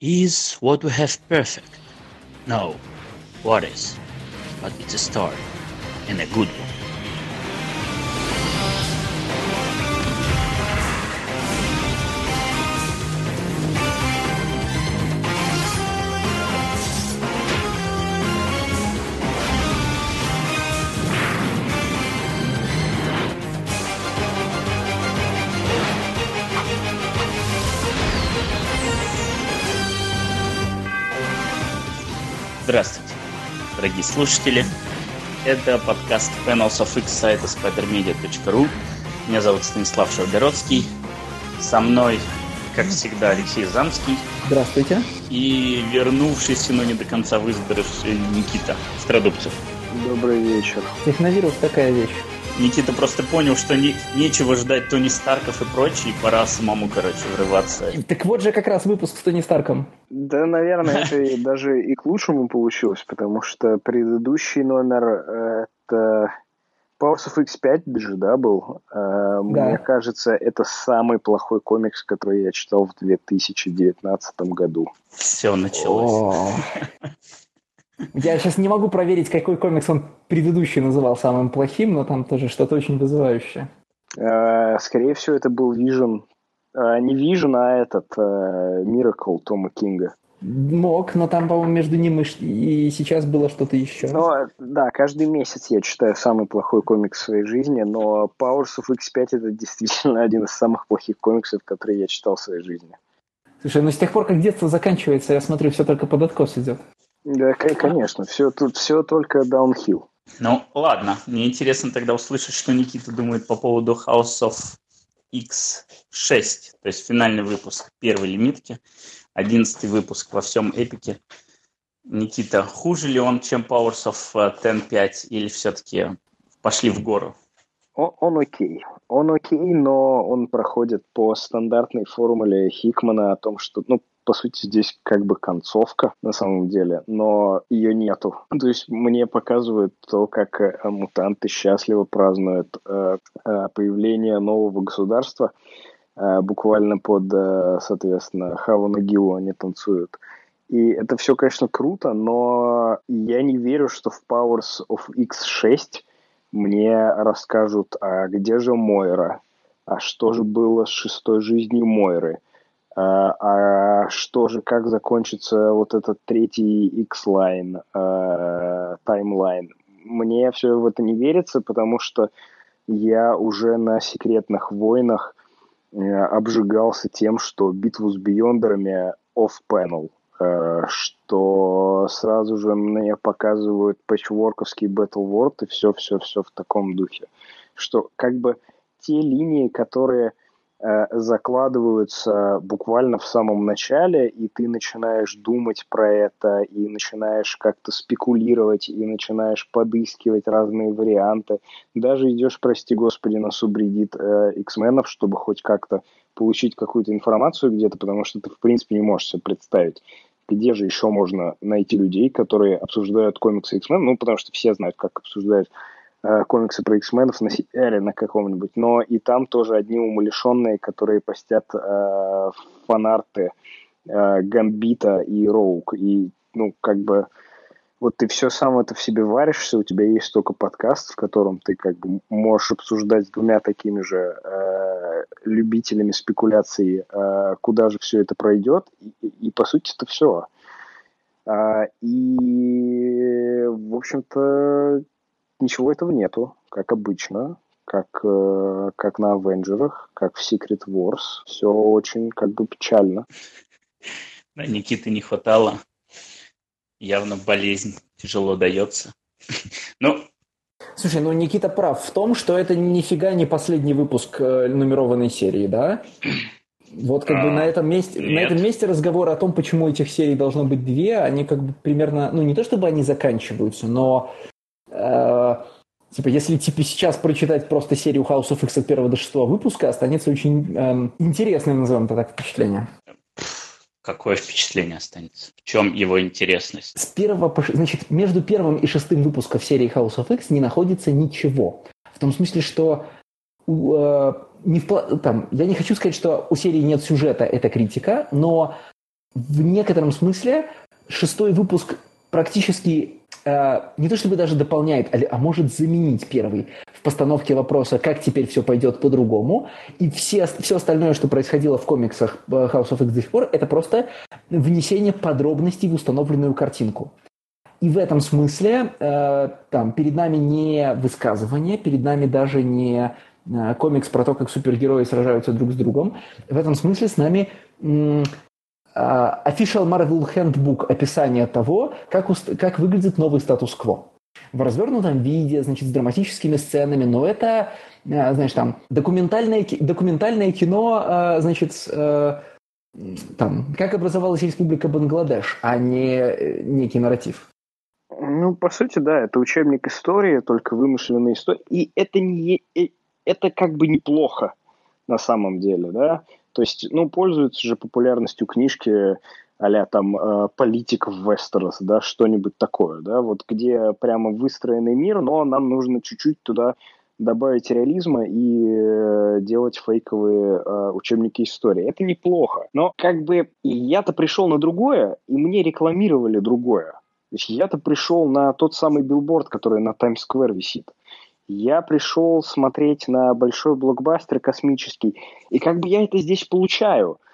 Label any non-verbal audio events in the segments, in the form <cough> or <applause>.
Is what we have perfect? No. What is? But it's a start. And a good one. Дорогие слушатели. Это подкаст Panels of X сайта spidermedia.ru. Меня зовут Станислав Шаргородский. Со мной, как всегда, Алексей Замский. Здравствуйте. И вернувшийся, но не до конца выздоровевший Никита Страдубцев. Добрый вечер. Техновирус такая вещь. Никита просто понял, что не, нечего ждать Тони Старков и прочее, и пора самому, короче, врываться. Так вот же как раз выпуск с Тони Старком. Да, наверное, это <laughs> даже и к лучшему получилось, потому что предыдущий номер э, это Powers of X5 же, да, был. Э, мне кажется, это самый плохой комикс, который я читал в 2019 году. Все началось. <laughs> Я сейчас не могу проверить, какой комикс он предыдущий называл самым плохим, но там тоже что-то очень вызывающее. Э, скорее всего, это был Vision. Э, не Vision, а этот э, Miracle Тома Кинга. Мог, но там, по-моему, между ним и сейчас было что-то еще. Ну, да, каждый месяц я читаю самый плохой комикс в своей жизни, но Powers of X5 это действительно <laughs> один из самых плохих комиксов, которые я читал в своей жизни. Слушай, ну с тех пор, как детство заканчивается, я смотрю, все только под откос идет. Да, конечно, все тут все только даунхилл. Ну, ладно, мне интересно тогда услышать, что Никита думает по поводу House of X6, то есть финальный выпуск первой лимитки, одиннадцатый выпуск во всем эпике. Никита, хуже ли он, чем Powers of 10.5, э, или все-таки пошли в гору? Он, он окей. Он окей, но он проходит по стандартной формуле Хикмана о том, что, ну, по сути, здесь как бы концовка на самом деле, но ее нету. <laughs> То есть мне показывают то, как э, мутанты счастливо празднуют э, э, появление нового государства. Буквально под, соответственно, Хаву Нагилу они танцуют. И это все, конечно, круто, но я не верю, что в Powers of X 6 мне расскажут, а где же Мойра? А что же было с шестой жизнью Мойры? А, а что же, как закончится вот этот третий X-line, э, таймлайн? Мне все в это не верится, потому что я уже на секретных войнах э, обжигался тем, что битву с биондерами off-panel, э, что сразу же мне показывают патчворковский Battle World и все-все-все в таком духе. Что как бы те линии, которые закладываются буквально в самом начале, и ты начинаешь думать про это, и начинаешь как-то спекулировать, и начинаешь подыскивать разные варианты. Даже идешь, прости господи, на субреддит э, X-менов, чтобы хоть как-то получить какую-то информацию где-то, потому что ты, в принципе, не можешь себе представить, где же еще можно найти людей, которые обсуждают комиксы X-Men, ну, потому что все знают, как обсуждают Э, комиксы про X-менов на сериале на каком-нибудь, но и там тоже одни умалишенные, которые постят э, фанарты э, Гамбита и Роук. И, ну, как бы, вот ты все сам это в себе варишься, у тебя есть только подкаст, в котором ты как бы можешь обсуждать с двумя такими же э, любителями спекуляций, э, куда же все это пройдет, и, и по сути это все. А, и, в общем-то, ничего этого нету, как обычно, как, э, как на Авенджерах, как в Secret Wars. Все очень как бы печально. Да, Никиты не хватало. Явно болезнь тяжело дается. <laughs> Ну, Слушай, ну Никита прав в том, что это нифига не последний выпуск э, нумерованной серии, да? Вот как а, бы на этом месте, нет. на этом месте разговор о том, почему этих серий должно быть две, они как бы примерно, ну не то чтобы они заканчиваются, но типа, если типа сейчас прочитать просто серию House of X от 1 до 6 выпуска, останется очень эм, интересным, назовем это так, впечатление. Какое впечатление останется? В чем его интересность? С первого по... Значит, между первым и шестым выпуском серии House of X не находится ничего. В том смысле, что э, не в... там, я не хочу сказать, что у серии нет сюжета, это критика, но в некотором смысле шестой выпуск практически э, не то чтобы даже дополняет, а, а может заменить первый в постановке вопроса, как теперь все пойдет по-другому. И все, все остальное, что происходило в комиксах э, House of X до сих пор, это просто внесение подробностей в установленную картинку. И в этом смысле э, там перед нами не высказывание, перед нами даже не э, комикс про то, как супергерои сражаются друг с другом. В этом смысле с нами э, Official Marvel Handbook описание того, как, как выглядит новый статус-кво. В развернутом виде, значит, с драматическими сценами, но это, э, знаешь, там, документальное, документальное кино, э, значит, э, там, как образовалась Республика Бангладеш, а не некий нарратив. Ну, по сути, да, это учебник истории, только вымышленная история. И это не это как бы неплохо на самом деле, да. То есть, ну, пользуются же популярностью книжки а там э, политиков Вестерос, да, что-нибудь такое, да, вот где прямо выстроенный мир, но нам нужно чуть-чуть туда добавить реализма и э, делать фейковые э, учебники истории. Это неплохо. Но как бы я-то пришел на другое, и мне рекламировали другое. То есть я-то пришел на тот самый билборд, который на Таймс-сквер висит. Я пришел смотреть на большой блокбастер космический, и как бы я это здесь получаю –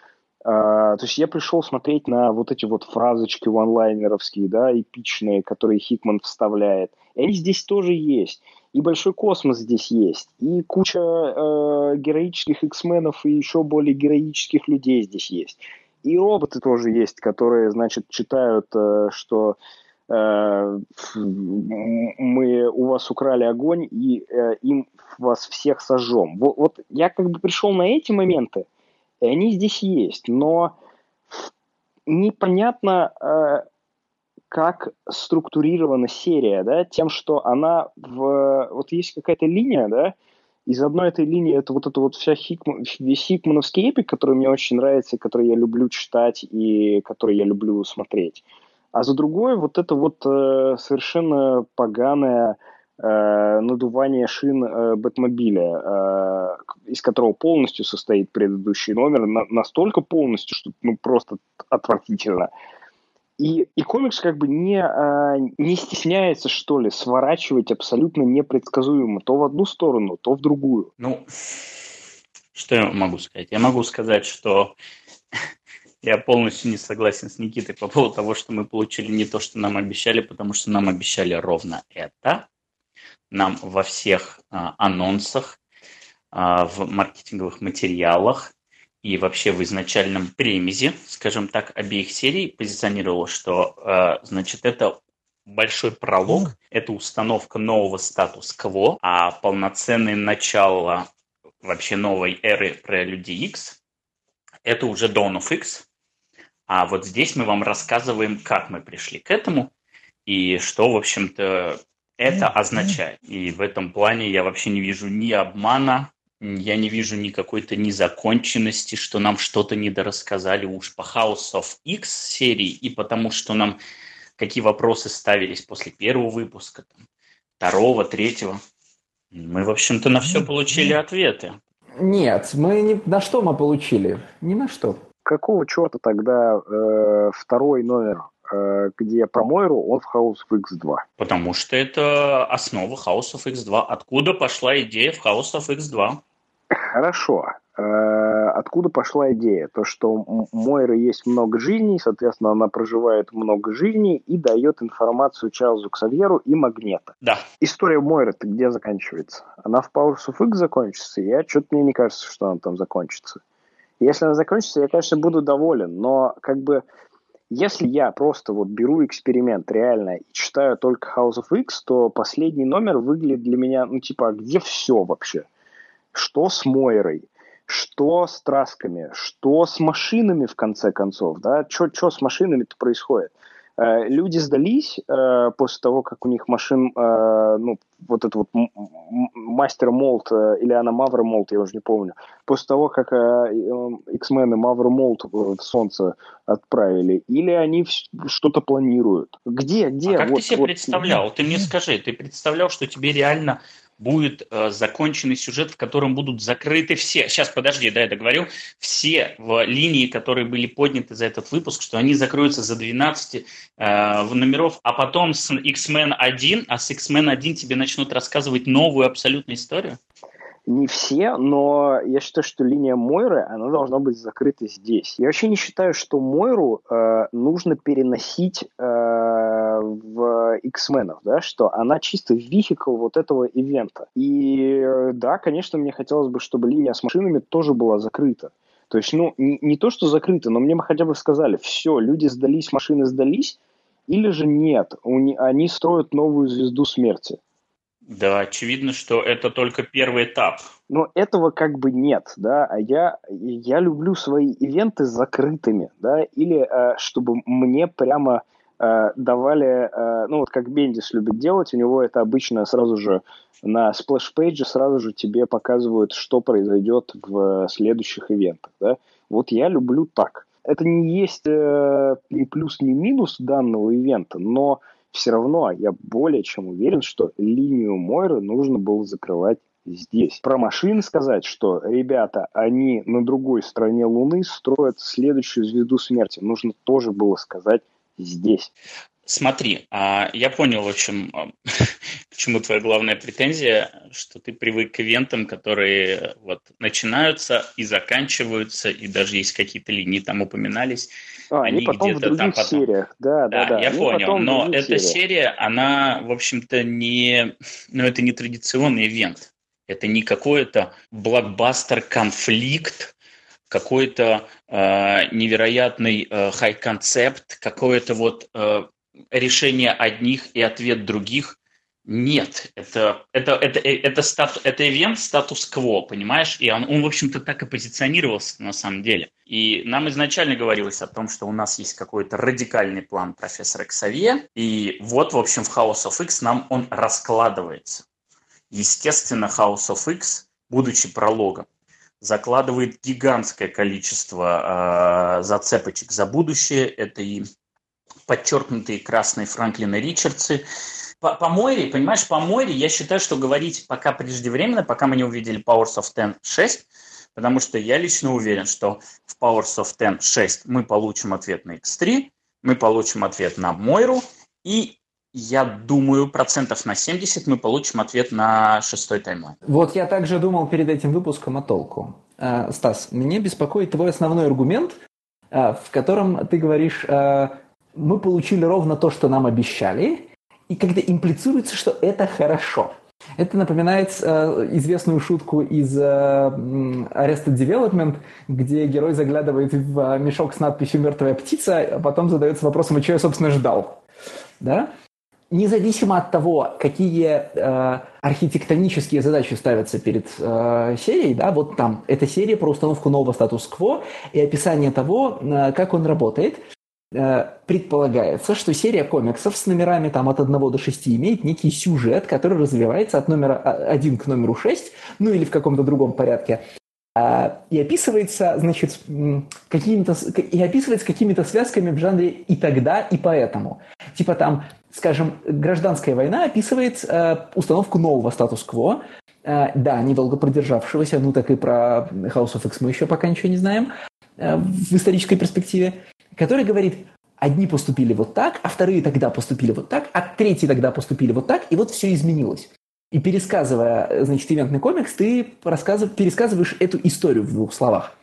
Uh, то есть я пришел смотреть на вот эти вот фразочки онлайнеровские, да, эпичные, которые Хикман вставляет. И они здесь тоже есть. И большой космос здесь есть. И куча э, героических X-менов и еще более героических людей здесь есть. И роботы тоже есть, которые, значит, читают, э, что мы у вас украли огонь и э, им вас всех сожжем. Вот, вот я как бы пришел на эти моменты, и они здесь есть, но непонятно, э, как структурирована серия, да, тем, что она в... Вот есть какая-то линия, да, из одной этой линии это вот это вот вся Хикман, весь хикмановский эпик, который мне очень нравится, который я люблю читать и который я люблю смотреть. А за другой вот это вот э, совершенно поганая э, надувание шин э, Бэтмобиля, э, из которого полностью состоит предыдущий номер, на, настолько полностью, что ну, просто отвратительно. И, и комикс как бы не, э, не стесняется, что ли, сворачивать абсолютно непредсказуемо то в одну сторону, то в другую. Ну, что я могу сказать? Я могу сказать, что я полностью не согласен с Никитой по поводу того, что мы получили не то, что нам обещали, потому что нам обещали ровно это. Нам во всех а, анонсах, а, в маркетинговых материалах и вообще в изначальном премизе, скажем так, обеих серий позиционировало, что, а, значит, это большой пролог, это установка нового статус-кво, а полноценное начало вообще новой эры про Люди X это уже Dawn of X, а вот здесь мы вам рассказываем, как мы пришли к этому и что, в общем-то, это означает. И в этом плане я вообще не вижу ни обмана, я не вижу ни какой-то незаконченности, что нам что-то недорассказали уж по House of X серии и потому, что нам какие вопросы ставились после первого выпуска, там, второго, третьего. Мы, в общем-то, на все получили ответы. Нет, мы не... на что мы получили? Ни на что. Какого черта тогда э, второй номер Э, где про Мойру, он в House of X2. Потому что это основа House of X2. Откуда пошла идея в House of X2? Хорошо. Э, откуда пошла идея? То, что у Мойры есть много жизней, соответственно, она проживает много жизней и дает информацию Чарльзу Ксавьеру и Магнета. Да. История Мойры-то где заканчивается? Она в House of X закончится? Я что-то мне не кажется, что она там закончится. Если она закончится, я, конечно, буду доволен, но как бы если я просто вот беру эксперимент реально и читаю только House of X, то последний номер выглядит для меня, ну типа, а где все вообще? Что с Мойрой? Что с трасками? Что с машинами, в конце концов? Да? Что с машинами-то происходит? Э, люди сдались э, после того, как у них машин, э, ну, вот этот вот Master Mold или она Mother Mold, я уже не помню, после того, как X-Men ы Mother Mold в Солнце отправили, или они что-то планируют? Где, где? А как вот, ты себе вот... представлял? Ты мне скажи, ты представлял, что тебе реально будет э, законченный сюжет, в котором будут закрыты все. Сейчас, подожди, да, я договорю. Все в линии, которые были подняты за этот выпуск, что они закроются за 12 э, номеров, а потом с X-Men 1, а с X-Men 1 тебе начнут рассказывать новую абсолютно историю? Не все, но я считаю, что линия Мойры, она должна быть закрыта здесь. Я вообще не считаю, что Мойру э, нужно переносить э, в X-менов, да, что она чисто вихикл вот этого ивента. И да, конечно, мне хотелось бы, чтобы линия с машинами тоже была закрыта. То есть, ну, не, не то, что закрыта, но мне бы хотя бы сказали, все, люди сдались, машины сдались, или же нет, они строят новую звезду смерти. Да, очевидно, что это только первый этап. Но этого как бы нет, да, а я, я люблю свои ивенты закрытыми, да, или э, чтобы мне прямо давали, э, ну вот как Бендис любит делать, у него это обычно сразу же на splash page е сразу же тебе показывают, что произойдет в следующих ивентах, да. Вот я люблю так. Это не есть э, ни плюс, ни минус данного ивента, но все равно я более чем уверен, что линию Мойры нужно было закрывать здесь. Про машины сказать, что, ребята, они на другой стороне Луны строят следующую звезду смерти, нужно тоже было сказать здесь. Смотри, а, я понял, в общем, а, <laughs> к чему твоя главная претензия, что ты привык к ивентам, которые вот начинаются и заканчиваются, и даже есть какие-то линии там упоминались. А, они, они потом где-то в там потом. сериях, да, да, да. Я они понял, но эта сериях. серия, она, в общем-то, не, ну, это не традиционный ивент. Это не какой-то блокбастер-конфликт, какой-то э, невероятный э, хай-концепт, какое-то вот э, решение одних и ответ других. Нет, это, это, это, это, стату, это ивент статус-кво, понимаешь? И он, он, в общем-то, так и позиционировался на самом деле. И нам изначально говорилось о том, что у нас есть какой-то радикальный план профессора Ксавье, и вот, в общем, в House of X нам он раскладывается. Естественно, House of X, будучи прологом, закладывает гигантское количество э, зацепочек за будущее. Это и подчеркнутые красные Франклины Ричардсы. По, по Мойре, понимаешь, по Мойре я считаю, что говорить пока преждевременно, пока мы не увидели Powers of Ten 6, потому что я лично уверен, что в Powers of Ten 6 мы получим ответ на X3, мы получим ответ на Мойру, и я думаю, процентов на 70 мы получим ответ на шестой таймлайн. Вот я также думал перед этим выпуском о толку. А, Стас, меня беспокоит твой основной аргумент, а, в котором ты говоришь, а, мы получили ровно то, что нам обещали, и когда имплицируется, что это хорошо. Это напоминает э, известную шутку из э, Arrested Development, где герой заглядывает в э, мешок с надписью «Мертвая птица», а потом задается вопросом, а что я, собственно, ждал. Да? Независимо от того, какие э, архитектонические задачи ставятся перед э, серией, да, вот там, эта серия про установку нового статус-кво и описание того, э, как он работает – Э, предполагается, что серия комиксов с номерами там, от 1 до 6 имеет некий сюжет, который развивается от номера 1 к номеру 6, ну или в каком-то другом порядке, а, и описывается, значит, какими-то, и описывается какими-то связками в жанре «и тогда, и поэтому». Типа там, скажем, гражданская война описывает э, установку нового статус-кво, э, да, недолго продержавшегося, ну так и про House of X мы еще пока ничего не знаем в исторической перспективе который говорит, одни поступили вот так, а вторые тогда поступили вот так, а третьи тогда поступили вот так, и вот все изменилось. И пересказывая, значит, ивентный комикс, ты пересказываешь эту историю в двух словах.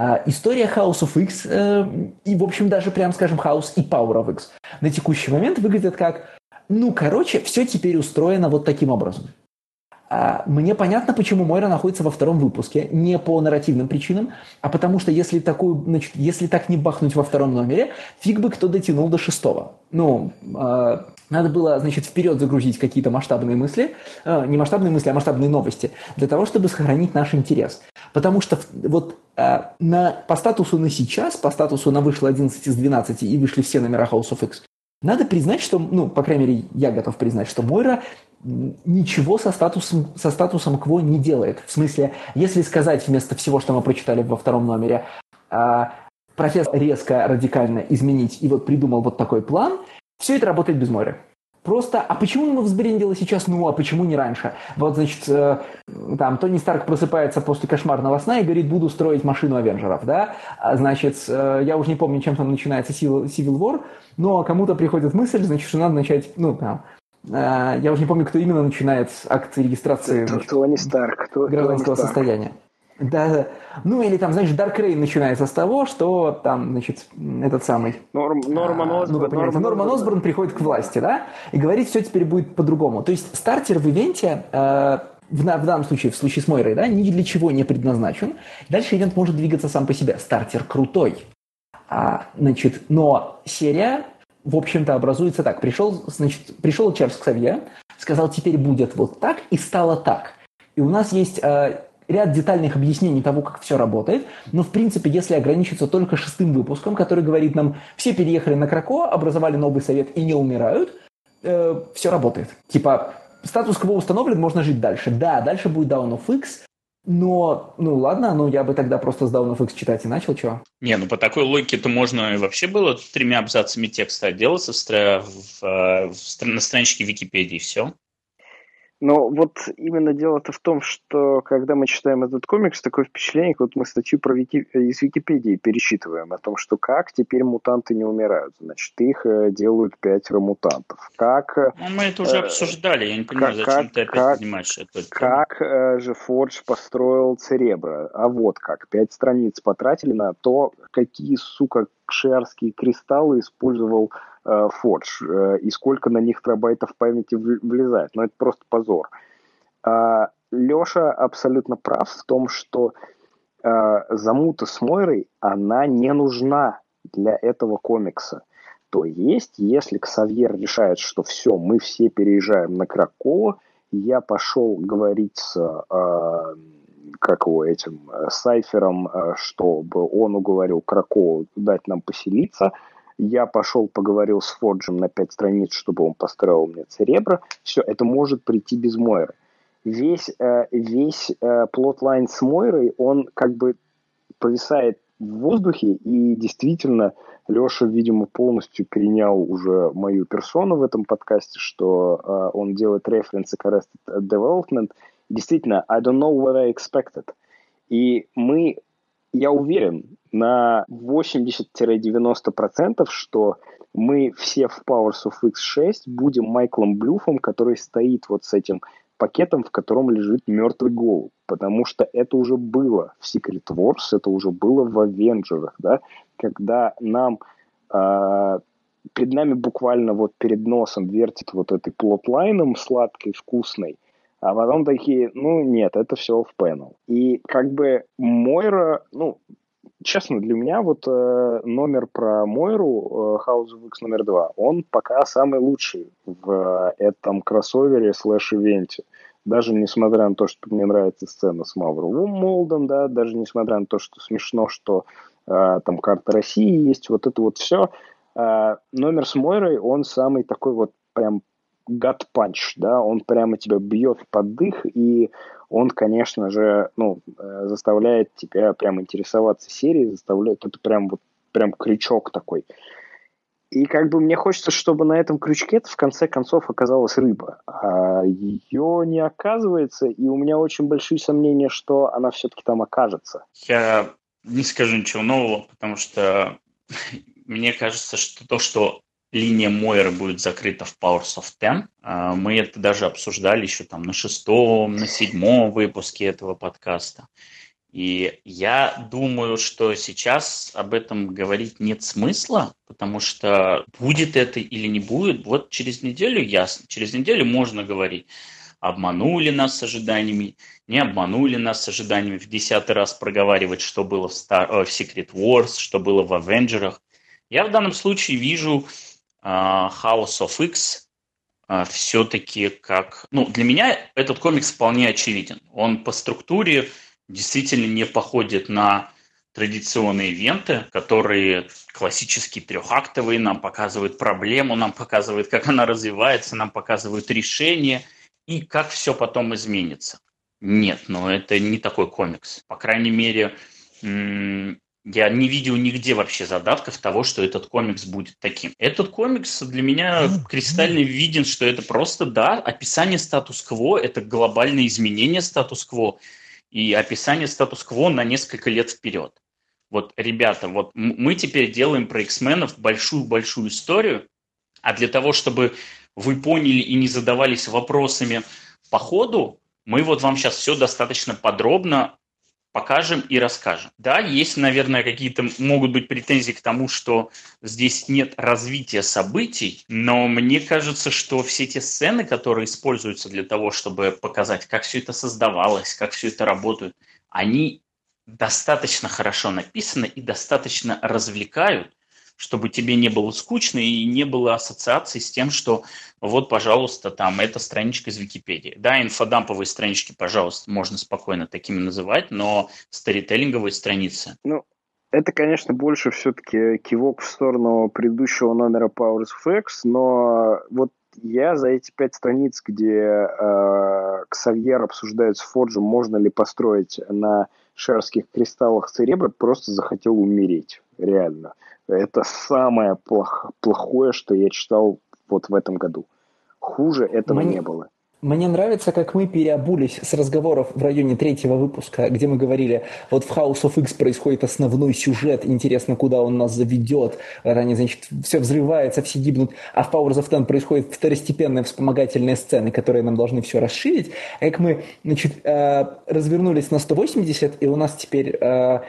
А, история House of X э, и, в общем, даже, прям скажем, House и Power of X на текущий момент выглядят как, ну, короче, все теперь устроено вот таким образом. А, мне понятно, почему Мойра находится во втором выпуске, не по нарративным причинам, а потому что если, такую, значит, если так не бахнуть во втором номере, фиг бы кто дотянул до шестого. Ну, э, надо было, значит, вперед загрузить какие-то масштабные мысли, э, не масштабные мысли, а масштабные новости, для того, чтобы сохранить наш интерес. Потому что вот на, по статусу на сейчас, по статусу на вышло 11 из 12 и вышли все номера House of X, надо признать, что, ну, по крайней мере, я готов признать, что Мойра ничего со статусом, со статусом КВО не делает. В смысле, если сказать вместо всего, что мы прочитали во втором номере, а, профессор резко, радикально изменить и вот придумал вот такой план, все это работает без моря. Просто, а почему мы взбрендило сейчас, ну, а почему не раньше? Вот, значит, э, там, Тони Старк просыпается после кошмарного сна и говорит, буду строить машину Авенджеров, да? А, значит, э, я уже не помню, чем там начинается Civil, Civil War, но кому-то приходит мысль, значит, что надо начать, ну, там, я уже не помню, кто именно начинает акции регистрации Тони Старк, гражданского Тони состояния. Да, ну или там, знаешь, Дарк Рейн начинается с того, что там, значит, этот самый... Норм, Норман а, Осборн. Ну, Норман, Норман Осборн приходит к власти, да, и говорит, все теперь будет по-другому. То есть стартер в ивенте э, в, в данном случае, в случае с Мойрой, да, ни для чего не предназначен. Дальше ивент может двигаться сам по себе. Стартер крутой. А, значит, но серия, в общем-то, образуется так. Пришел, значит, пришел Чарльз Ксавье, сказал, теперь будет вот так, и стало так. И у нас есть э, ряд детальных объяснений того, как все работает, но, в принципе, если ограничиться только шестым выпуском, который говорит нам, все переехали на Крако, образовали новый совет и не умирают, э, все работает. Типа, статус-кво установлен, можно жить дальше. Да, дальше будет Down of X, но, ну ладно, ну я бы тогда просто с Down of X читать и начал, чего? Не, ну по такой логике-то можно вообще было тремя абзацами текста отделаться в, в, в, в, на страничке Википедии, все. Но вот именно дело-то в том, что когда мы читаем этот комикс, такое впечатление, как вот мы статью про Вики... из Википедии пересчитываем о том, что как теперь мутанты не умирают. Значит, их э, делают пятеро мутантов. Как... Э, ну, мы это уже э, обсуждали, я не понимаю, как, зачем ты опять как, поднимаешь это. Как э, же Фордж построил Церебро? А вот как. Пять страниц потратили на то, какие, сука, кшерские кристаллы использовал э, Forge э, и сколько на них терабайтов памяти влезает. Но это просто позор. А, Леша абсолютно прав в том, что э, замута с Мойрой, она не нужна для этого комикса. То есть, если Ксавьер решает, что все, мы все переезжаем на Кракова, я пошел говорить с э, как его этим э, Сайфером, э, чтобы он уговорил Кракова дать нам поселиться. Я пошел, поговорил с Форджем на пять страниц, чтобы он построил мне церебро. Все, это может прийти без Мойры. Весь, э, весь плотлайн с Мойрой, он как бы повисает в воздухе, и действительно Леша, видимо, полностью перенял уже мою персону в этом подкасте, что он делает референсы к Arrested Development – действительно, I don't know what I expected. И мы, я уверен, на 80-90%, что мы все в Powers of X6 будем Майклом Блюфом, который стоит вот с этим пакетом, в котором лежит мертвый голубь. Потому что это уже было в Secret Wars, это уже было в Avengers, да, когда нам э, перед нами буквально вот перед носом вертит вот этой plotline ом сладкой, вкусной, а потом такие, ну нет, это все в пенал. И как бы Мойра, ну, честно, для меня вот э, номер про Мойру, э, House of X номер два, он пока самый лучший в э, этом кроссовере слэш-ивенте. Даже несмотря на то, что мне нравится сцена с Mother Mold ом, да, даже несмотря на то, что смешно, что э, там карта России есть, вот это вот все. Э, номер с Мойрой, он самый такой вот прям гад панч, да, он прямо тебя бьет под дых, и он, конечно же, ну, э, заставляет тебя прям интересоваться серией, заставляет, это прям вот, прям крючок такой. И как бы мне хочется, чтобы на этом крючке в конце концов оказалась рыба. А ее не оказывается, и у меня очень большие сомнения, что она все-таки там окажется. Я не скажу ничего нового, потому что <laughs> мне кажется, что то, что линия Мойера будет закрыта в Powers of Ten. А, мы это даже обсуждали еще там на шестом, на седьмом выпуске этого подкаста. И я думаю, что сейчас об этом говорить нет смысла, потому что будет это или не будет, вот через неделю ясно. Через неделю можно говорить, обманули нас с ожиданиями, не обманули нас с ожиданиями, в десятый раз проговаривать, что было в, Star, э, в Secret Wars, что было в Авенджерах. Я в данном случае вижу House of X а, все-таки как... Ну, для меня этот комикс вполне очевиден. Он по структуре действительно не походит на традиционные ивенты, которые классические трехактовые, нам показывают проблему, нам показывают, как она развивается, нам показывают решение и как все потом изменится. Нет, но это не такой комикс. По крайней мере, Я не видел нигде вообще задатков того, что этот комикс будет таким. Этот комикс для меня кристально виден, что это просто, да, описание статус-кво, это глобальное изменение статус-кво и описание статус-кво на несколько лет вперед. Вот, ребята, вот мы теперь делаем про X-менов большую-большую историю, а для того, чтобы вы поняли и не задавались вопросами по ходу, мы вот вам сейчас все достаточно подробно покажем и расскажем. Да, есть, наверное, какие-то могут быть претензии к тому, что здесь нет развития событий, но мне кажется, что все те сцены, которые используются для того, чтобы показать, как все это создавалось, как все это работает, они достаточно хорошо написаны и достаточно развлекают, чтобы тебе не было скучно и не было ассоциаций с тем, что вот, пожалуйста, там, эта страничка из Википедии. Да, инфодамповые странички, пожалуйста, можно спокойно такими называть, но старителлинговые страницы. Ну, это, конечно, больше все-таки кивок в сторону предыдущего номера Powers of X, но вот я за эти пять страниц, где э, Ксавьер обсуждает с Форджем, можно ли построить на шерских кристаллах церебра, просто захотел умереть, реально. Это самое плох, плохое, что я читал вот в этом году. Хуже этого Мне... не было. Мне нравится, как мы переобулись с разговоров в районе третьего выпуска, где мы говорили, вот в House of X происходит основной сюжет, интересно, куда он нас заведет, они, значит, все взрывается, все гибнут, а в Powers of Ten происходят второстепенные вспомогательные сцены, которые нам должны все расширить, а как мы, значит, э, развернулись на 180, и у нас теперь э,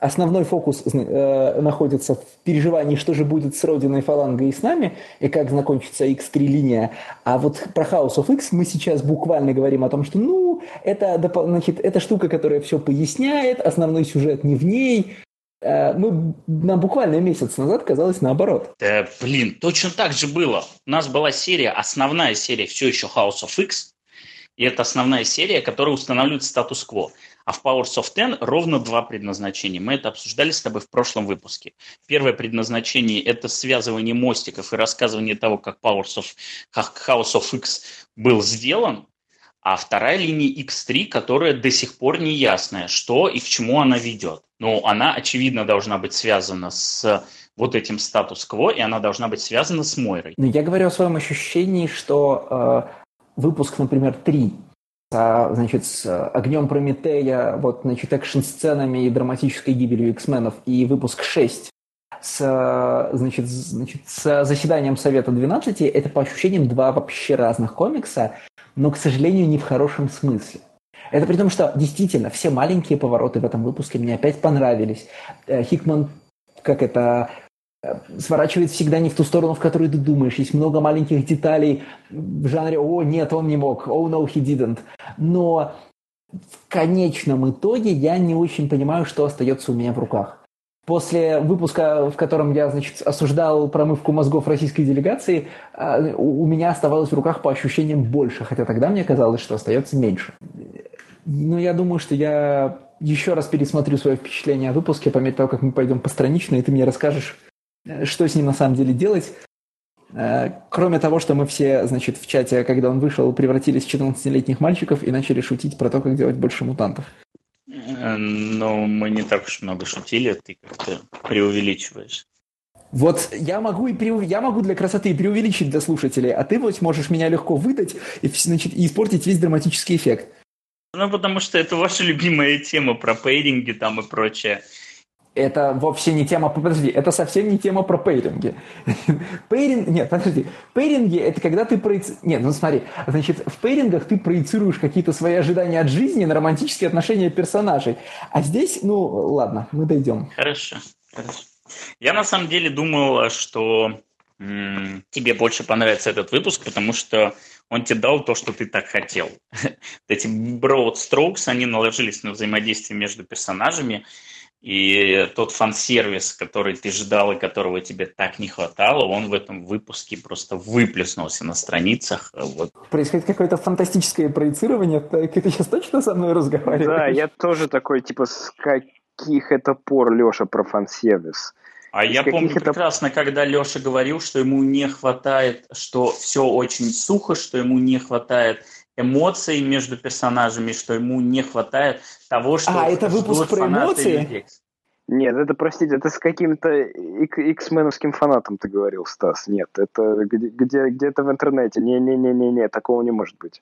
основной фокус э, находится в переживании, что же будет с Родиной, Фалангой и с нами, и как закончится X3 линия. А вот про House of X мы сейчас буквально говорим о том, что, ну, это, значит, это штука, которая все поясняет, основной сюжет не в ней. Э, мы, нам буквально месяц назад казалось наоборот. Да, блин, точно так же было. У нас была серия, основная серия все еще House of X, и это основная серия, которая устанавливает статус-кво. А в Powers of Ten ровно два предназначения. Мы это обсуждали с тобой в прошлом выпуске. Первое предназначение – это связывание мостиков и рассказывание того, как Powers of, как House of X был сделан. А вторая линия X3, которая до сих пор не ясная, что и к чему она ведет. Но она, очевидно, должна быть связана с вот этим статус-кво, и она должна быть связана с Мойрой. Но я говорю о своем ощущении, что э, выпуск, например, 3 а, значит, с огнем Прометея, вот, значит, экшн-сценами и драматической гибелью X-менов, и выпуск 6 с, значит, значит, с заседанием Совета 12, это по ощущениям два вообще разных комикса, но, к сожалению, не в хорошем смысле. Это при том, что действительно все маленькие повороты в этом выпуске мне опять понравились. Э, Хикман, как это, сворачивает всегда не в ту сторону, в которую ты думаешь. Есть много маленьких деталей в жанре «О, нет, он не мог», «Oh, no, he didn't». Но в конечном итоге я не очень понимаю, что остается у меня в руках. После выпуска, в котором я, значит, осуждал промывку мозгов российской делегации, а, у меня оставалось в руках по ощущениям больше, хотя тогда мне казалось, что остается меньше. Но я думаю, что я еще раз пересмотрю свое впечатление о выпуске по мере того, как мы пойдем постранично, и ты мне расскажешь, что с ним на самом деле делать. Э, кроме того, что мы все, значит, в чате, когда он вышел, превратились в 14-летних мальчиков и начали шутить про то, как делать больше мутантов. Э, ну, мы не так уж много шутили, ты как-то преувеличиваешь. Вот я могу, и преу... я могу для красоты преувеличить для слушателей, а ты вот можешь меня легко выдать и, значит, и испортить весь драматический эффект. Ну, потому что это ваша любимая тема про пейринги там и прочее это вовсе не тема, подожди, это совсем не тема про пейринги. <laughs> Пейринг, нет, подожди, пейринги это когда ты проецируешь, нет, ну смотри, значит, в пейрингах ты проецируешь какие-то свои ожидания от жизни на романтические отношения персонажей, а здесь, ну, ладно, мы дойдем. Хорошо, хорошо. Я на самом деле думал, что м- тебе больше понравится этот выпуск, потому что он тебе дал то, что ты так хотел. <laughs> Эти broad strokes, они наложились на взаимодействие между персонажами, и тот фан-сервис, который ты ждал и которого тебе так не хватало, он в этом выпуске просто выплеснулся на страницах. Вот. Происходит какое-то фантастическое проецирование. Так, ты сейчас точно со мной разговариваешь? Да, я тоже такой, типа, с каких это пор, Леша, про фан-сервис? А я помню это... прекрасно, когда Леша говорил, что ему не хватает, что все очень сухо, что ему не хватает эмоций между персонажами, что ему не хватает того, что... А, это выпуск про эмоции? Нет, это, простите, это с каким-то X-меновским фанатом ты говорил, Стас. Нет, это где, где, где-то в интернете. Не-не-не-не-не, такого не может быть.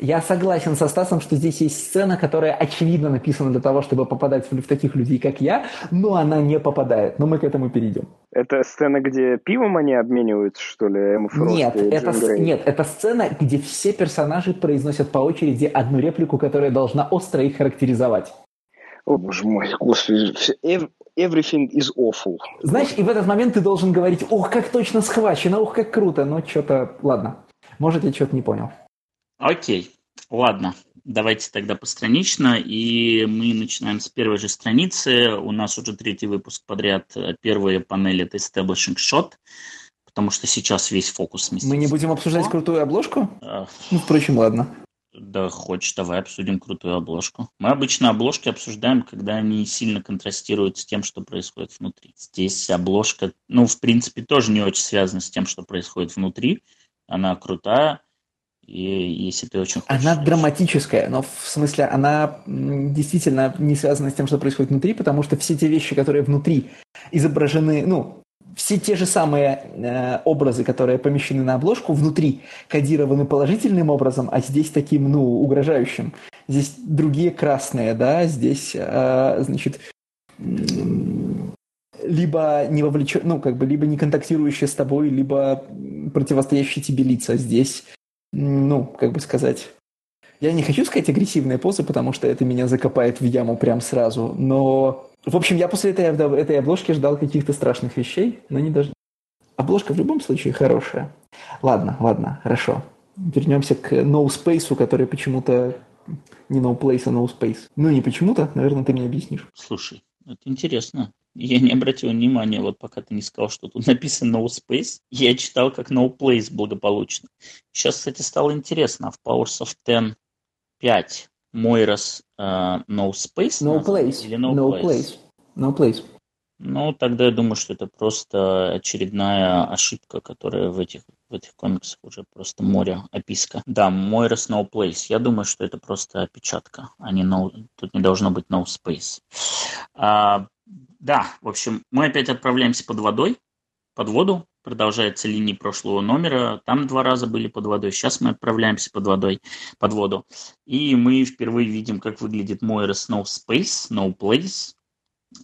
Я согласен со Стасом, что здесь есть сцена, которая очевидно написана для того, чтобы попадать в таких людей, как я, но она не попадает. Но мы к этому перейдем. Это сцена, где пивом они обмениваются, что ли, Эмма нет, это, с... нет, это сцена, где все персонажи произносят по очереди одну реплику, которая должна остро их характеризовать. О, боже мой, господи, everything is awful. Знаешь, и в этот момент ты должен говорить, ох, как точно схвачено, ох, как круто, но что-то, ладно, может, я что-то не понял. Окей, ладно, давайте тогда постранично, и мы начинаем с первой же страницы. У нас уже третий выпуск подряд. Первая панель – это Establishing Shot, потому что сейчас весь фокус сместился. Мы не будем обсуждать крутую обложку? Ну, впрочем, ладно. Да, хочешь, давай обсудим крутую обложку. Мы обычно обложки обсуждаем, когда они сильно контрастируют с тем, что происходит внутри. Здесь обложка, ну, в принципе, тоже не очень связана с тем, что происходит внутри. Она крутая, и если ты очень хочешь... Она драматическая, но в смысле она действительно не связана с тем, что происходит внутри, потому что все те вещи, которые внутри изображены, ну, все те же самые э, образы, которые помещены на обложку, внутри кодированы положительным образом, а здесь таким, ну, угрожающим. Здесь другие красные, да, здесь, э, значит, либо не вовлечен, ну, как бы, либо не контактирующие с тобой, либо противостоящие тебе лица. Здесь, ну, как бы сказать, я не хочу сказать агрессивные позы, потому что это меня закопает в яму прям сразу, но в общем, я после этой, этой обложки ждал каких-то страшных вещей, но не даже... Обложка в любом случае хорошая. Ладно, ладно, хорошо. Вернемся к No Space, который почему-то не No Place, а No Space. Ну, не почему-то, наверное, ты мне объяснишь. Слушай, это интересно. Я не обратил внимания, вот пока ты не сказал, что тут <laughs> написано No Space, я читал как No Place благополучно. Сейчас, кстати, стало интересно. В Powers of Ten 5 Moira's uh, No Space? No Place. Или No, no place? place. No Place. Ну, тогда я думаю, что это просто очередная ошибка, которая в этих, в этих комиксах уже просто море, описка. Да, Moira's No Place. Я думаю, что это просто опечатка, а не no, тут не должно быть No Space. А, да, в общем, мы опять отправляемся под водой, под воду, продолжается линия прошлого номера. Там два раза были под водой. Сейчас мы отправляемся под водой, под воду. И мы впервые видим, как выглядит Moira No Space, No Place.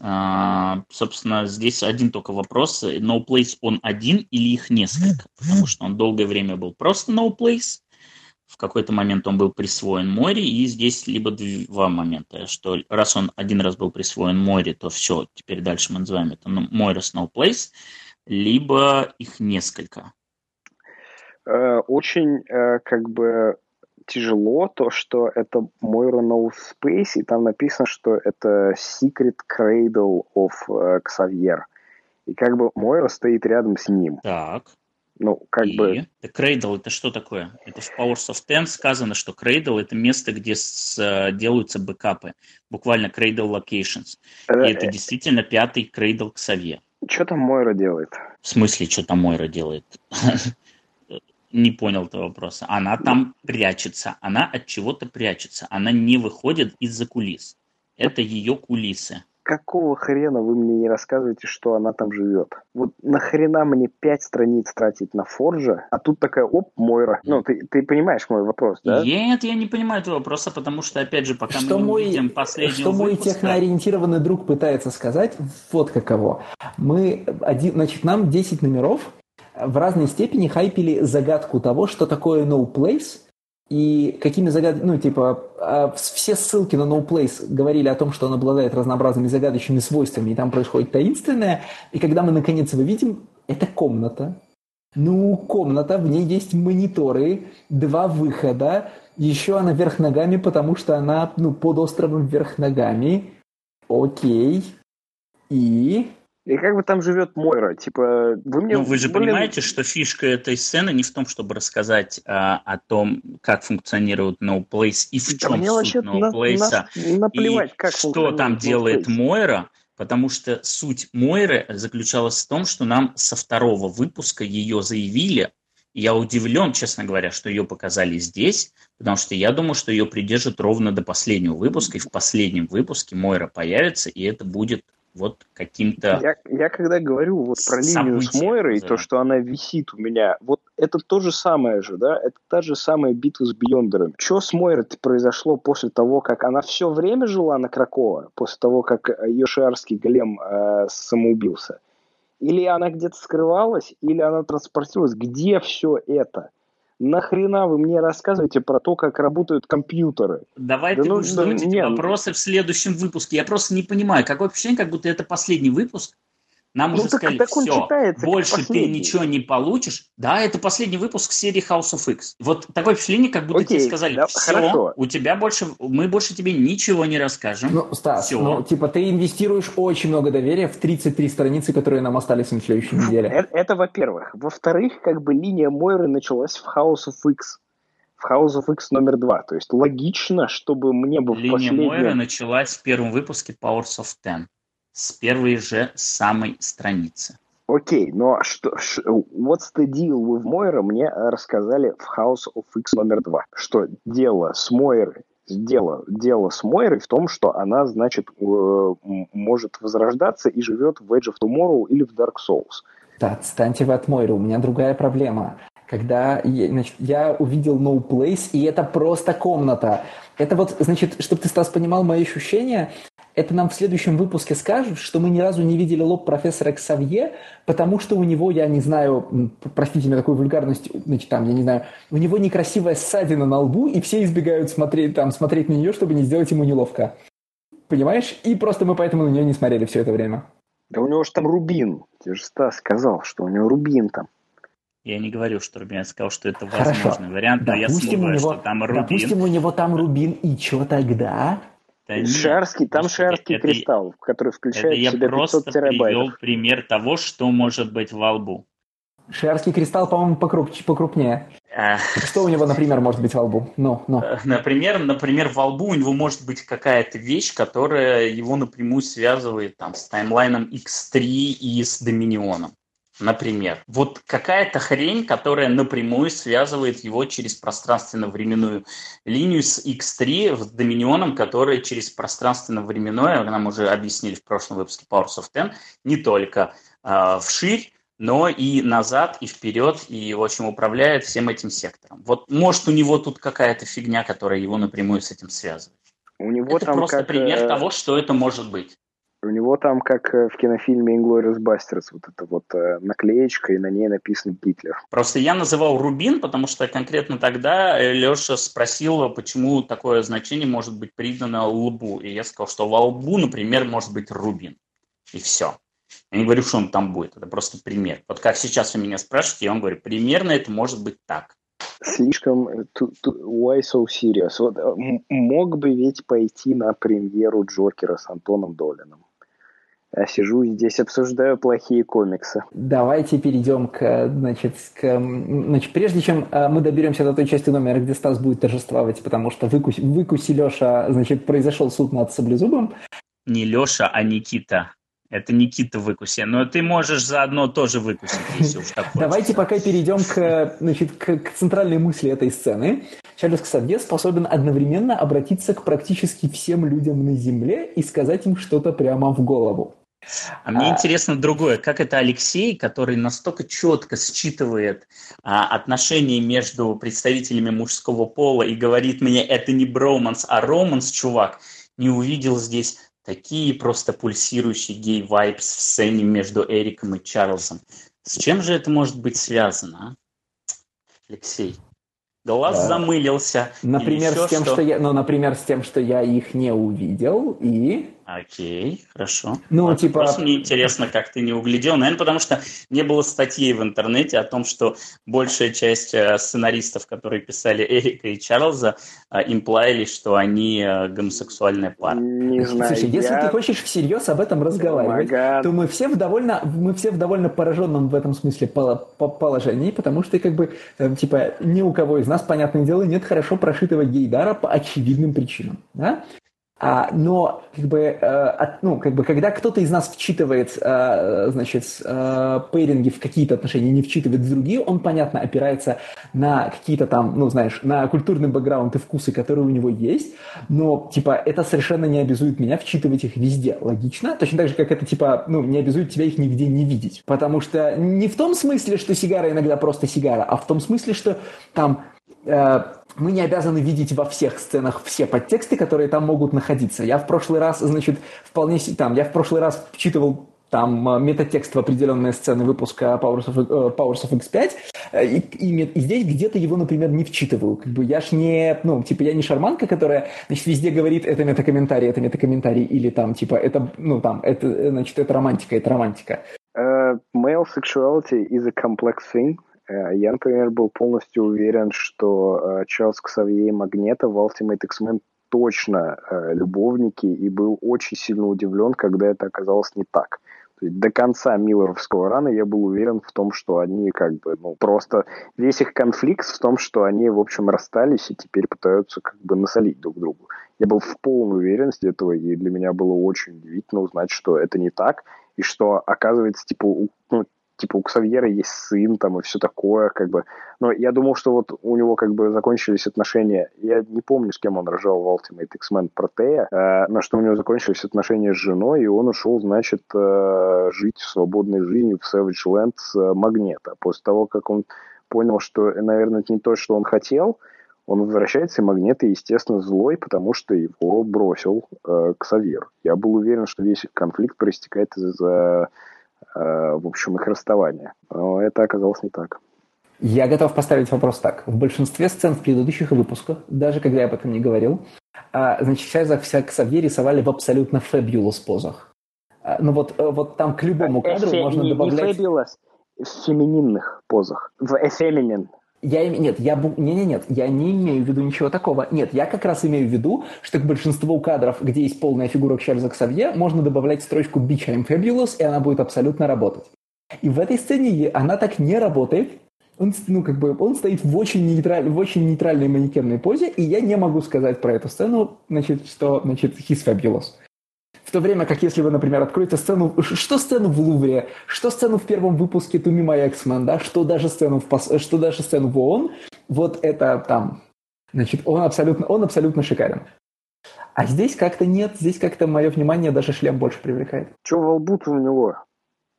А, собственно, здесь один только вопрос. No Place он один или их несколько? Потому что он долгое время был просто No Place. В какой-то момент он был присвоен Море, и здесь либо два момента, что раз он один раз был присвоен Море, то все, теперь дальше мы называем это Moira No Place либо их несколько? Э, очень э, как бы тяжело то, что это Moira No Space, и там написано, что это Secret Cradle of э, Xavier. И как бы Мойра стоит рядом с ним. Так. Ну, как и... бы... Cradle это что такое? Это в Powers of Ten сказано, что Cradle это место, где с, делаются бэкапы. Буквально Cradle Locations. И это действительно пятый Cradle Xavier. Что там Мойра делает? В смысле, что там Мойра делает? <laughs> Не понял этого вопроса. Она там прячется. Она от чего-то прячется. Она не выходит из-за кулис. Это ее кулисы. Какого хрена вы мне не рассказываете, что она там живет? Вот нахрена мне пять страниц тратить на Форжа, а тут такая, оп, Мойра. Ну, ты, ты понимаешь мой вопрос, да? Нет, я не понимаю этого вопроса, потому что, опять же, пока что мы не мой, увидим последнего Что мой выпуска... техноориентированный друг пытается сказать, вот каково. Мы, один, значит, нам 10 номеров в разной степени хайпили загадку того, что такое no place, и какими загад... ну, типа, а, все ссылки на No Place говорили о том, что он обладает разнообразными загадочными свойствами, и там происходит таинственное. И когда мы наконец его видим, это комната. Ну, комната, в ней есть мониторы, два выхода, еще она вверх ногами, потому что она, ну, под островом вверх ногами. Окей. И и как бы там живет Мойра? Типа, вы мне... Ну, вы же блин... понимаете, что фишка этой сцены не в том, чтобы рассказать а, о том, как функционирует No Place и в чем да суть No Place, на, на, наплевать, и как что там no делает Place. Мойра, потому что суть Мойры заключалась в том, что нам со второго выпуска ее заявили, я удивлен, честно говоря, что ее показали здесь, потому что я думаю, что ее придержат ровно до последнего выпуска, и в последнем выпуске Мойра появится, и это будет вот каким-то... Я, я когда говорю вот про линию с Мойрой, то, что она висит у меня, вот это то же самое же, да, это та же самая битва с Бьондером. Что с Мойрой произошло после того, как она все время жила на Кракова, после того, как ее шиарский голем э, самоубился? Или она где-то скрывалась, или она транспортировалась? Где все это? Нахрена вы мне рассказываете про то, как работают компьютеры? Давай да ты ну, будешь задавать ну, эти вопросы в следующем выпуске. Я просто не понимаю, какое впечатление, как будто это последний выпуск, нам ну, уже так, сказали, так все, больше ты ничего не получишь. Да, это последний выпуск серии House of X. Вот такое впечатление, как будто Окей, тебе сказали, да, все, хорошо. у тебя больше, мы больше тебе ничего не расскажем. Ну, Стас, все. ну, типа, ты инвестируешь очень много доверия в 33 страницы, которые нам остались на следующей <laughs> неделе. Это, это во-первых. Во-вторых, как бы линия Мойры началась в House of X в House of X номер два. То есть логично, чтобы мне бы Линия в последнем... Мойры началась в первом выпуске Powers of Ten с первой же самой страницы. Окей, okay, но что, what's the deal with Moira мне рассказали в House of X номер два, что дело с Мойрой дело, дело с Мойрой в том, что она, значит, э, может возрождаться и живет в Age of Tomorrow или в Dark Souls. Да, отстаньте вы от Мойры, у меня другая проблема. Когда я, значит, я увидел No Place, и это просто комната. Это вот, значит, чтобы ты, Стас, понимал мои ощущения, это нам в следующем выпуске скажут, что мы ни разу не видели лоб профессора Ксавье, потому что у него, я не знаю, простите меня такую вульгарность, значит, там, я не знаю, у него некрасивая ссадина на лбу, и все избегают смотреть, там, смотреть на нее, чтобы не сделать ему неловко. Понимаешь? И просто мы поэтому на нее не смотрели все это время. Да у него же там рубин. Ты же Стас сказал, что у него рубин там. Я не говорю, что Рубин, я сказал, что это возможный Хорошо. вариант, но допустим, я смываю, него, что там Рубин. Допустим, у него там Рубин, и что тогда? Да Шарский, там шарский это, кристалл, который включает это в себя 500 я просто привел пример того, что может быть во лбу. Шарский кристалл, по-моему, покруп, покрупнее. А... Что у него, например, может быть во лбу? Ну, ну. Например, например, во лбу у него может быть какая-то вещь, которая его напрямую связывает там, с таймлайном X3 и с Доминионом например. Вот какая-то хрень, которая напрямую связывает его через пространственно-временную линию с X3 в Доминионом, которая через пространственно-временное, нам уже объяснили в прошлом выпуске Powers of Ten, не только э, вширь, но и назад, и вперед, и, в общем, управляет всем этим сектором. Вот может у него тут какая-то фигня, которая его напрямую с этим связывает. У него это там просто как, пример э, того, что это может быть. У него там, как э, в кинофильме Inglourious Basterds, вот эта вот э, наклеечка, и на ней написан Гитлер. Просто я называл Рубин, потому что конкретно тогда э, Леша спросил, почему такое значение может быть придано лбу. И я сказал, что во лбу, например, может быть Рубин. И все. Я не говорю, что он там будет, это просто пример. Вот как сейчас вы меня спрашиваете, я вам говорю, примерно это может быть так. Слишком why so serious? Вот, мог бы ведь пойти на премьеру Джокера с Антоном Долином. Я сижу здесь, обсуждаю плохие комиксы. Давайте перейдем к, значит, к, значит прежде чем э, мы доберемся до той части номера, где Стас будет торжествовать, потому что выкуси, выкуси Леша, значит, произошел суд над Саблезубом. Не Леша, а Никита. Это Никита выкуси. Но ты можешь заодно тоже выкусить, если уж так Давайте пока перейдем к, значит, к, к центральной мысли этой сцены. Чарльз Ксавье способен одновременно обратиться к практически всем людям на Земле и сказать им что-то прямо в голову. А мне а... интересно другое, как это Алексей, который настолько четко считывает а, отношения между представителями мужского пола и говорит мне, это не броманс, а романс, чувак, не увидел здесь такие просто пульсирующие гей-вайбс в сцене между Эриком и Чарльзом. С чем же это может быть связано, а? Алексей? Глаз да. замылился. Например, с тем, что... что я, ну, например, с тем, что я их не увидел и Окей, хорошо. Ну, вот типа... Просто мне интересно, как ты не углядел. Наверное, потому что не было статьи в интернете о том, что большая часть э, сценаристов, которые писали Эрика и Чарльза, э, имплаяли, что они э, гомосексуальная пара. Не знаю, Слушай, я... если ты хочешь всерьез об этом разговаривать, oh то мы все в довольно, мы все в довольно пораженном в этом смысле положении, потому что, как бы, типа, ни у кого из нас, понятное дело, нет хорошо прошитого гейдара по очевидным причинам. Да? А, но как бы, э, от, ну, как бы, когда кто-то из нас вчитывает, э, значит, э, пейринги в какие-то отношения, не вчитывает в другие, он, понятно, опирается на какие-то там, ну, знаешь, на культурный бэкграунд и вкусы, которые у него есть, но, типа, это совершенно не обязует меня вчитывать их везде. Логично? Точно так же, как это, типа, ну, не обязует тебя их нигде не видеть. Потому что не в том смысле, что сигара иногда просто сигара, а в том смысле, что там э, мы не обязаны видеть во всех сценах все подтексты, которые там могут находиться. Я в прошлый раз, значит, вполне там, я в прошлый раз вчитывал там э, метатекст в определенные сцены выпуска Powers of, uh, Powers of X5, э, и, и, и здесь где-то его, например, не вчитываю. Как бы я ж не, ну, типа, я не шарманка, которая, значит, везде говорит, это метакомментарий, это метакомментарий, или там, типа, это, ну, там, это, значит, это романтика, это романтика. Uh, male sexuality is a complex thing. Э, я, например, был полностью уверен, что э, Чарльз Ксавье и Магнета в Ultimate X-Men точно э, любовники, и был очень сильно удивлен, когда это оказалось не так. То есть до конца Миллеровского рана я был уверен в том, что они как бы, ну, просто весь их конфликт в том, что они, в общем, расстались и теперь пытаются как бы насолить друг другу. Я был в полной уверенности этого, и для меня было очень удивительно узнать, что это не так, и что, оказывается, типа, ну, типа у Ксавьера есть сын там и все такое, как бы. Но я думал, что вот у него как бы закончились отношения. Я не помню, с кем он рожал в Ultimate X-Men Протея, э, но что у него закончились отношения с женой, и он ушел, значит, э, жить свободной жизнью в Savage Land с э, Магнета. После того, как он понял, что, наверное, это не то, что он хотел, он возвращается, и Магнет, естественно, злой, потому что его бросил э, Ксавьер. Я был уверен, что весь конфликт проистекает из-за Э, в общем, их расставания. Но это оказалось не так. Я готов поставить вопрос так. В большинстве сцен в предыдущих выпусках, даже когда я об этом не говорил, а, значит, Чайза вся Ксавье рисовали в абсолютно фэбюлос позах. А, ну вот, э, вот там к любому кадру Эфе, можно добавлять... Не фэбюлос, в фемининных позах, в эфеминин. Я, нет, я, не, не, нет, я не имею в виду ничего такого. Нет, я как раз имею в виду, что к большинству кадров, где есть полная фигура Чарльза Ксавье, можно добавлять строчку «Bitch, I'm fabulous», и она будет абсолютно работать. И в этой сцене она так не работает. Он, ну, как бы, он стоит в очень, нейтраль, в очень нейтральной манекенной позе, и я не могу сказать про эту сцену, значит, что, значит, he's fabulous. В то время как если вы, например, откроете сцену, что сцену в Лувре, что сцену в первом выпуске Туми My X-Men, да, что даже сцену в, что даже сцену в ООН, вот это там, значит, он абсолютно, он абсолютно шикарен. А здесь как-то нет, здесь как-то мое внимание даже шлем больше привлекает. Че во лбу у него?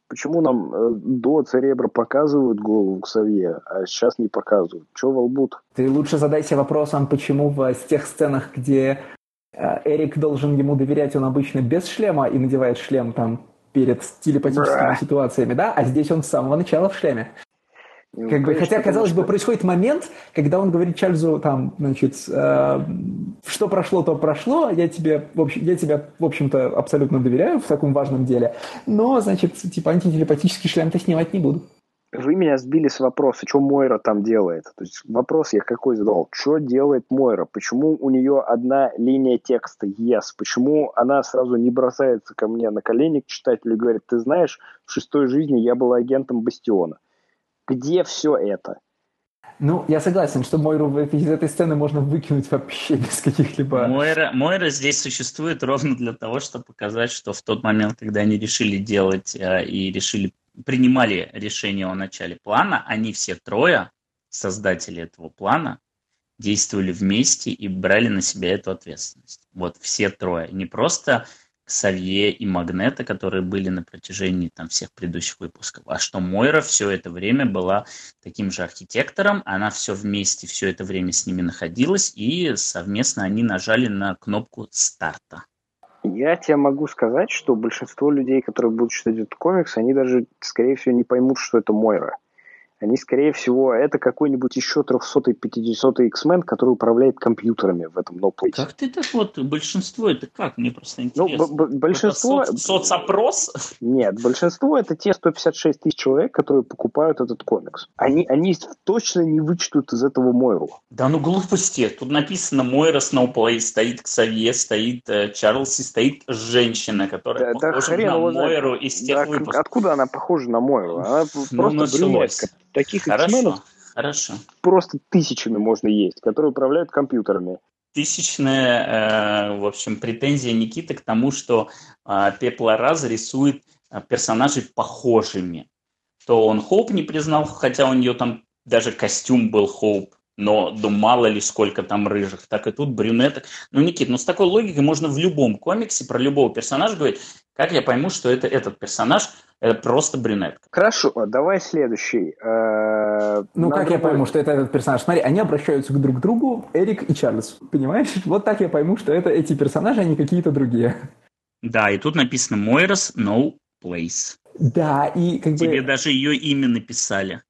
Почему нам э, до Церебра показывают голову Ксавье, а сейчас не показывают? Че во лбу -то? Ты лучше задайся вопросом, почему в тех сценах, где Эрик должен ему доверять, он обычно без шлема и надевает шлем там перед телепатическими Бра. ситуациями, да, а здесь он с самого начала в шлеме. Ну, как бы, хотя, казалось бы, происходит момент, когда он говорит Чарльзу, там, значит, э, что прошло, то прошло, я тебе, в общем, я тебя, в общем-то, абсолютно доверяю в таком важном деле, но, значит, типа, антителепатический шлем-то снимать не буду вы меня сбили с вопроса, что Мойра там делает. То есть вопрос я какой задал. Что делает Мойра? Почему у нее одна линия текста yes? Почему она сразу не бросается ко мне на колени к читателю и говорит, ты знаешь, в шестой жизни я был агентом Бастиона. Где все это? Ну, я согласен, что Мойру из этой сцены можно выкинуть вообще <laughs> без каких-либо... Мойра, Мойра здесь существует ровно для того, чтобы показать, что в тот момент, когда они решили делать э, и решили принимали решение о начале плана, они все трое, создатели этого плана, действовали вместе и брали на себя эту ответственность. Вот все трое. Не просто Савье и Магнета, которые были на протяжении там, всех предыдущих выпусков, а что Мойра все это время была таким же архитектором, она все вместе, все это время с ними находилась, и совместно они нажали на кнопку старта. Я тебе могу сказать, что большинство людей, которые будут читать этот комикс, они даже, скорее всего, не поймут, что это Мойра они, скорее всего, это какой-нибудь еще 300-500 X-Men, который управляет компьютерами в этом ноплейте. Как ты так вот, большинство это как? Мне просто ну, интересно. Ну, большинство... соц- соцопрос? Нет, большинство это те 156 тысяч человек, которые покупают этот комикс. Они, они точно не вычтут из этого Мойру. Да ну глупости. Тут написано Мойра Сноуплей, стоит Ксавье, стоит э, Чарльз и стоит женщина, которая да, похожа да, на Мойру из тех да, выпусков. Откуда она похожа на Мойру? Она ну, просто брюнетка. Таких хорошо, хорошо. просто тысячами можно есть, которые управляют компьютерами. тысячная, э, в общем, претензия Никиты к тому, что э, Пепла Раз рисует э, персонажей похожими. То он Хоуп не признал, хотя у нее там даже костюм был Хоуп, но ну, мало ли сколько там рыжих, так и тут брюнеток. Ну, Никит, ну с такой логикой можно в любом комиксе про любого персонажа говорить, как я пойму, что это этот персонаж, это просто брюнетка. Хорошо, давай следующий. Э, ну, как я пойму, что это этот персонаж? Смотри, они обращаются друг к другу, Эрик и Чарльз, понимаешь? Вот так я пойму, что это эти персонажи, а не какие-то другие. Да, и тут написано Moira's No Place. Да, и как Тебе бы... даже ее имя написали.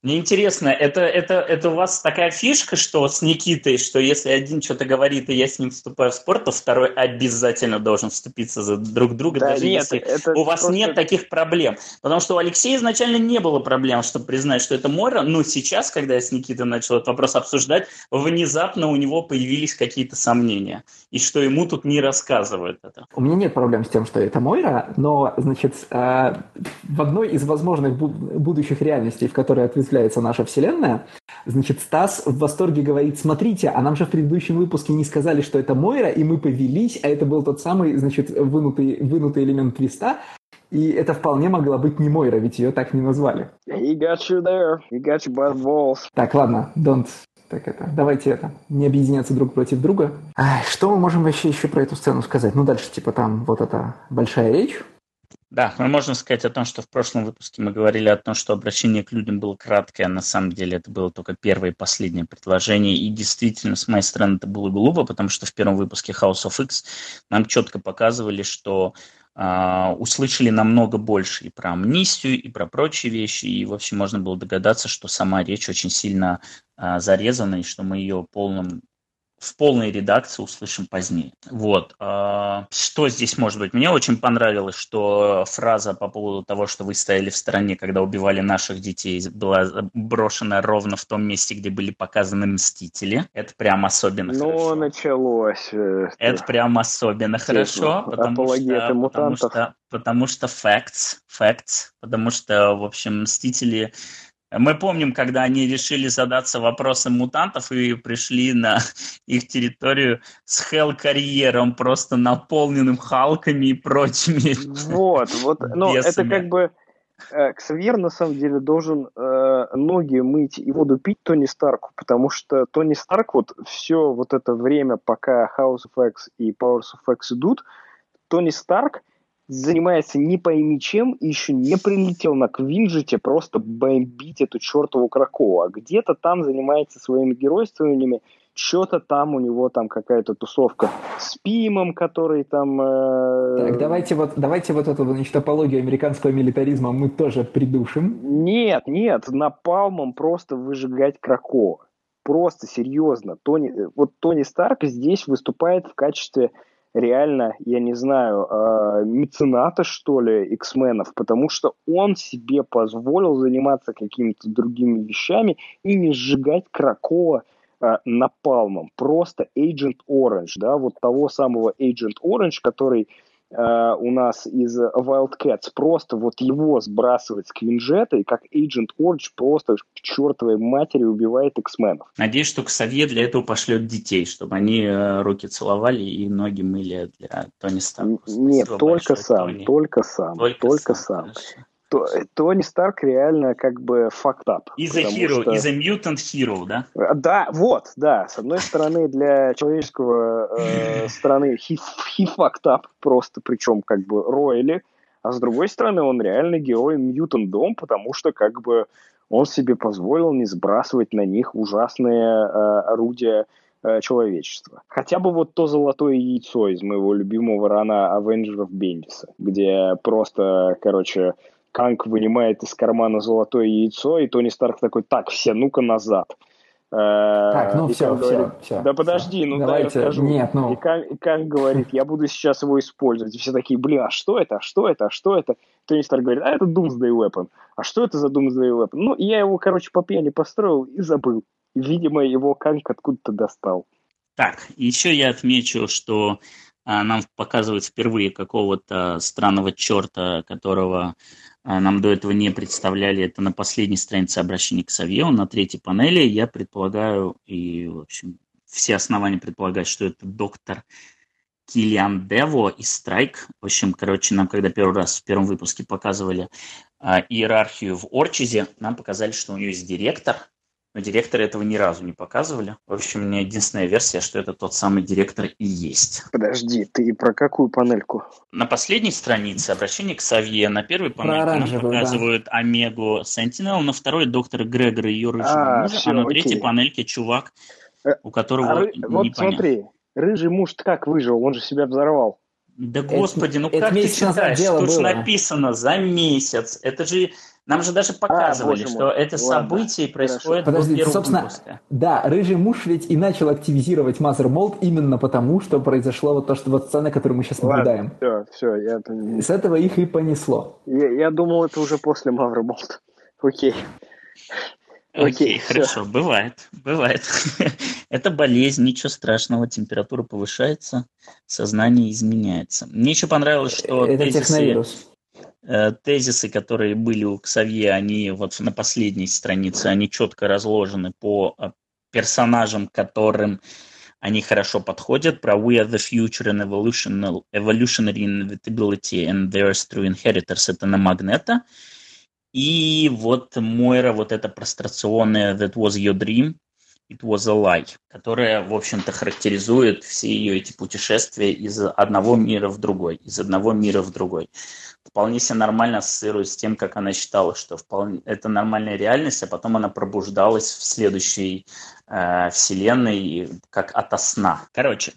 Мне интересно, это, это, это у вас такая фишка, что с Никитой, что если один что-то говорит, и я с ним вступаю в спор, то второй обязательно должен вступиться за друг друга, да даже нет, если это у вас просто... нет таких проблем. Потому что у Алексея изначально не было проблем, чтобы признать, что это Мора, но сейчас, когда я с Никитой начал этот вопрос обсуждать, внезапно у него появились какие-то сомнения, и что ему тут не рассказывают это. У меня нет проблем с тем, что это Мойра, но, значит, э, в одной из возможных будущих реальностей, в которой ответственность осуществляется наша Вселенная, значит, Стас в восторге говорит, смотрите, а нам же в предыдущем выпуске не сказали, что это Мойра, и мы повелись, а это был тот самый, значит, вынутый, вынутый элемент твиста, и это вполне могла быть не Мойра, ведь ее так не назвали. He got you there. He got you by the balls. Так, ладно, don't. Так это, давайте это, не объединяться друг против друга. Ай, что мы можем вообще еще про эту сцену сказать? Ну, дальше, типа, там вот эта большая речь, да, мы можем сказать о том, что в прошлом выпуске мы говорили о том, что обращение к людям было краткое, а на самом деле это было только первое и последнее предложение, и действительно, с моей стороны, это было глупо, потому что в первом выпуске House of X нам четко показывали, что Uh, услышали намного больше и про амнистию, и про прочие вещи, и, в общем, можно было догадаться, что сама речь очень сильно uh, зарезана, и что мы ее полным в полной редакции услышим позднее. Вот. А, что здесь может быть? Мне очень понравилось, что фраза по поводу того, что вы стояли в стороне, когда убивали наших детей, была брошена ровно в том месте, где были показаны Мстители. Это прям особенно ну, хорошо. Ну, началось. Это, это прям особенно хорошо, потому что, потому что, потому что facts, facts, потому что, в общем, Мстители мы помним, когда они решили задаться вопросом мутантов и пришли на <laughs> их территорию с хелл-карьером, просто наполненным халками и прочими. <laughs> Вот, вот, но это как бы э, Ксавьер на самом деле должен э, ноги мыть и воду пить Тони Старку, потому что Тони Старк вот все вот это время, пока House of X и Powers of X идут, Тони Старк занимается не пойми чем и еще не прилетел на Квинджете просто бомбить эту чертову Кракова. А где-то там занимается своими геройствованиями, что-то там у него там какая-то тусовка с Пимом, который там... Э... Так, давайте вот, давайте вот эту значит, апологию американского милитаризма мы тоже придушим. Нет, нет, напалмом просто выжигать Кракова. Просто серьезно. Тони, э, вот Тони Старк здесь выступает в качестве реально, я не знаю, э, мецената, что ли, X-менов, потому что он себе позволил заниматься какими-то другими вещами и не сжигать Кракова э, напалмом. Просто Agent Orange, да, вот того самого Agent Orange, который э, у нас из Wildcats, просто вот его сбрасывать с Квинжета, и как Agent Orange просто к чертовой матери убивает X-менов. Надеюсь, что Ксавье для этого пошлет детей, чтобы они э, руки целовали и ноги мыли для Тони Старка. Нет, только сам, Тони. только сам, только, только сам. сам. Тони Старк реально как бы fucked up. Из a hero, что... is a mutant hero, да? Да, вот, да. С одной стороны, для человеческого э, <laughs> страны he, he fucked up просто, причем как бы рояли, а с другой стороны, он реально герой мьютандом, потому что как бы он себе позволил не сбрасывать на них ужасные э, орудия э, человечества. Хотя бы вот то золотое яйцо из моего любимого рана Авенджеров Бендиса, где просто, короче, Канг вынимает из кармана золотое яйцо, и Тони Старк такой, так, все, ну-ка назад. Э, так, ну и все, все, говорит, все. Да подожди, ну Давайте, дай расскажу. Нет, ну... И Канг, и Канг говорит, я буду сейчас его использовать. И все такие, блин, а что это, а что это, а что это? Тони Старк говорит, а это Doomsday Weapon. А что это за Doomsday Weapon? Ну, я его, короче, по пьяни построил и забыл. Видимо, его Канг откуда-то достал. Так, еще я отмечу, что а, нам показывают впервые какого-то странного черта, которого нам до этого не представляли. Это на последней странице обращения к Савье, на третьей панели. Я предполагаю, и, в общем, все основания предполагать, что это доктор Киллиан Дево и Страйк. В общем, короче, нам когда первый раз в первом выпуске показывали э, иерархию в Орчизе, нам показали, что у нее есть директор, но директора этого ни разу не показывали. В общем, у меня единственная версия, что это тот самый директор и есть. Подожди, ты про какую панельку? На последней странице обращение к Савье. На первой панельке нам показывают да. Омегу Sentinel, на второй доктора Грегора и ее рыжего а, мужа, все, а на окей. третьей панельке чувак, э, у которого а, не Вот смотри, рыжий муж как выжил? Он же себя взорвал. Да господи, ну это как ты читаешь? Тут же написано за месяц. Это же нам же даже показывали, а, что мой. это событие происходит Подожди, до собственно, выпуска. Да, рыжий муж ведь и начал активизировать Mother Mold именно потому, что произошло вот то, что вот сцена, которую мы сейчас Ладно, наблюдаем. Все, все, я... С этого их и понесло. Я, я думал, это уже после Mother Mold. Окей. Окей, хорошо, бывает, бывает. <laughs> это болезнь, ничего страшного, температура повышается, сознание изменяется. Мне еще понравилось, что это тезисы, техновирус. Э, тезисы, которые были у Ксавье, они вот на последней странице, они четко разложены по э, персонажам, которым они хорошо подходят, про We are the future and evolutionary, inevitability and theirs through inheritors, это на Магнета. И вот Мойра, вот это прострационное That was your dream, It was a lie, которая, в общем-то, характеризует все ее эти путешествия из одного мира в другой, из одного мира в другой. Вполне себе нормально ассоциирует с тем, как она считала, что вполне, это нормальная реальность, а потом она пробуждалась в следующей э, вселенной как ото сна. Короче,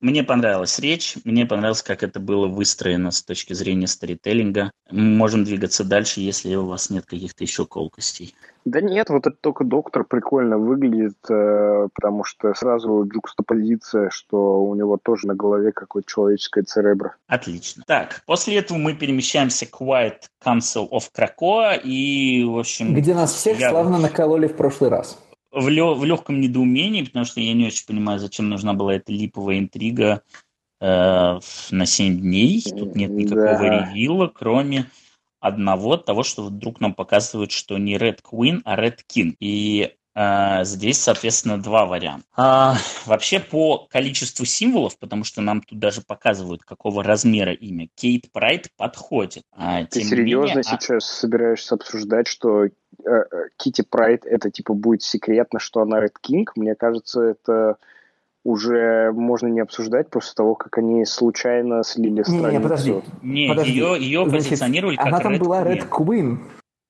мне понравилась речь, мне понравилось, как это было выстроено с точки зрения сторителлинга. Мы можем двигаться дальше, если у вас нет каких-то еще колкостей. Да нет, вот это только доктор прикольно выглядит, э, потому что сразу джукстопозиция, что у него тоже на голове какое-то человеческое церебро. Отлично. Так, после этого мы перемещаемся к White Council of Krakoa и, в общем... Где нас всех я... славно накололи в прошлый раз в, лё, в легком недоумении, потому что я не очень понимаю, зачем нужна была эта липовая интрига э, на 7 дней. Тут нет никакого да. ревила, кроме одного того, что вдруг нам показывают, что не Red Queen, а Red King. И здесь, соответственно, два варианта. А, вообще по количеству символов, потому что нам тут даже показывают, какого размера имя, Кейт Прайд подходит. А, Ты серьезно менее, а сейчас а... собираешься обсуждать, что Кити Прайд это типа будет секретно, что она Ред Кинг. Мне кажется, это уже можно не обсуждать после того, как они случайно слили страницу. Не, не подожди. Не, подожди. ее, ее Значит, позиционировали как Она там Red была Red Queen.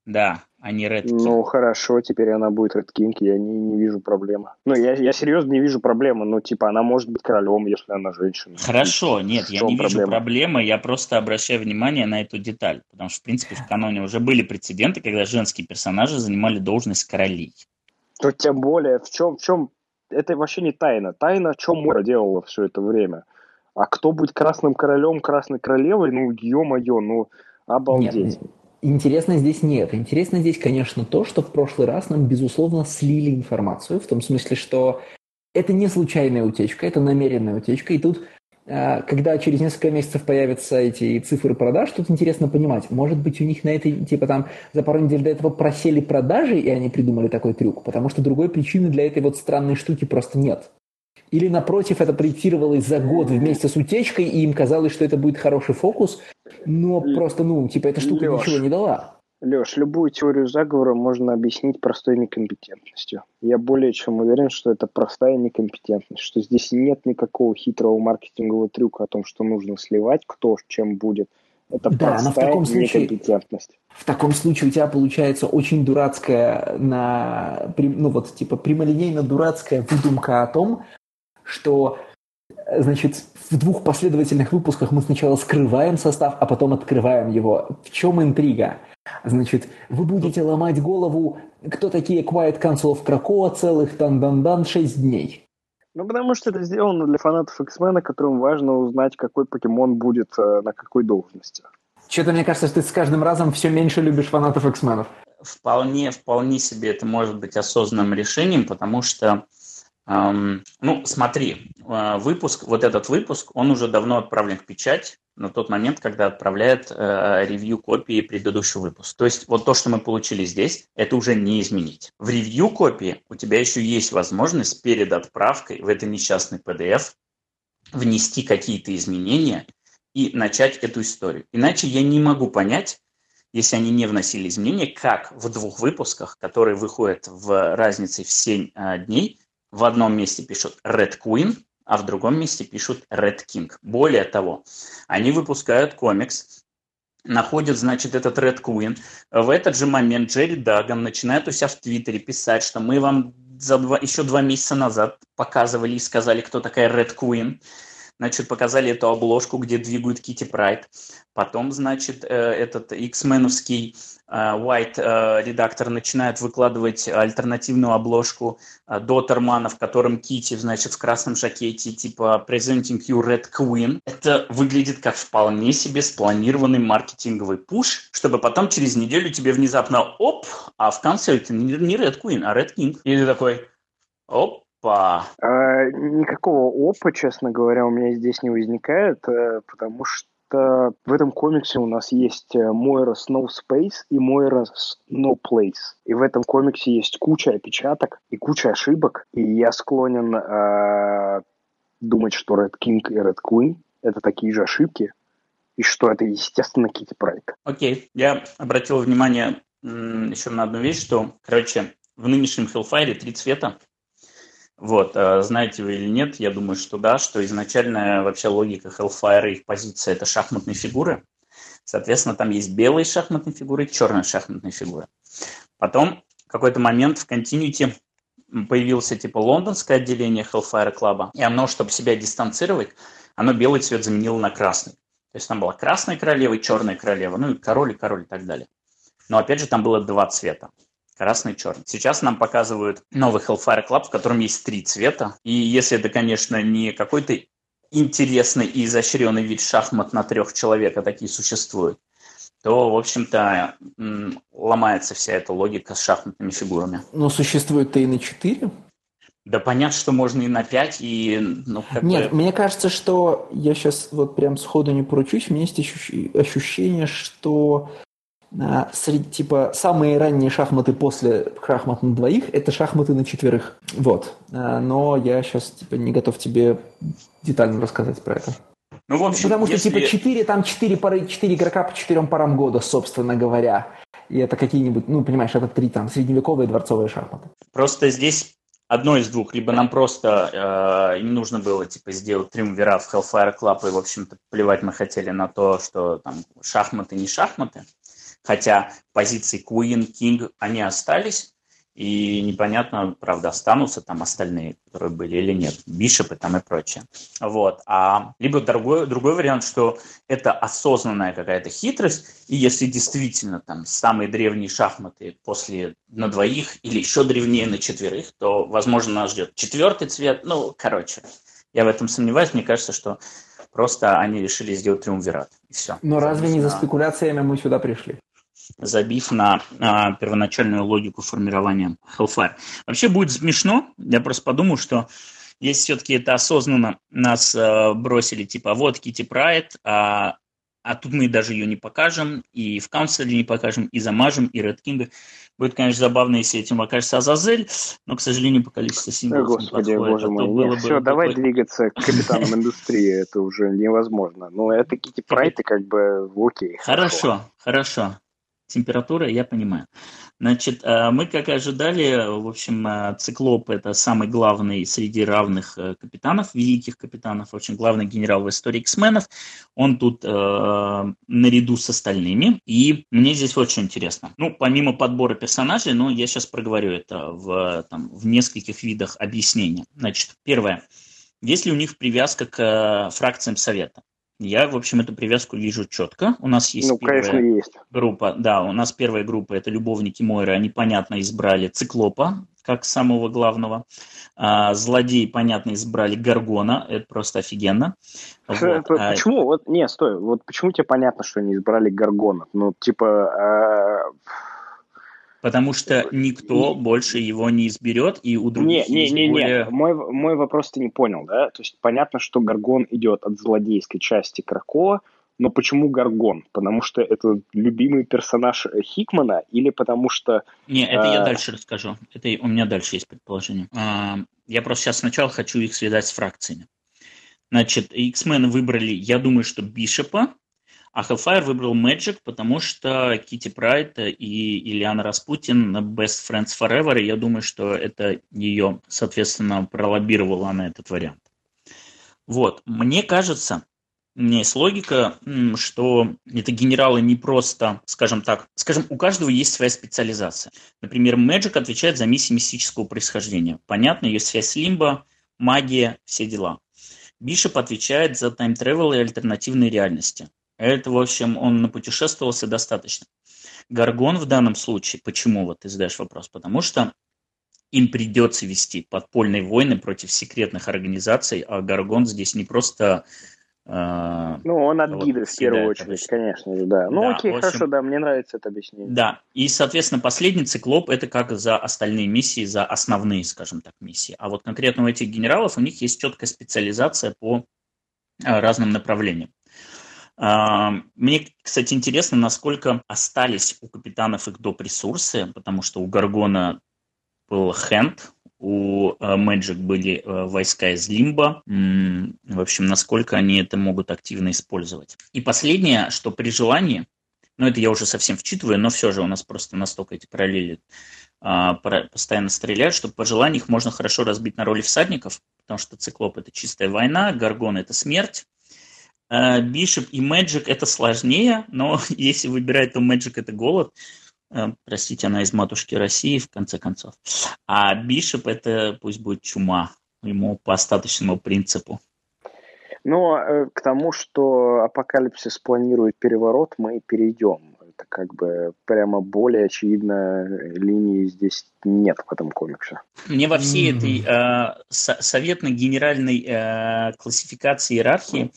Да, а не Red King. Ну, хорошо, теперь она будет Red King, я не, не вижу проблемы. Ну, я, я серьезно не вижу проблемы, ну, типа, она может быть королем, если она женщина. Хорошо, нет, я не проблема? вижу проблемы, я просто обращаю внимание на эту деталь, потому что, в принципе, в каноне уже были прецеденты, когда женские персонажи занимали должность королей. То тем более, в чем, в чем, это вообще не тайна. Тайна, что Мора делала все это время. А кто будет красным королем, красной королевой, ну, ё-моё, ну, обалдеть. Нет, Интересно здесь нет. Интересно здесь, конечно, то, что в прошлый раз нам, безусловно, слили информацию, в том смысле, что это не случайная утечка, это намеренная утечка, и тут а, когда через несколько месяцев появятся эти цифры продаж, тут интересно понимать, может быть, у них на этой, типа там, за пару недель до этого просели продажи, и они придумали такой трюк, потому что другой причины для этой вот странной штуки просто нет. Или, напротив, это проектировалось за год вместе с утечкой, и им казалось, что это будет хороший фокус, но просто, ну, типа, эта штука Леш, ничего не дала. Леш, любую теорию заговора можно объяснить простой некомпетентностью. Я более чем уверен, что это простая некомпетентность, что здесь нет никакого хитрого маркетингового трюка о том, что нужно сливать, кто чем будет. Это да, простая но в таком случае, некомпетентность. В таком случае у тебя получается очень дурацкая, на, ну вот типа прямолинейно дурацкая выдумка о том, что значит, в двух последовательных выпусках мы сначала скрываем состав, а потом открываем его. В чем интрига? Значит, вы будете ломать голову, кто такие Quiet Council of Krakoa целых дан-дан-дан 6 дней. Ну, потому что это сделано для фанатов X-Men, которым важно узнать, какой покемон будет э, на какой должности. Что-то мне кажется, что ты с каждым разом все меньше любишь фанатов X-Men. Вполне, вполне себе это может быть осознанным решением, потому что ну, смотри, э, выпуск, вот этот выпуск, он уже давно отправлен к печать на тот момент, когда отправляет э, ревью копии предыдущего выпуска. То есть вот то, что мы получили здесь, это уже не изменить. В ревью копии у тебя еще есть возможность перед отправкой в это несчастный PDF внести какие-то изменения и начать эту историю. Иначе я не могу понять, если они не вносили изменения, как в двух выпусках, которые выходят в разнице в 7 э, дней, в одном месте пишут Red Queen, а в другом месте пишут Red King. Более того, они выпускают комикс, находят, значит, этот Red Queen. В этот же момент Джерри Даган начинает у себя в Твиттере писать, что мы вам за два, еще два месяца назад показывали и сказали, кто такая Red Queen. Значит, показали эту обложку, где двигают Кити Прайд. Потом, значит, э, этот X-меновский White э, редактор начинает выкладывать альтернативную обложку Дотермана, в котором Кити, значит, в красном жакете, типа Presenting You Red Queen. Это выглядит как вполне себе спланированный маркетинговый пуш, чтобы потом через неделю тебе внезапно оп, а в конце это не Red Queen, а Red King. И ты такой, оп, Опа. А, никакого опа, честно говоря, у меня здесь не возникает, э, потому что в этом комиксе у нас есть э, Мойра Snow Space и Мойра Snow Place. И в этом комиксе есть куча опечаток и куча ошибок. И я склонен э, думать, что Red King и Red Queen — это такие же ошибки, и что это, естественно, Кити Прайд. Окей, я обратил внимание еще на одну вещь, что, короче, в нынешнем Hellfire три цвета, вот, а знаете вы или нет, я думаю, что да, что изначальная вообще логика Hellfire и их позиция – это шахматные фигуры. Соответственно, там есть белые шахматные фигуры и черные шахматные фигуры. Потом в какой-то момент в континьюте появился типа лондонское отделение Hellfire Club, и оно, чтобы себя дистанцировать, оно белый цвет заменило на красный. То есть там была красная королева и черная королева, ну и король и король и так далее. Но опять же там было два цвета красный, черный. Сейчас нам показывают новый Hellfire Club, в котором есть три цвета. И если это, конечно, не какой-то интересный и изощренный вид шахмат на трех человек, а такие существуют, то, в общем-то, ломается вся эта логика с шахматными фигурами. Но существует-то и на четыре? Да понятно, что можно и на 5, и... Ну, как Нет, бы... мне кажется, что я сейчас вот прям сходу не поручусь, у меня есть ощущение, что а, среди, типа, самые ранние шахматы после шахмат на двоих – это шахматы на четверых. Вот. А, но я сейчас, типа, не готов тебе детально рассказать про это. Ну, в общем, Потому что, если... типа, четыре, там четыре пары, четыре игрока по четырем парам года, собственно говоря. И это какие-нибудь, ну, понимаешь, это три там средневековые дворцовые шахматы. Просто здесь одно из двух. Либо нам просто э, им нужно было, типа, сделать триумвират в Hellfire Club, и, в общем-то, плевать мы хотели на то, что там шахматы не шахматы. Хотя позиции Queen, King, они остались, и непонятно, правда, останутся там остальные, которые были или нет, бишопы там и прочее. Вот. А либо другой, другой вариант, что это осознанная какая-то хитрость, и если действительно там самые древние шахматы после на двоих или еще древнее на четверых, то, возможно, нас ждет четвертый цвет. Ну, короче, я в этом сомневаюсь. Мне кажется, что просто они решили сделать триумвират. И все. Но разве не за спекуляциями мы сюда пришли? Забив на а, первоначальную логику формирования Hellfire. Вообще будет смешно, я просто подумал, что если все-таки это осознанно нас а, бросили, типа, вот Кити Прайд, а, а тут мы даже ее не покажем, и в Каунселе не покажем, и замажем, и Ред Кинга. Будет, конечно, забавно, если этим окажется Азазель, но, к сожалению, по количеству символов Господи, не подходит. Боже мой. Было Нет, бы все, давай такой... двигаться к капитанам индустрии, это уже невозможно. Но это Кити Прайд, и как бы окей. Хорошо, хорошо температура, я понимаю. Значит, э, мы, как и ожидали, в общем, э, Циклоп – это самый главный среди равных э, капитанов, великих капитанов, очень главный генерал в истории X-менов. Он тут э, наряду с остальными, и мне здесь очень интересно. Ну, помимо подбора персонажей, ну, я сейчас проговорю это в, там, в нескольких видах объяснения. Значит, первое. Есть ли у них привязка к фракциям Совета? Я, в общем, эту привязку вижу четко. У нас есть ну, первая конечно, есть. группа. Да, у нас первая группа это любовники Мойры. Они, понятно, избрали Циклопа как самого главного. А, злодеи, понятно, избрали Гаргона. Это просто офигенно. Вот. А почему? Вот, не, стой. Вот почему тебе понятно, что они избрали Гаргона? Ну, типа... Потому что никто и... больше его не изберет, и у других не, не, не, более... не. Мой, мой вопрос ты не понял, да? То есть понятно, что Гаргон идет от злодейской части Кракоа, но почему Гаргон? Потому что это любимый персонаж Хикмана или потому что... Не, это а... я дальше расскажу. Это у меня дальше есть предположение. А, я просто сейчас сначала хочу их связать с фракциями. Значит, X-Men выбрали, я думаю, что Бишопа, а Hellfire выбрал Magic, потому что Кити Прайд и Ильяна Распутин Best Friends Forever, и я думаю, что это ее, соответственно, пролоббировала на этот вариант. Вот, мне кажется, у меня есть логика, что это генералы не просто, скажем так, скажем, у каждого есть своя специализация. Например, Magic отвечает за миссии мистического происхождения. Понятно, ее связь с Лимбо, магия, все дела. Бишоп отвечает за тайм-тревел и альтернативные реальности. Это, в общем, он напутешествовался достаточно. Гаргон в данном случае, почему, вот ты задаешь вопрос, потому что им придется вести подпольные войны против секретных организаций, а Гаргон здесь не просто а, ну, он от вот гида в первую очередь, обычно. конечно же, да. Ну, да, окей, общем, хорошо, да, мне нравится это объяснение. Да, и, соответственно, последний циклоп – это как за остальные миссии, за основные, скажем так, миссии. А вот конкретно у этих генералов у них есть четкая специализация по а, разным направлениям. Мне, кстати, интересно, насколько остались у капитанов их доп. ресурсы, потому что у Гаргона был Хенд, у э, Magic были э, войска из Лимба. В общем, насколько они это могут активно использовать. И последнее, что при желании, ну это я уже совсем вчитываю, но все же у нас просто настолько эти параллели а, постоянно стреляют, что по желанию их можно хорошо разбить на роли всадников, потому что циклоп это чистая война, гаргон это смерть, Бишоп и Мэджик это сложнее, но <laughs> если выбирать, то Мэджик это голод. Э, простите, она из матушки России, в конце концов. А Бишоп это пусть будет чума, ему по остаточному принципу. Но э, к тому, что Апокалипсис планирует переворот, мы перейдем. Это как бы прямо более очевидно линии здесь нет в этом комиксе. Мне во всей этой э, советно-генеральной э, классификации иерархии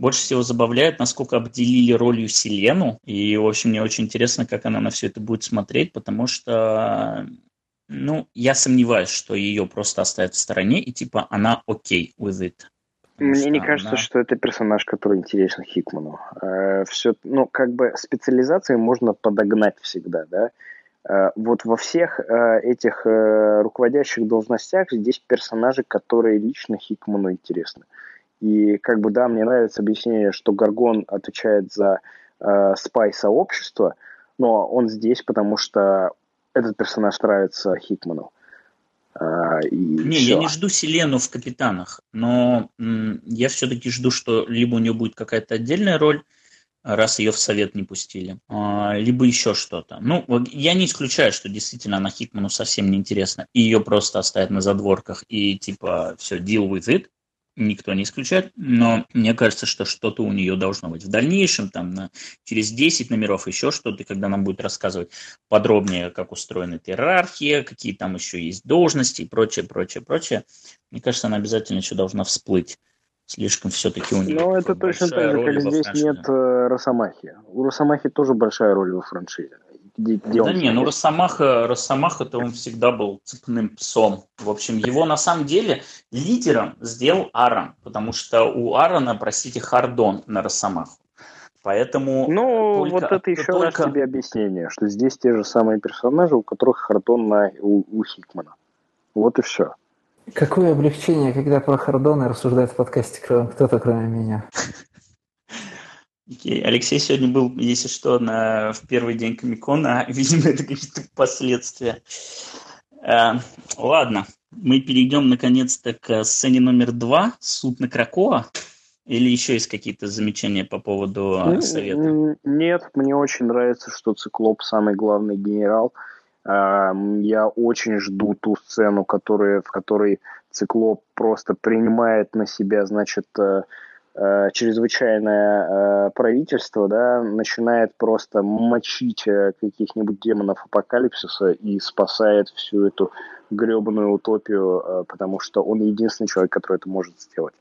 больше всего забавляет, насколько обделили ролью Селену. И, в общем, мне очень интересно, как она на все это будет смотреть, потому что, ну, я сомневаюсь, что ее просто оставят в стороне, и типа она окей okay with it. Мне не кажется, она... что это персонаж, который интересен Хикману. Э, все, ну, как бы специализации можно подогнать всегда, да. Э, вот во всех э, этих руководящих должностях здесь персонажи, которые лично Хикману интересны. И как бы, да, мне нравится объяснение, что Гаргон отвечает за э, спай-сообщество, но он здесь, потому что этот персонаж нравится Хикману. И не, все. я не жду Селену в Капитанах, но м, я все-таки жду, что либо у нее будет какая-то отдельная роль, раз ее в совет не пустили, а, либо еще что-то. Ну, я не исключаю, что действительно она Хикману совсем не интересна, и ее просто оставят на задворках и типа все, deal with it никто не исключает, но мне кажется, что что-то у нее должно быть. В дальнейшем, там, на, через 10 номеров еще что-то, когда нам будет рассказывать подробнее, как устроена иерархия, какие там еще есть должности и прочее, прочее, прочее, мне кажется, она обязательно еще должна всплыть. Слишком все-таки у нее. Ну, это точно так же, как здесь нет э, Росомахи. У Росомахи тоже большая роль во франшизе где, да не, ну Росомаха, Росомаха-то он всегда был цепным псом. В общем, его на самом деле лидером сделал Аарон, потому что у Аарона, простите, Хардон на Росомаху. Поэтому... Ну, только, вот это еще только... раз тебе объяснение, что здесь те же самые персонажи, у которых Хардон на, у, у Хикмана. Вот и все. Какое облегчение, когда про Хардона рассуждает в подкасте кто-то, кроме меня. Окей. Алексей сегодня был, если что, на, в первый день Комикона. Видимо, <laughs> это какие-то последствия. А, ладно, мы перейдем наконец-то к сцене номер два «Суд на Кракоа». Или еще есть какие-то замечания по поводу совета? Нет, мне очень нравится, что Циклоп самый главный генерал. Я очень жду ту сцену, которая, в которой Циклоп просто принимает на себя, значит, э, чрезвычайное э, правительство да, начинает просто мочить э, каких-нибудь демонов апокалипсиса и спасает всю эту гребаную утопию, потому что он единственный человек, который это может сделать.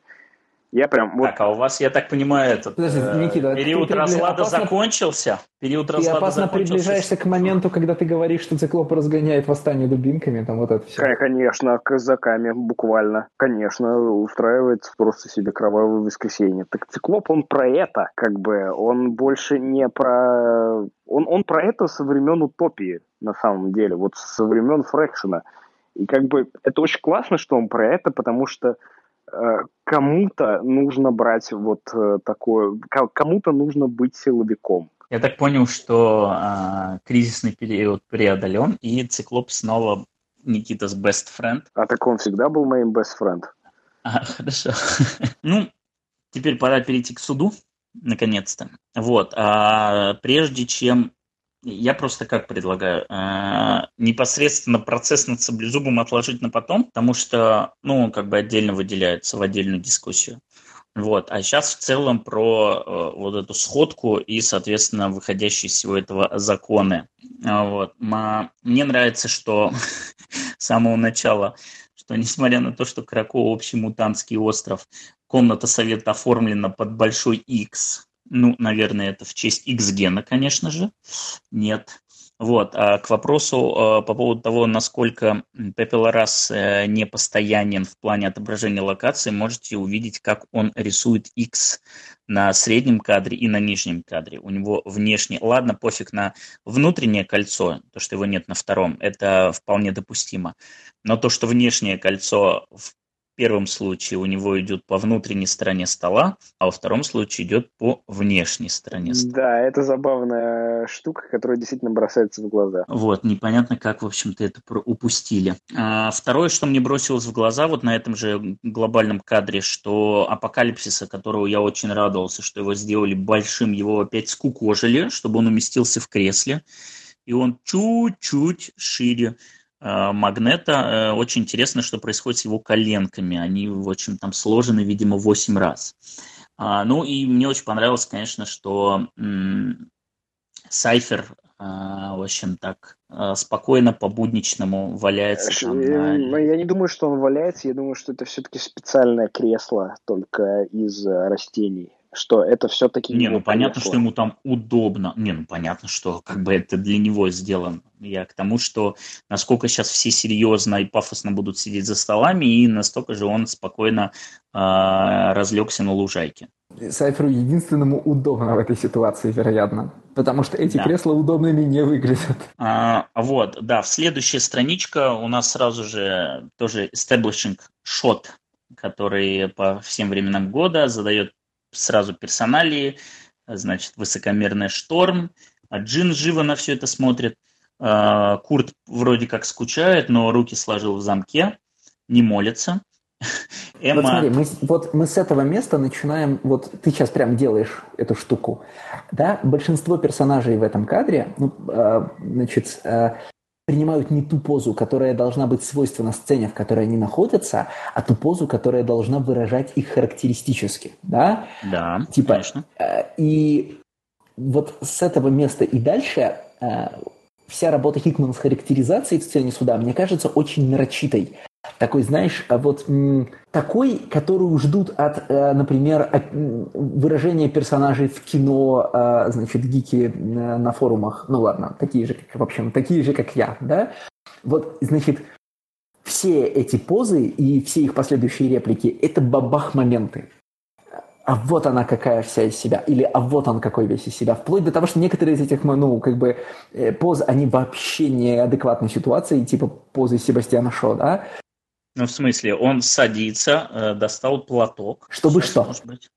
Я прям вот... Так, а у вас, я так понимаю, этот Подожди, э, Никита, период разлада опасно... закончился? Период ты разлада опасно закончился. приближаешься к моменту, когда ты говоришь, что циклоп разгоняет восстание дубинками, там вот это все. Конечно, казаками, буквально. Конечно, устраивает просто себе кровавое воскресенье. Так циклоп, он про это, как бы, он больше не про... Он, он про это со времен утопии, на самом деле, вот со времен Фрэкшена. И как бы это очень классно, что он про это, потому что кому-то нужно брать вот э, такое, кому-то нужно быть силовиком. Я так понял, что э, кризисный период преодолен, и Циклоп снова Никита's best friend. А так он всегда был моим best friend. А, хорошо. <laughs> ну, теперь пора перейти к суду, наконец-то. Вот, а прежде чем я просто как предлагаю, э, непосредственно процесс над саблезубом отложить на потом, потому что, ну, он как бы отдельно выделяется в отдельную дискуссию. Вот. А сейчас в целом про э, вот эту сходку и, соответственно, выходящие из всего этого законы. А вот. Мне нравится, что <laughs> с самого начала, что несмотря на то, что Крако общий мутантский остров, комната совета оформлена под большой X, ну, наверное, это в честь X-гена, конечно же. Нет. Вот. А к вопросу э, по поводу того, насколько Пепелорас э, не постоянен в плане отображения локации, можете увидеть, как он рисует X на среднем кадре и на нижнем кадре. У него внешне, ладно, пофиг на внутреннее кольцо, то, что его нет на втором, это вполне допустимо. Но то, что внешнее кольцо в первом случае у него идет по внутренней стороне стола, а во втором случае идет по внешней стороне стола. Да, это забавная штука, которая действительно бросается в глаза. Вот, непонятно, как, в общем-то, это упустили. А второе, что мне бросилось в глаза вот на этом же глобальном кадре, что апокалипсиса, которого я очень радовался, что его сделали большим, его опять скукожили, чтобы он уместился в кресле, и он чуть-чуть шире магнета. Э, очень интересно, что происходит с его коленками. Они, в общем, там сложены, видимо, 8 раз. А, ну и мне очень понравилось, конечно, что Сайфер, э, в общем, так спокойно по-будничному валяется там на... Ну, я не думаю, что он валяется, я думаю, что это все-таки специальное кресло только из растений что это все-таки... Не, ну понятно, что ему там удобно. Не, ну понятно, что как бы это для него сделано. Я к тому, что насколько сейчас все серьезно и пафосно будут сидеть за столами, и настолько же он спокойно э, разлегся на лужайке. Сайферу единственному удобно в этой ситуации, вероятно. Потому что эти да. кресла удобными не выглядят. А, вот, да, в следующая страничка у нас сразу же тоже establishing shot, который по всем временам года задает сразу персоналии, значит, высокомерный шторм, а Джин живо на все это смотрит, а, Курт вроде как скучает, но руки сложил в замке, не молится. <laughs> Эмма... Вот смотри, мы, вот мы с этого места начинаем, вот ты сейчас прям делаешь эту штуку, да, большинство персонажей в этом кадре, ну, э, значит, э, принимают не ту позу, которая должна быть свойственна сцене, в которой они находятся, а ту позу, которая должна выражать их характеристически, да? Да, типа, конечно. Э, и вот с этого места и дальше э, вся работа Хикмана с характеризацией в сцене суда, мне кажется, очень нарочитой. Такой, знаешь, а вот такой, которую ждут от, э, например, от выражения персонажей в кино, э, значит, гики э, на форумах. Ну ладно, такие же, как, в общем, такие же, как я, да? Вот, значит, все эти позы и все их последующие реплики – это бабах-моменты. А вот она какая вся из себя, или а вот он какой весь из себя. Вплоть до того, что некоторые из этих, ну, как бы, поз, они вообще неадекватной ситуации, типа позы Себастьяна Шо, да? Ну, в смысле, он садится, э, достал платок. Чтобы Сейчас, что? Может быть,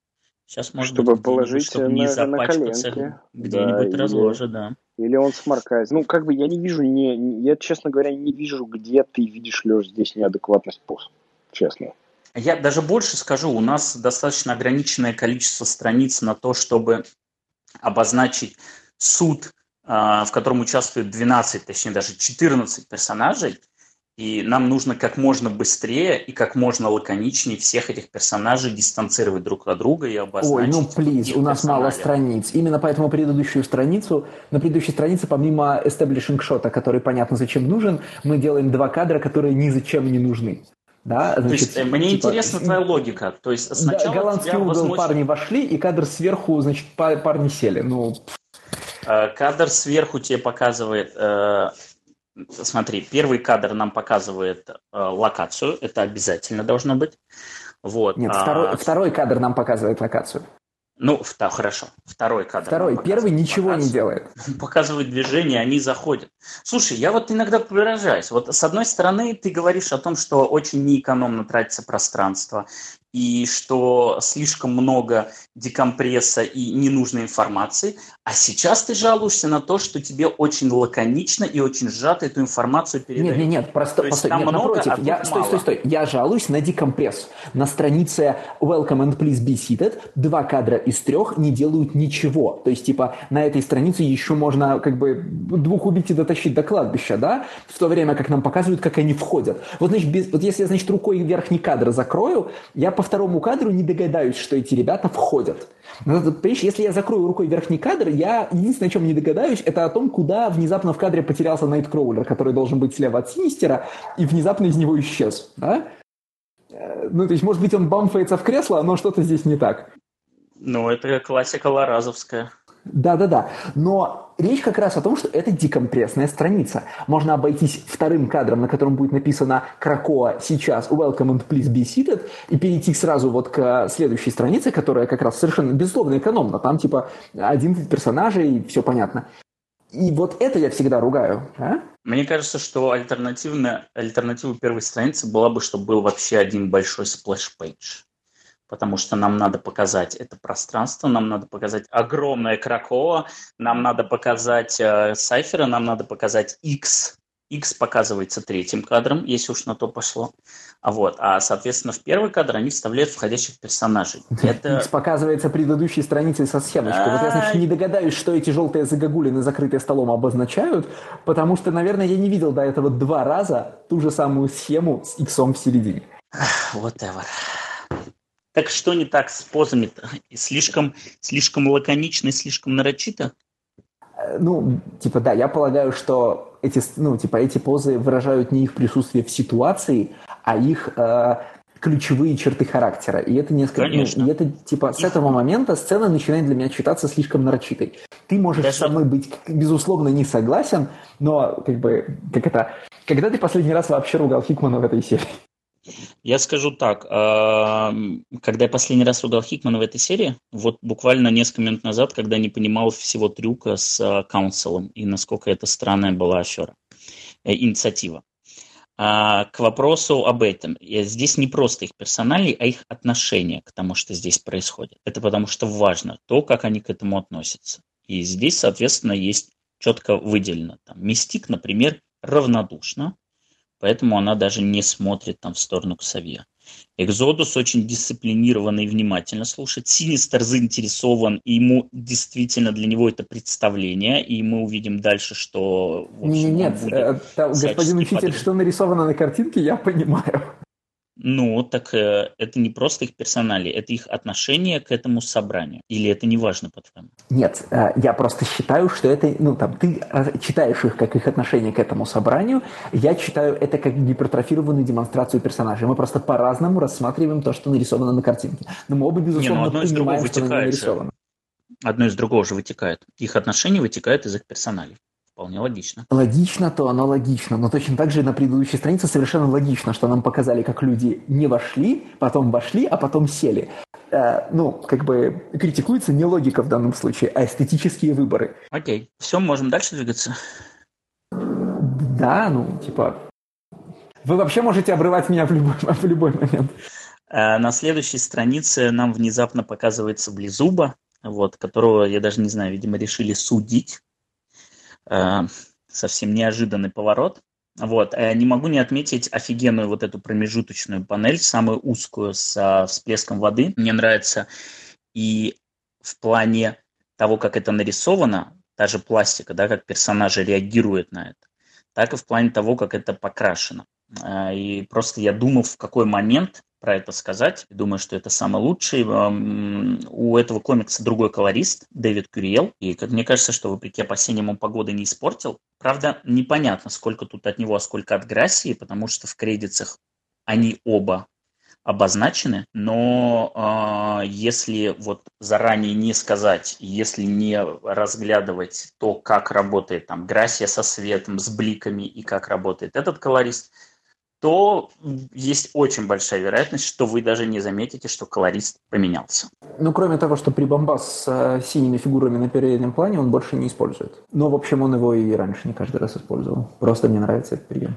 Сейчас, может чтобы быть, положить чтобы на, не запачкаться где-нибудь да, разложить, да. Или он сморкается. Ну, как бы я не вижу, не, я, честно говоря, не вижу, где ты видишь, Леш, здесь неадекватность поз. Честно. Я даже больше скажу, у нас достаточно ограниченное количество страниц на то, чтобы обозначить суд, а, в котором участвует 12, точнее даже 14 персонажей, и нам нужно как можно быстрее и как можно лаконичнее всех этих персонажей дистанцировать друг от друга и обозначить. Ой, ну плиз, у нас мало страниц. Именно поэтому предыдущую страницу, на предыдущей странице помимо establishing шота, который понятно зачем нужен, мы делаем два кадра, которые ни зачем не нужны. Да, значит, То есть э, мне типа, интересна твоя логика. То есть сначала голландский угол возмущ... парни вошли, и кадр сверху, значит, парни сели. Ну... Э, кадр сверху тебе показывает... Э, смотри, первый кадр нам показывает локацию, это обязательно должно быть. Вот. Нет, а... второй, второй кадр нам показывает локацию. Ну, да, хорошо. Второй кадр. Второй. Первый ничего не делает. <laughs> Показывает движение, они заходят. Слушай, я вот иногда поражаюсь. Вот с одной стороны, ты говоришь о том, что очень неэкономно тратится пространство и что слишком много декомпресса и ненужной информации, а сейчас ты жалуешься на то, что тебе очень лаконично и очень сжато эту информацию передают. Нет, нет, нет, просто, постой, нет, много, напротив, а я, стой, стой, стой, я жалуюсь на декомпресс. На странице Welcome and Please Be Seated два кадра из трех не делают ничего. То есть, типа, на этой странице еще можно, как бы, двух убить и дотащить до кладбища, да? В то время, как нам показывают, как они входят. Вот, значит, без, вот если я, значит, рукой верхний кадр закрою, я по второму кадру не догадаюсь, что эти ребята входят. Но, понимаешь, если я закрою рукой верхний кадр, я единственное, о чем не догадаюсь, это о том, куда внезапно в кадре потерялся Найткроулер, который должен быть слева от Синистера, и внезапно из него исчез. Да? Э, ну, то есть, может быть, он бамфается в кресло, но что-то здесь не так. Ну, это классика ларазовская. Да-да-да. Но речь как раз о том, что это декомпрессная страница. Можно обойтись вторым кадром, на котором будет написано «Кракоа сейчас, welcome and please be seated», и перейти сразу вот к следующей странице, которая как раз совершенно безусловно экономна. Там типа 11 персонажей, все понятно. И вот это я всегда ругаю. А? Мне кажется, что альтернативная, альтернатива первой страницы была бы, чтобы был вообще один большой splash page потому что нам надо показать это пространство, нам надо показать огромное Кракоа, нам надо показать э, Сайфера, нам надо показать X. X показывается третьим кадром, если уж на то пошло. А вот, а, соответственно, в первый кадр они вставляют входящих персонажей. <laughs> Это... X показывается предыдущей страницей со схемочкой. Вот я, значит, не догадаюсь, что эти желтые загогулины, закрытые столом, обозначают, потому что, наверное, я не видел до этого два раза ту же самую схему с иксом в середине. Whatever. Так что не так с позами? -то? Слишком, слишком лаконично и слишком нарочито? Э, ну, типа, да, я полагаю, что эти, ну, типа, эти позы выражают не их присутствие в ситуации, а их э, ключевые черты характера. И это несколько... Конечно. Ну, и это, типа, с этого момента сцена начинает для меня читаться слишком нарочитой. Ты можешь Даже... со мной быть, безусловно, не согласен, но, как бы, как это... Когда ты последний раз вообще ругал Хикмана в этой серии? Я скажу так, когда я последний раз ругал Хикмана в этой серии, вот буквально несколько минут назад, когда не понимал всего трюка с а, Каунселом и насколько это странная была афера, э, инициатива. А, к вопросу об этом. Здесь не просто их персонали, а их отношение к тому, что здесь происходит. Это потому что важно то, как они к этому относятся. И здесь, соответственно, есть четко выделено. Там, Мистик, например, равнодушно поэтому она даже не смотрит там в сторону Ксавье. Экзодус очень дисциплинированно и внимательно слушает. Синистер заинтересован, и ему действительно для него это представление, и мы увидим дальше, что... В общем, Нет, э, там, господин учитель, подробно. что нарисовано на картинке, я понимаю. Ну, так э, это не просто их персонали, это их отношение к этому собранию. Или это не важно, по-твоему? Нет, э, я просто считаю, что это, ну, там, ты э, читаешь их как их отношение к этому собранию, я читаю это как гипертрофированную демонстрацию персонажей. Мы просто по-разному рассматриваем то, что нарисовано на картинке. Но мы оба, безусловно, не, ну, одно из понимаем, другого что нарисовано. Одно из другого же вытекает. Их отношения вытекают из их персоналей. Вполне логично. Логично, то оно логично. Но точно так же на предыдущей странице совершенно логично, что нам показали, как люди не вошли, потом вошли, а потом сели. Э, ну, как бы критикуется не логика в данном случае, а эстетические выборы. Окей. Все, можем дальше двигаться? Да, ну, типа... Вы вообще можете обрывать меня в любой, <laughs> в любой момент. Э, на следующей странице нам внезапно показывается Близуба, вот, которого, я даже не знаю, видимо, решили судить совсем неожиданный поворот. Вот. Э, не могу не отметить офигенную вот эту промежуточную панель, самую узкую с всплеском воды. Мне нравится и в плане того, как это нарисовано, даже пластика, да, как персонажи реагируют на это, так и в плане того, как это покрашено. Э, и просто я думал, в какой момент про это сказать. Думаю, что это самый лучший. У этого комикса другой колорист, Дэвид Кюриел. И, как мне кажется, что вопреки опасениям он погоды не испортил. Правда, непонятно, сколько тут от него, а сколько от Грассии, потому что в кредитах они оба обозначены, но э, если вот заранее не сказать, если не разглядывать то, как работает там грассия со светом, с бликами и как работает этот колорист, то есть очень большая вероятность, что вы даже не заметите, что колорист поменялся. Ну, кроме того, что прибамбас с э, синими фигурами на переднем плане он больше не использует. Но, в общем, он его и раньше не каждый раз использовал. Просто мне нравится этот прием.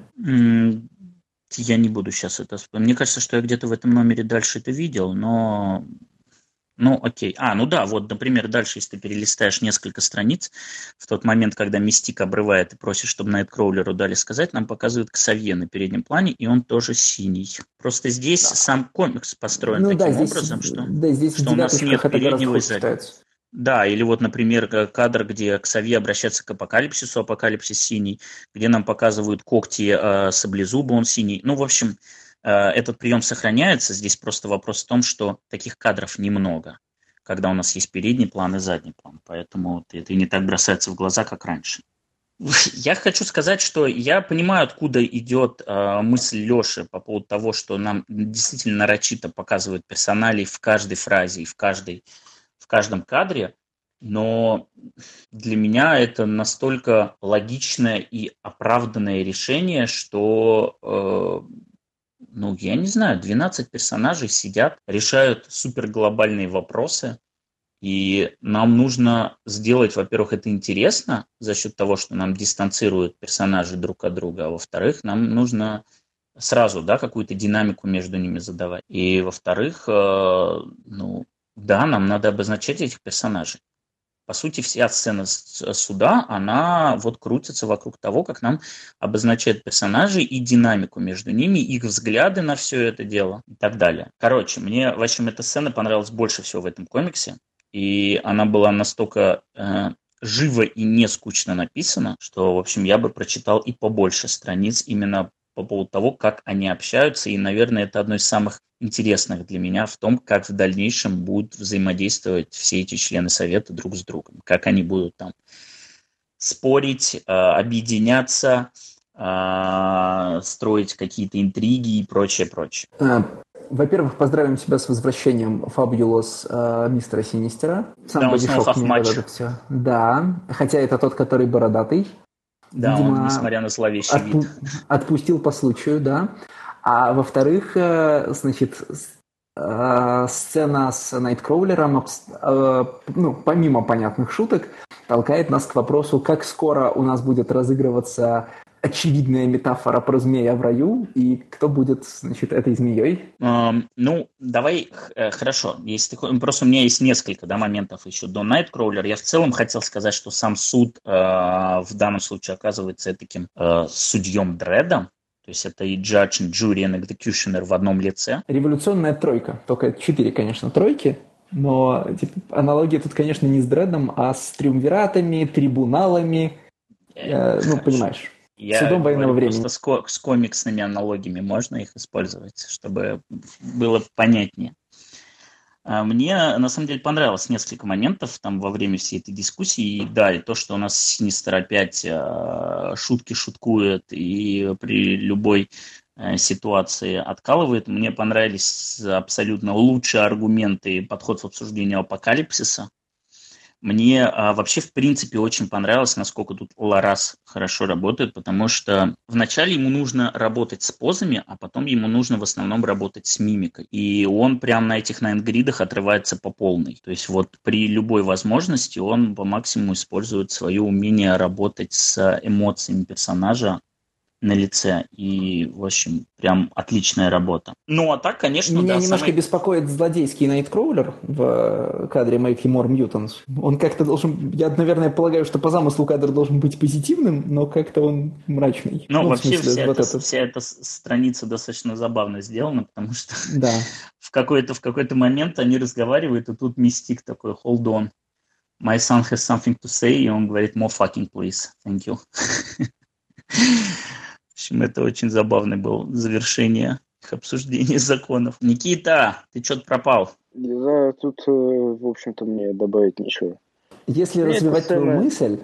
Я не буду сейчас это... Мне кажется, что я где-то в этом номере дальше это видел, но... Ну, окей. А, ну да, вот, например, дальше, если ты перелистаешь несколько страниц, в тот момент, когда Мистик обрывает и просит, чтобы Найткроулеру дали сказать, нам показывают Ксавье на переднем плане, и он тоже синий. Просто здесь да. сам комикс построен ну, таким да, здесь, образом, что, да, здесь что у нас нет переднего и заднего. Да, или вот, например, кадр, где Ксавье обращается к апокалипсису, апокалипсис синий, где нам показывают когти э, саблезуба, он синий. Ну, в общем, э, этот прием сохраняется. Здесь просто вопрос в том, что таких кадров немного, когда у нас есть передний план и задний план. Поэтому это не так бросается в глаза, как раньше. Я хочу сказать, что я понимаю, откуда идет э, мысль Леши по поводу того, что нам действительно нарочито показывают персоналей в каждой фразе и в каждой в каждом кадре, но для меня это настолько логичное и оправданное решение, что, э, ну, я не знаю, 12 персонажей сидят, решают суперглобальные вопросы, и нам нужно сделать, во-первых, это интересно за счет того, что нам дистанцируют персонажи друг от друга, а во-вторых, нам нужно сразу, да, какую-то динамику между ними задавать. И во-вторых, э, ну, да, нам надо обозначать этих персонажей. По сути, вся сцена суда, она вот крутится вокруг того, как нам обозначают персонажей и динамику между ними, их взгляды на все это дело и так далее. Короче, мне, в общем, эта сцена понравилась больше всего в этом комиксе, и она была настолько э, живо и не скучно написана, что, в общем, я бы прочитал и побольше страниц именно по поводу того, как они общаются, и, наверное, это одно из самых интересных для меня в том, как в дальнейшем будут взаимодействовать все эти члены Совета друг с другом, как они будут там спорить, э, объединяться, э, строить какие-то интриги и прочее, прочее. А, во-первых, поздравим тебя с возвращением Фабулос э, мистера Синистера. Сам да, снова матч. все. Да, хотя это тот, который бородатый. Да, Видимо, он, несмотря на зловещий отпу- вид. Отпустил по случаю, да. А во-вторых, э, значит, э, сцена с Найткроулером, э, ну, помимо понятных шуток, толкает нас к вопросу, как скоро у нас будет разыгрываться очевидная метафора про змея в раю, и кто будет, значит, этой змеей? Um, ну, давай, хорошо. Если ты, просто у меня есть несколько да, моментов еще до Найткроулер. Я в целом хотел сказать, что сам суд э, в данном случае оказывается таким э, судьем Дредом, то есть это и judge, и jury, и executioner в одном лице. Революционная тройка. Только четыре, конечно, тройки. Но типа, аналогия тут, конечно, не с Дредом, а с триумвиратами, трибуналами. Э, ну, понимаешь. Я Судом военного времени. Просто с комиксными аналогиями можно их использовать, чтобы было понятнее. А, мне, на самом деле, понравилось несколько моментов там во время всей этой дискуссии. И да, и то, что у нас Синистер опять э, шутки шуткует и при любой э, ситуации откалывает. Мне понравились абсолютно лучшие аргументы и подход в обсуждении апокалипсиса. Мне а, вообще, в принципе, очень понравилось, насколько тут Ларас хорошо работает, потому что вначале ему нужно работать с позами, а потом ему нужно в основном работать с мимикой. И он прямо на этих найнгридах отрывается по полной. То есть вот при любой возможности он по максимуму использует свое умение работать с эмоциями персонажа, на лице. И, в общем, прям отличная работа. Ну, а так, конечно, Меня да, немножко самый... беспокоит злодейский Найткроулер в кадре Make More Mutants. Он как-то должен... Я, наверное, полагаю, что по замыслу кадр должен быть позитивным, но как-то он мрачный. Ну, ну вообще смысле, вся, вот эта, вся эта страница достаточно забавно сделана, потому что да. <laughs> в какой-то в какой-то момент они разговаривают, и тут Мистик такой, hold on, my son has something to say, и он говорит, more fucking please, thank you. <laughs> В общем, это очень забавный был завершение их обсуждения <laughs> законов. Никита, ты что-то пропал? Да, тут, э, в общем-то, мне добавить нечего. Если Нет, развивать твою самое... мысль,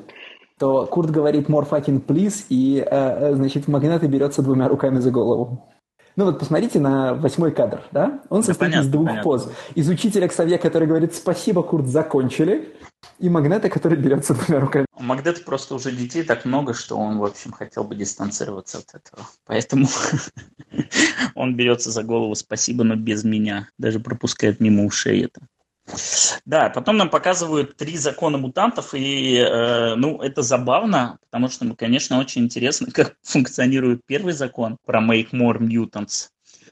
то Курт говорит more fucking please, и, э, э значит, Магнаты берется двумя руками за голову. Ну вот посмотрите на восьмой кадр, да? Он состоит понятно, из двух понятно. поз. Из учителя Ксавье, который говорит «Спасибо, Курт, закончили», и Магнета, который берется двумя руками. У Магнета просто уже детей так много, что он, в общем, хотел бы дистанцироваться от этого. Поэтому <laughs> он берется за голову «Спасибо, но без меня». Даже пропускает мимо ушей это. Да, потом нам показывают три закона мутантов, и э, ну, это забавно, потому что, ну, конечно, очень интересно, <laughs> как функционирует первый закон про Make More Mutants.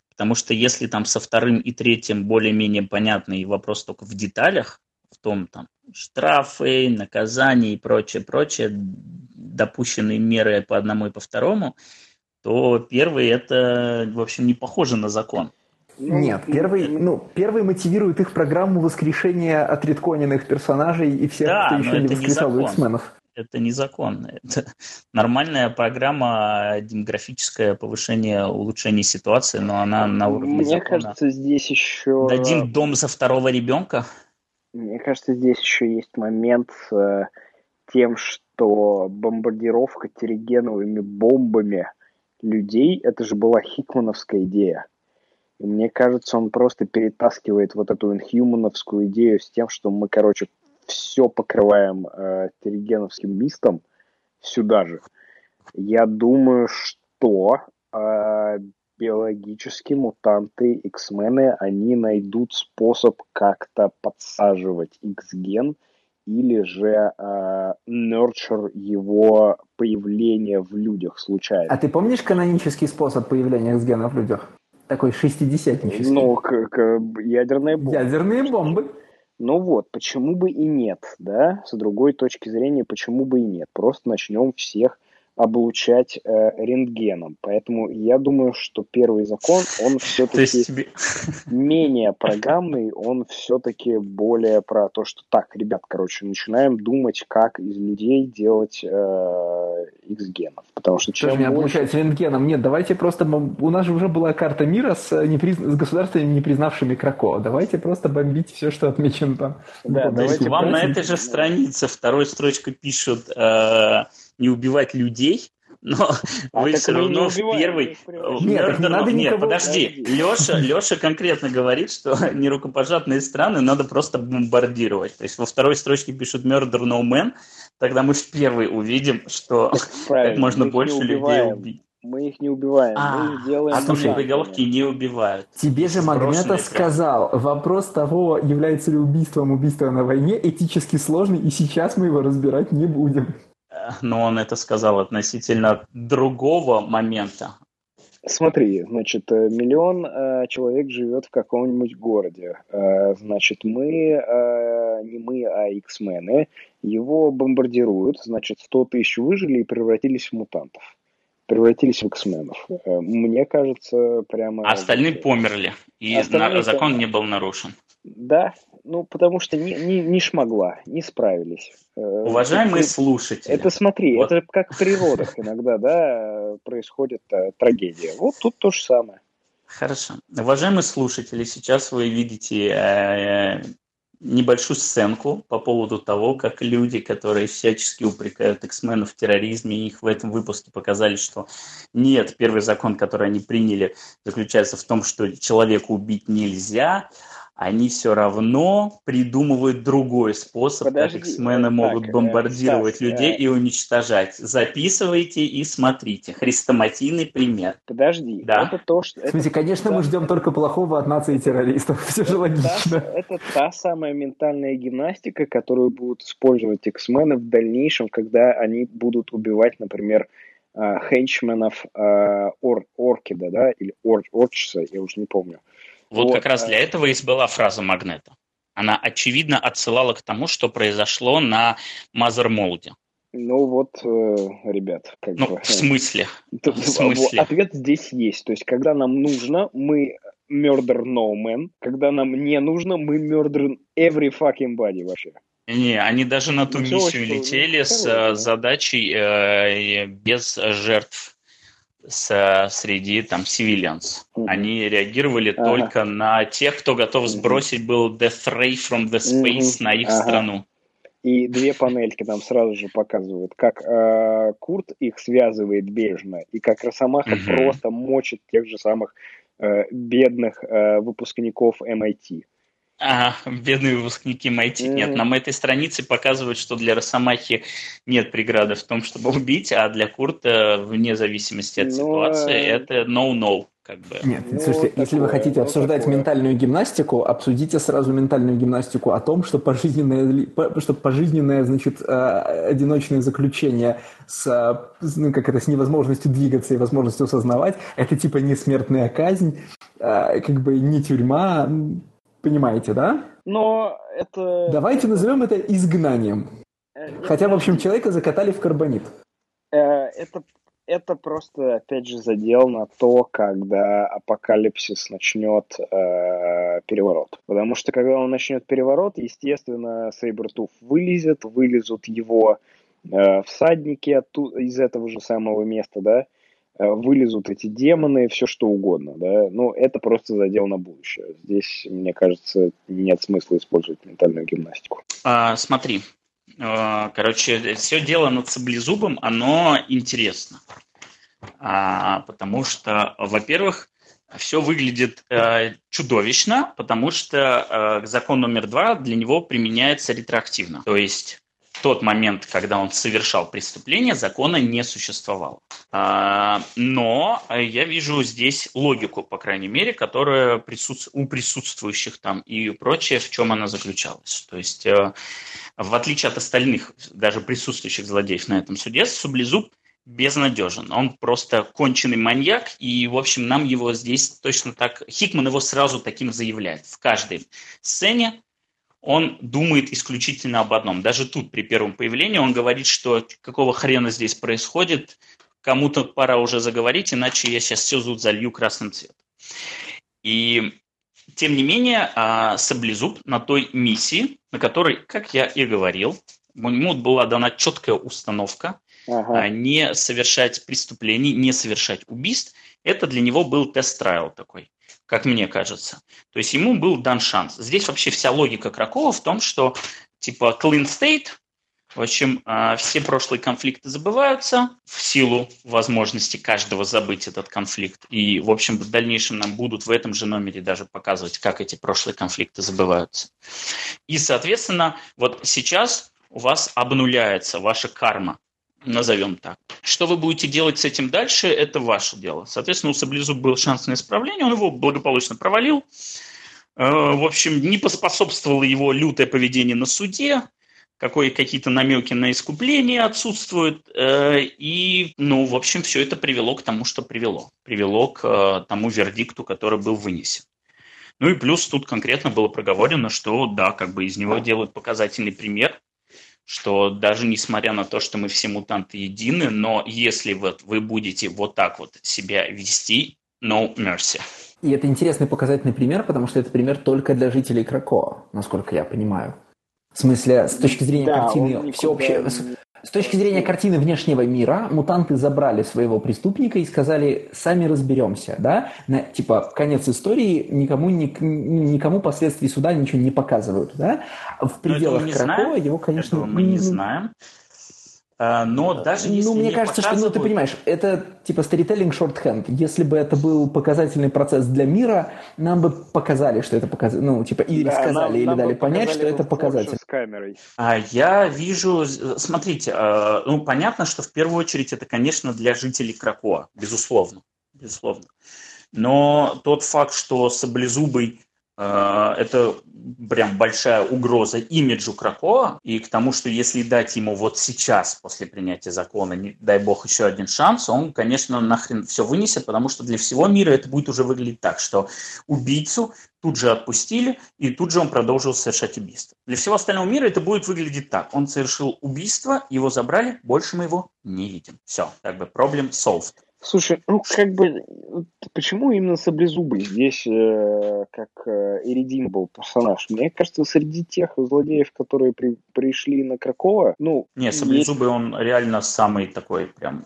Потому что если там со вторым и третьим более-менее понятный вопрос только в деталях, в том там штрафы, наказания и прочее, прочее, допущенные меры по одному и по второму, то первый это, в общем, не похоже на закон. Ну, Нет, первый, ну, первый мотивирует их программу воскрешения отредконенных персонажей и всех, да, кто еще не воскрешал X-менов. Это незаконно. Это нормальная программа демографическое повышение, улучшение ситуации, но она на уровне Мне закона. кажется, здесь еще... Дадим дом за второго ребенка? Мне кажется, здесь еще есть момент с э, тем, что бомбардировка терригеновыми бомбами людей, это же была хикмановская идея. Мне кажется, он просто перетаскивает вот эту инхьюмановскую идею с тем, что мы, короче, все покрываем э, терригеновским мистом сюда же. Я думаю, что э, биологические мутанты, X-мены, они найдут способ как-то подсаживать X-ген или же э, nurture его появление в людях случайно. А ты помнишь канонический способ появления X-гена в людях? Такой шестидесятнический. Ну, к, к, ядерные бомбы. Ядерные бомбы. Ну вот, почему бы и нет, да? С другой точки зрения, почему бы и нет? Просто начнем всех облучать э, рентгеном. Поэтому я думаю, что первый закон, он <laughs> все-таки тебе... <laughs> менее программный, он все-таки более про то, что так, ребят, короче, начинаем думать, как из людей делать э, X-генов. Потому что чем Тоже больше... облучать рентгеном. Нет, давайте просто... У нас же уже была карта мира с, э, неприз... с государствами, не признавшими Крако. Давайте просто бомбить все, что отмечено там. Да, давайте вам на этой же странице второй строчкой пишут... Э не убивать людей, но а вы все равно в первый... Нет, не надо Нет, подожди. Леша, Леша конкретно говорит, что <laughs> нерукопожатные страны надо просто бомбардировать. То есть во второй строчке пишут Murder No Man, тогда мы в первый увидим, что <laughs> как можно больше людей убить. Мы их не убиваем, а, мы их делаем... А слушай, боеголовки не убивают. Тебе же Магнета сказал, вопрос того, является ли убийством убийство на войне, этически сложный, и сейчас мы его разбирать не будем но он это сказал относительно другого момента. Смотри, значит, э, миллион э, человек живет в каком-нибудь городе. Э, значит, мы, э, не мы, а X-мены, его бомбардируют. Значит, 100 тысяч выжили и превратились в мутантов. Превратились в X-менов. Э, мне кажется, прямо... А остальные померли, и остальные закон не был нарушен. Да, ну, потому что не, не, не шмогла, не справились. Э, Уважаемые это, слушатели. Это смотри, вот. это как в природах иногда, да, происходит а, трагедия. Вот тут то же самое. Хорошо. Уважаемые слушатели, сейчас вы видите э, небольшую сценку по поводу того, как люди, которые всячески упрекают X-менов в терроризме, их в этом выпуске показали, что нет, первый закон, который они приняли, заключается в том, что человека убить нельзя, они все равно придумывают другой способ, Подожди, как X-мены могут так, э, бомбардировать Стас, людей э... и уничтожать. Записывайте и смотрите. Хрестоматийный пример. Подожди, да? это то, что... В смысле, конечно, мы ждем только плохого от нации террористов. <laughs> Все же логично. Та, это та самая ментальная гимнастика, которую будут использовать X-мены в дальнейшем, когда они будут убивать, например, э, хенчменов э, Ор, Оркида, да, или Ор, Орчса, я уже не помню. Вот, вот как раз для этого и была фраза Магнета. Она, очевидно, отсылала к тому, что произошло на Мазермолде. Ну вот, э, ребят, как ну, бы... в смысле? <laughs> В смысле? Ответ здесь есть. То есть, когда нам нужно, мы murder no man. Когда нам не нужно, мы murder every fucking body вообще. Не, они даже на ту ну, миссию летели с хорошо, задачей э, без жертв с, среди там civilians. Mm-hmm. Они реагировали ага. только на тех, кто готов сбросить был death ray from the space mm-hmm. на их ага. страну. И две панельки нам сразу же показывают, как э, Курт их связывает бережно, и как Росомаха mm-hmm. просто мочит тех же самых э, бедных э, выпускников MIT. Ага, бедные выпускники MIT. Mm-hmm. Нет, нам этой странице показывают, что для Росомахи нет преграды в том, чтобы убить, а для Курта, вне зависимости от Но... ситуации, это no-no. Как бы. Нет, ну, слушайте, такое, если вы хотите обсуждать такое. ментальную гимнастику, обсудите сразу ментальную гимнастику о том, что пожизненное, что пожизненное значит, э, одиночное заключение с, ну, как это, с невозможностью двигаться и возможностью осознавать, это типа не смертная казнь, э, как бы не тюрьма, понимаете, да? Но это... Давайте назовем это изгнанием. Э, Хотя, в общем, человека закатали в карбонит. Это это просто, опять же, задел на то, когда апокалипсис начнет э, переворот. Потому что когда он начнет переворот, естественно, Сейбертуф вылезет, вылезут его э, всадники оттуда, из этого же самого места, да, э, вылезут эти демоны, все что угодно, да. Ну, это просто задел на будущее. Здесь, мне кажется, нет смысла использовать ментальную гимнастику. А, смотри, Э, короче, все дело над саблезубом, оно интересно. А, потому что, во-первых, все выглядит э, чудовищно, потому что э, закон номер два для него применяется ретроактивно. То есть тот момент, когда он совершал преступление, закона не существовало. А, но я вижу здесь логику, по крайней мере, которая присутств... у присутствующих там и прочее, в чем она заключалась. То есть э, в отличие от остальных, даже присутствующих злодеев на этом суде, Сублезуб безнадежен. Он просто конченый маньяк, и, в общем, нам его здесь точно так... Хикман его сразу таким заявляет. В каждой сцене он думает исключительно об одном. Даже тут, при первом появлении, он говорит, что какого хрена здесь происходит, кому-то пора уже заговорить, иначе я сейчас все тут залью красным цветом. И тем не менее, а, Саблезуб на той миссии, на которой, как я и говорил, ему была дана четкая установка ага. А, не совершать преступлений, не совершать убийств. Это для него был тест-трайл такой, как мне кажется. То есть ему был дан шанс. Здесь вообще вся логика Кракова в том, что типа clean state, в общем, а, все прошлые конфликты забываются в силу возможности каждого забыть этот конфликт. И, в общем, в дальнейшем нам будут в этом же номере даже показывать, как эти прошлые конфликты забываются. И, соответственно, вот сейчас у вас обнуляется ваша карма, назовем так. Что вы будете делать с этим дальше, это ваше дело. Соответственно, у Саблезуб был шанс на исправление, он его благополучно провалил. Э, в общем, не поспособствовало его лютое поведение на суде, какой, какие-то намеки на искупление отсутствуют. Э, и, ну, в общем, все это привело к тому, что привело. Привело к э, тому вердикту, который был вынесен. Ну и плюс тут конкретно было проговорено, что да, как бы из него делают показательный пример, что даже несмотря на то, что мы все мутанты едины, но если вот вы будете вот так вот себя вести, no mercy. И это интересный показательный пример, потому что это пример только для жителей Кракоа, насколько я понимаю. В смысле, с точки зрения да, картины всеобщей... С точки зрения картины внешнего мира, мутанты забрали своего преступника и сказали, сами разберемся, да? На, типа, конец истории, никому, ни, никому последствий суда ничего не показывают, да? В пределах Кракова его, конечно... Этого мы не знаем. А, но даже ну, если Ну, мне кажется, показывают... что, ну, ты понимаешь, это типа storytelling shorthand. Если бы это был показательный процесс для мира, нам бы показали, что это показатель. Ну, типа, или да, сказали, нам, или нам дали понять, что это показатель. С камерой. А я вижу, смотрите, а, ну, понятно, что в первую очередь это, конечно, для жителей Кракоа, безусловно, безусловно. Но тот факт, что Саблезубый Э, это прям большая угроза имиджу Кракоа и к тому, что если дать ему вот сейчас, после принятия закона, не, дай бог, еще один шанс, он, конечно, нахрен все вынесет, потому что для всего мира это будет уже выглядеть так, что убийцу тут же отпустили, и тут же он продолжил совершать убийство. Для всего остального мира это будет выглядеть так. Он совершил убийство, его забрали, больше мы его не видим. Все, как бы проблем solved. Слушай, ну как бы, почему именно Саблезубый здесь э, как э, был персонаж? Мне кажется, среди тех злодеев, которые при, пришли на Кракова, ну... Не, Саблезубый, есть... он реально самый такой прям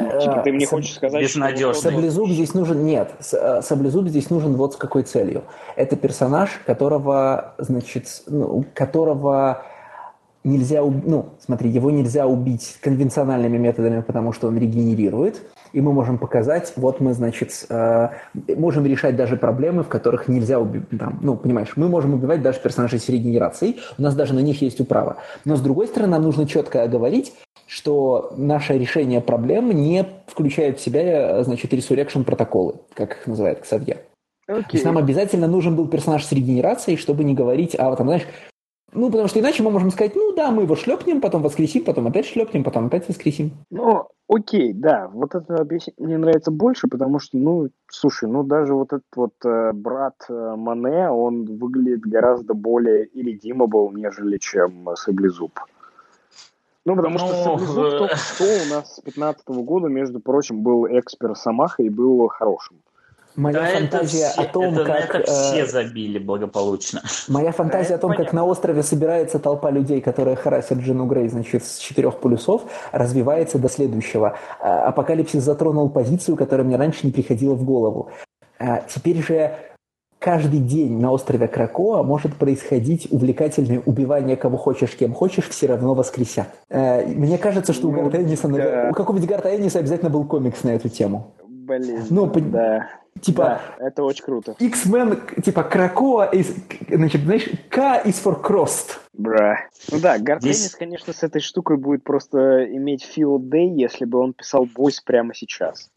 ну, типа, ты мне хочешь сказать, Безнадежный. что... Саблезуб здесь нужен... Нет, э, Саблезуб здесь нужен вот с какой целью. Это персонаж, которого, значит, ну, которого нельзя, ну, смотри, его нельзя убить конвенциональными методами, потому что он регенерирует, и мы можем показать, вот мы, значит, э, можем решать даже проблемы, в которых нельзя убить, там, ну, понимаешь, мы можем убивать даже персонажей с регенерацией, у нас даже на них есть управа. Но, с другой стороны, нам нужно четко оговорить, что наше решение проблем не включает в себя, значит, resurrection протоколы, как их называют Ксавье. Okay. То есть нам обязательно нужен был персонаж с регенерацией, чтобы не говорить, а там, знаешь, ну, потому что иначе мы можем сказать, ну да, мы его шлепнем, потом воскресим, потом опять шлепнем, потом опять воскресим. Ну, окей, да, вот это объяснение мне нравится больше, потому что, ну, слушай, ну даже вот этот вот э, брат э, Мане, он выглядит гораздо более irredeemable, нежели чем Саблезуб. Ну, потому ну, что Саблезуб только что у нас с 15 года, между прочим, был экспер Самаха и был хорошим. Моя да фантазия все, о том, это, как... Это все э, забили благополучно. Моя фантазия о том, как на острове собирается толпа людей, которые харасят Джину Грей, значит, с четырех полюсов, развивается до следующего. А, апокалипсис затронул позицию, которая мне раньше не приходила в голову. А, теперь же каждый день на острове Кракоа может происходить увлекательное убивание кого хочешь, кем хочешь, все равно воскресят. Э, мне кажется, что у ну, Гарта Энниса, да. у какого-нибудь Гарта Энниса обязательно был комикс на эту тему. Блин, ну, да. Типа, да, это очень круто. X-Men, типа, Кракоа, из, значит, знаешь, K is for crossed. Бра. Ну да, Гартеннис, Здесь... конечно, с этой штукой будет просто иметь field day, если бы он писал бойс прямо сейчас.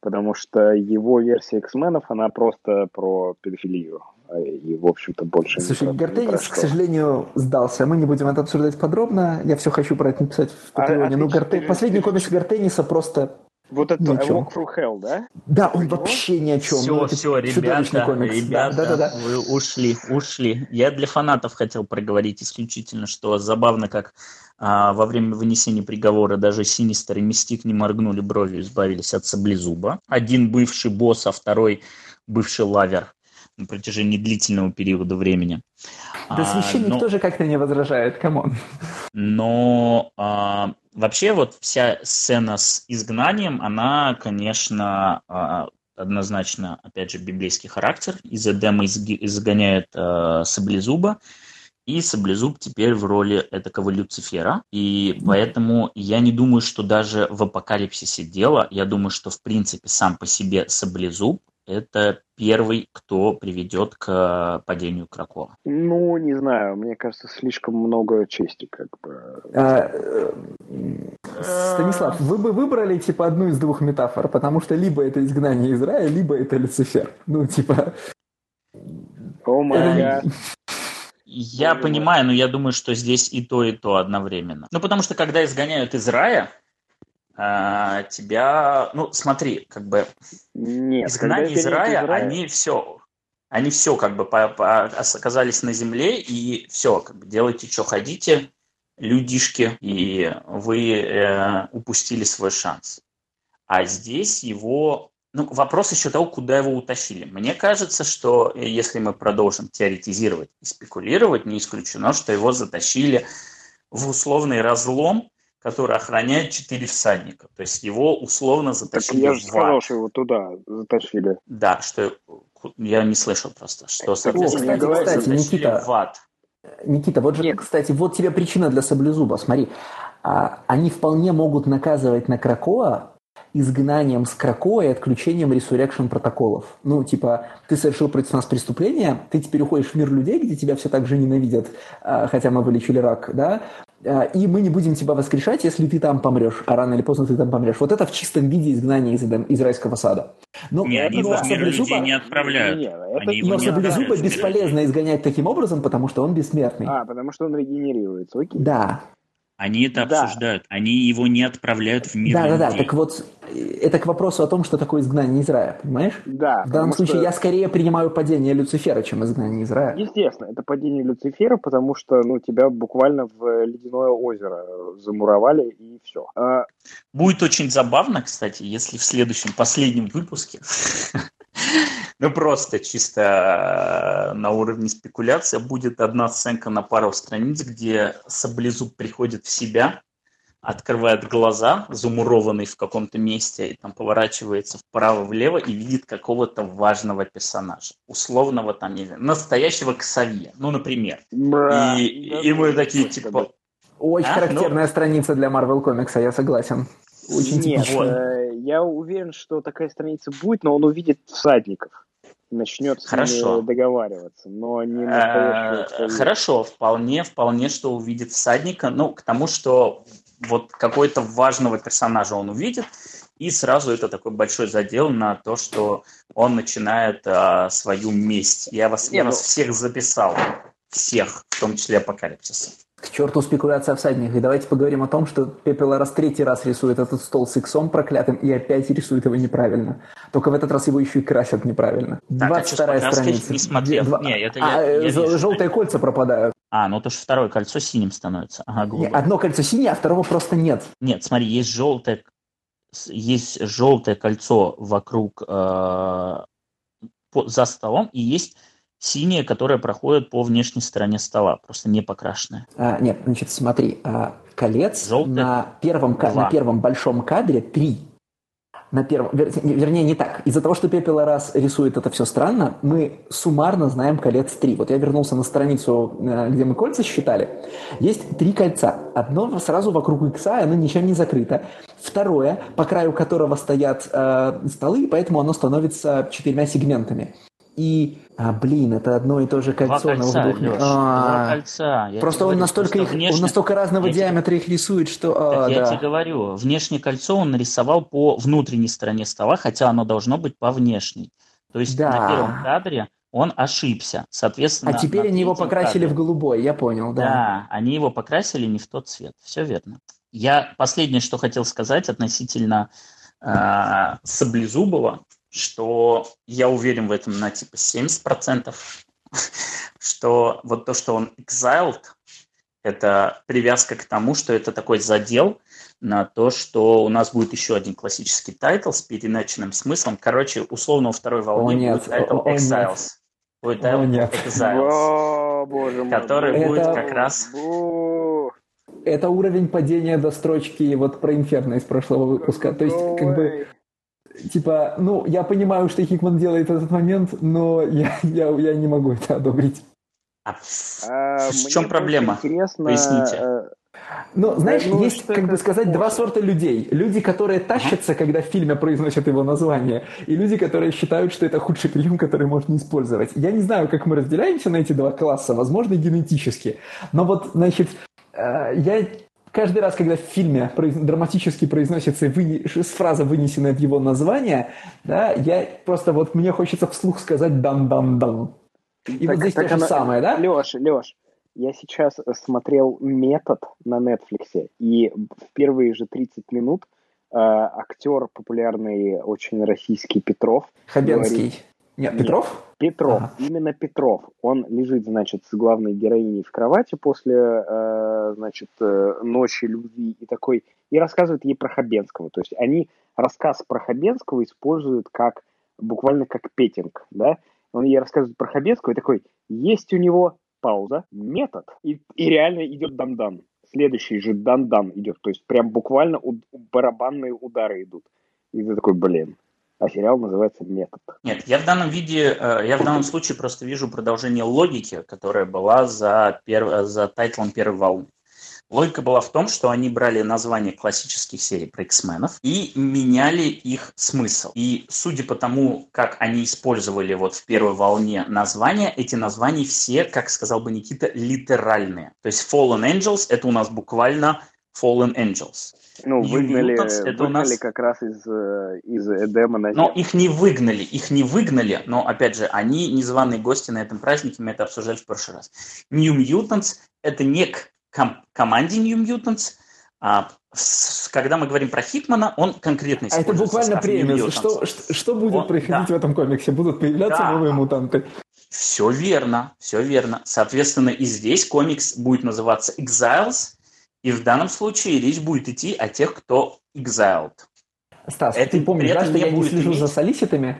Потому что его версия X-менов, она просто про педофилию. А и, в общем-то, больше Слушай, не Гартеннис, к сожалению, сдался. Мы не будем это обсуждать подробно. Я все хочу про это написать в а, Патреоне. А, ну, Гарте... Последний комикс Гартениса просто вот это Walk Through Hell, да? Да, он вообще ни о чем. Все, ну, все, ребята, ребята, да, да, да. вы ушли, ушли. Я для фанатов хотел проговорить исключительно, что забавно, как а, во время вынесения приговора даже Синистер и Мистик не моргнули бровью, избавились от саблезуба. Один бывший босс, а второй бывший lover на протяжении длительного периода времени. Да священник а, но... тоже как-то не возражает, come on. Но а, Вообще вот вся сцена с изгнанием, она, конечно, а, однозначно, опять же, библейский характер. Из Эдема изгоняет э, Саблезуба, и Саблезуб теперь в роли этакого Люцифера. И поэтому я не думаю, что даже в апокалипсисе дело. Я думаю, что в принципе сам по себе Саблезуб это первый, кто приведет к падению Кракова? Ну, не знаю, мне кажется, слишком много чести, как бы. А, Станислав, вы бы выбрали, типа, одну из двух метафор, потому что либо это изгнание из рая, либо это Люцифер. Ну, типа... О май Я понимаю, но я думаю, что здесь и то, и то одновременно. Ну, потому что когда изгоняют из рая, а, тебя, ну, смотри, как бы Нет, изгнание из рая, из рая, они все, они все как бы по, по, оказались на земле, и все, как бы делайте, что хотите, людишки, и вы э, упустили свой шанс. А здесь его ну, вопрос еще того, куда его утащили. Мне кажется, что э, если мы продолжим теоретизировать и спекулировать, не исключено, что его затащили в условный разлом, который охраняет четыре всадника. То есть его условно затащили так я же сказал, что его туда затащили. Да, что я не слышал просто, что, соответственно, кстати, кстати, Никита, в ад. Никита, вот же, Нет. кстати, вот тебе причина для Саблезуба. Смотри, а, они вполне могут наказывать на Кракоа изгнанием с Кракоа и отключением resurrection протоколов. Ну, типа, ты совершил против нас преступление, ты теперь уходишь в мир людей, где тебя все так же ненавидят, а, хотя мы вылечили рак, да, а, и мы не будем тебя воскрешать, если ты там помрешь, а рано или поздно ты там помрешь. Вот это в чистом виде изгнание из, из райского сада. Но, не, они но в мир людей не отправляют. Не, это, они но Саблезуба бесполезно изгонять таким образом, потому что он бессмертный. А, потому что он регенерируется, окей. Да. Они это да. обсуждают. Они его не отправляют в мир. Да, да, да. Так вот, это к вопросу о том, что такое изгнание из рая, понимаешь? Да. В данном случае что... я скорее принимаю падение Люцифера, чем изгнание из рая. Естественно, это падение Люцифера, потому что ну, тебя буквально в ледяное озеро замуровали и все. А... Будет очень забавно, кстати, если в следующем, последнем выпуске Ну, просто чисто э, на уровне спекуляции будет одна сценка на пару страниц, где Саблезуб приходит в себя, открывает глаза, замурованный в каком-то месте, и там поворачивается вправо-влево и видит какого-то важного персонажа. Условного там, не знаю, настоящего Ксавье, ну, например. Бра, и, и мы такие, типа, Очень а? характерная ну... страница для Marvel комикса, я согласен. Очень Нет, э, я уверен, что такая страница будет, но он увидит всадников начнет с Хорошо. ними договариваться, но не настоящего. Хорошо, вполне, вполне, что увидит всадника. Ну, к тому, что вот какой-то важного персонажа он увидит, и сразу это такой большой задел на то, что он начинает а, свою месть. Я вас, я ну вас всех записал, всех, в том числе Апокалипсиса. К черту спекуляция о всадниках. И давайте поговорим о том, что Пепел раз третий раз рисует этот стол с иксом проклятым и опять рисует его неправильно. Только в этот раз его еще и красят неправильно. Так, 22 а страница. Не смотрел. Два... Не, это а, я, я желтые вижу. кольца пропадают. А, ну то что второе кольцо синим становится. Ага, не, одно кольцо синее, а второго просто нет. Нет, смотри, есть желтое, есть желтое кольцо вокруг э, за столом, и есть синяя, которая проходит по внешней стороне стола, просто не покрашенная. А, нет, значит, смотри, а, колец Желтый. на первом, на первом большом кадре три. На первом, вернее, не так. Из-за того, что Пепела раз рисует это все странно, мы суммарно знаем колец три. Вот я вернулся на страницу, э, где мы кольца считали. Есть три кольца. Одно сразу вокруг икса, оно ничем не закрыто. Второе, по краю которого стоят э, столы, поэтому оно становится четырьмя сегментами и... А, блин, это одно и то же кольцо Два кольца, на а, Два кольца. Я просто он говорю, настолько, их, внешне... он настолько разного я диаметра тебе... их рисует, что... А, я да. тебе говорю, внешнее кольцо он нарисовал по внутренней стороне стола, хотя оно должно быть по внешней. То есть да. на первом кадре он ошибся, соответственно... А теперь они его покрасили кадре... в голубой, я понял, да. Да, они его покрасили не в тот цвет, все верно. Я последнее, что хотел сказать относительно э, Саблезубова, что я уверен в этом на типа 70%, <laughs> что вот то, что он exiled, это привязка к тому, что это такой задел на то, что у нас будет еще один классический title с переиначенным смыслом. Короче, условно, у второй волны о, будет title о, Exiles. Будет title Exiles. О, боже мой. Который это... будет как раз... Это уровень падения до строчки вот про Инферно из прошлого выпуска. То есть, как бы типа, ну, я понимаю, что Хикман делает в этот момент, но я, я, я не могу это одобрить. А, а в чем проблема? Интересно, Поясните. Э, ну, знаешь, ну, есть, как бы сказать, может. два сорта людей. Люди, которые тащатся, когда в фильме произносят его название, и люди, которые считают, что это худший прием, который можно использовать. Я не знаю, как мы разделяемся на эти два класса, возможно, генетически. Но вот, значит, э, я каждый раз, когда в фильме произ... драматически произносится вы... фраза, вынесенная в его название, да, я просто вот мне хочется вслух сказать «дан-дан-дан». И так, вот здесь то же оно... самое, да? Леш, Леш, я сейчас смотрел «Метод» на Netflix, и в первые же 30 минут э, актер популярный, очень российский Петров... Хабенский. Говорит, нет, Петров? Петров, ага. именно Петров. Он лежит, значит, с главной героиней в кровати после, э, значит, э, ночи любви и такой, и рассказывает ей про Хабенского. То есть они рассказ про Хабенского используют как, буквально как петинг, да? Он ей рассказывает про Хабенского и такой, есть у него пауза, метод, и, и реально идет дан-дан. Следующий же дан-дан идет, то есть прям буквально у, барабанные удары идут. И ты такой, блин, а сериал называется «Метод». Нет, я в данном виде, э, я в данном случае просто вижу продолжение логики, которая была за, перв... за тайтлом первой волны. Логика была в том, что они брали названия классических серий про X-менов и меняли их смысл. И судя по тому, как они использовали вот в первой волне названия, эти названия все, как сказал бы Никита, литеральные. То есть Fallen Angels – это у нас буквально Fallen Angels. Ну, выгнали, Mutants, это выгнали у нас... как раз из, э, из Эдема на Но их не выгнали, их не выгнали, но, опять же, они незваные гости на этом празднике, мы это обсуждали в прошлый раз. New Mutants – это не к ком- команде New Mutants, а когда мы говорим про Хитмана, он конкретно А это буквально премия. Что, что, что будет он, происходить да. в этом комиксе? Будут появляться да. новые мутанты? Все верно, все верно. Соответственно, и здесь комикс будет называться Exiles – и в данном случае речь будет идти о тех, кто exiled. Стас, Это ты помнишь, да, что я не слежу иметь... за солиситами?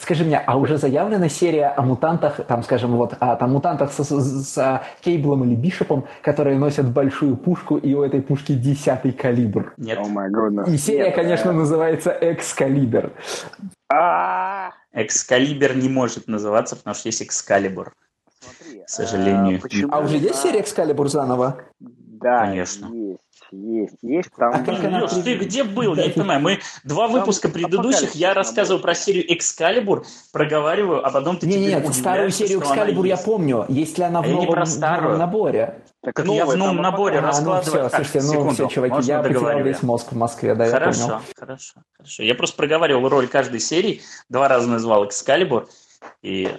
Скажи мне, а уже заявлена серия о мутантах, там, скажем, вот, о там, мутантах с, с, с Кейблом или Бишопом, которые носят большую пушку, и у этой пушки десятый калибр? Нет. Oh. И серия, Нет, конечно, называется Экскалибр. Экскалибр не может называться, потому что есть Экскалибур. смотри, к сожалению. А, почему? а уже есть серия Экскалибур заново? Да, Конечно. есть. Есть, есть. Там... А как Леш, ты где был? Я не понимаю. Мы два выпуска предыдущих, я рассказываю про серию Экскалибур, проговариваю, а потом ты не, Нет, старую серию Экскалибур я помню. Есть ли она в, а новом, про старую. в наборе? Так я в новом наборе раскладываю. Ну, все, слушайте, ну все, чуваки, я потерял весь мозг в Москве, да, хорошо. Хорошо, хорошо. Я просто проговаривал роль каждой серии, два раза назвал Экскалибур, и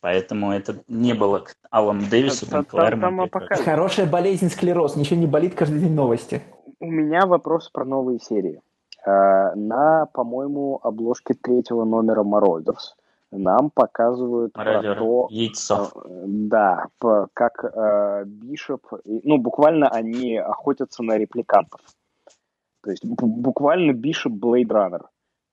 Поэтому это не было к Аллану Дэвису, там, там, там, там Хорошая болезнь склероз, ничего не болит, каждый день новости. У меня вопрос про новые серии. Э, на, по-моему, обложке третьего номера Marauders нам показывают Мародер. про то... Яйцо. Э, да, как э, Бишоп... Ну, буквально они охотятся на репликантов. То есть буквально Бишоп Блейд Раннер.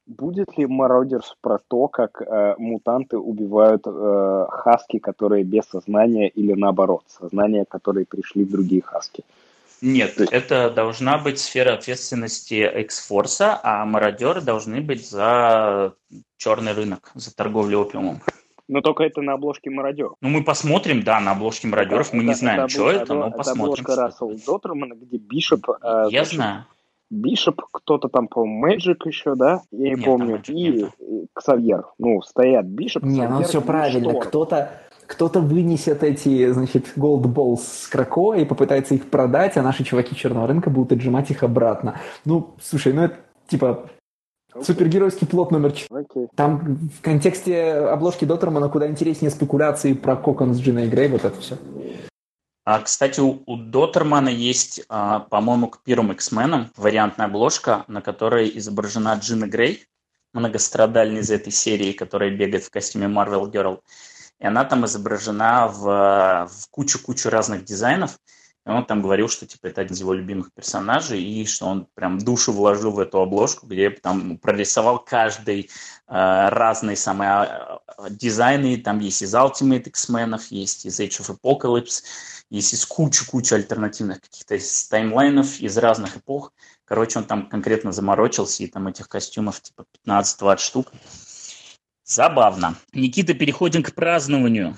Будет ли Мародерс про то, как э, мутанты убивают э, хаски, которые без сознания, или наоборот, сознания, которые пришли в другие хаски? Нет, это должна быть сфера ответственности X-Force, а мародеры должны быть за черный рынок, за торговлю опиумом. Но только это на обложке мародеров. Ну, мы посмотрим, да, на обложке мародеров. мы это, не знаем, это, что это, это, но это посмотрим. Это обложка Рассел Доттермана, где Бишоп... Э, Я знаю. Бишоп, кто-то там, по-моему, Мэджик еще, да? Я не Нет, помню. И нет. Ксавьер. Ну, стоят Бишоп, Не, ну все правильно. Кто-то кто-то вынесет эти, значит, Gold Balls с Крако и попытается их продать, а наши чуваки черного рынка будут отжимать их обратно. Ну, слушай, ну это типа okay. супергеройский плод номер 4. Okay. Там в контексте обложки Доттермана куда интереснее спекуляции про Кокон с Джиной Грей, вот это все. А, кстати, у, у Доттермана есть, а, по-моему, к первым X-менам вариантная обложка, на которой изображена Джина Грей, многострадальный из этой серии, которая бегает в костюме Marvel Girl. И она там изображена в, в кучу-кучу разных дизайнов. И он там говорил, что типа это один из его любимых персонажей, и что он прям душу вложил в эту обложку, где там прорисовал каждый э, разный самый э, дизайны. Там есть из Ultimate X-Men, есть из Age of Apocalypse, есть из кучу-кучу альтернативных каких-то таймлайнов из разных эпох. Короче, он там конкретно заморочился, и там этих костюмов типа 15-20 штук. Забавно. Никита, переходим к празднованию.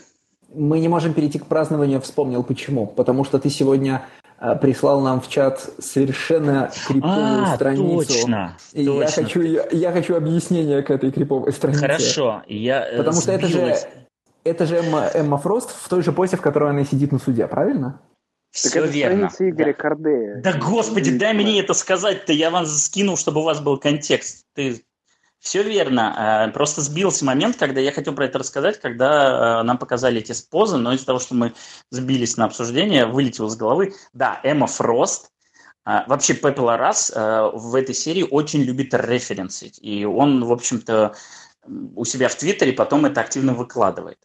Мы не можем перейти к празднованию, вспомнил почему. Потому что ты сегодня э, прислал нам в чат совершенно криповую а, страницу. Точно, и точно. Я хочу, я, я хочу объяснение к этой криповой странице. Хорошо, я э, Потому что это же, это же Эмма, Эмма Фрост в той же позе, в которой она сидит на суде, правильно? Все так это верно. Игоря да. Кардея. Да господи, дай мне это сказать-то, я вам скинул, чтобы у вас был контекст. Ты все верно. Э, просто сбился момент, когда я хотел про это рассказать, когда э, нам показали эти позы, но из-за того, что мы сбились на обсуждение, вылетел из головы. Да, Эмма Фрост, э, Вообще, Пепел Арас в этой серии очень любит референсить. И он, в общем-то, у себя в Твиттере потом это активно выкладывает.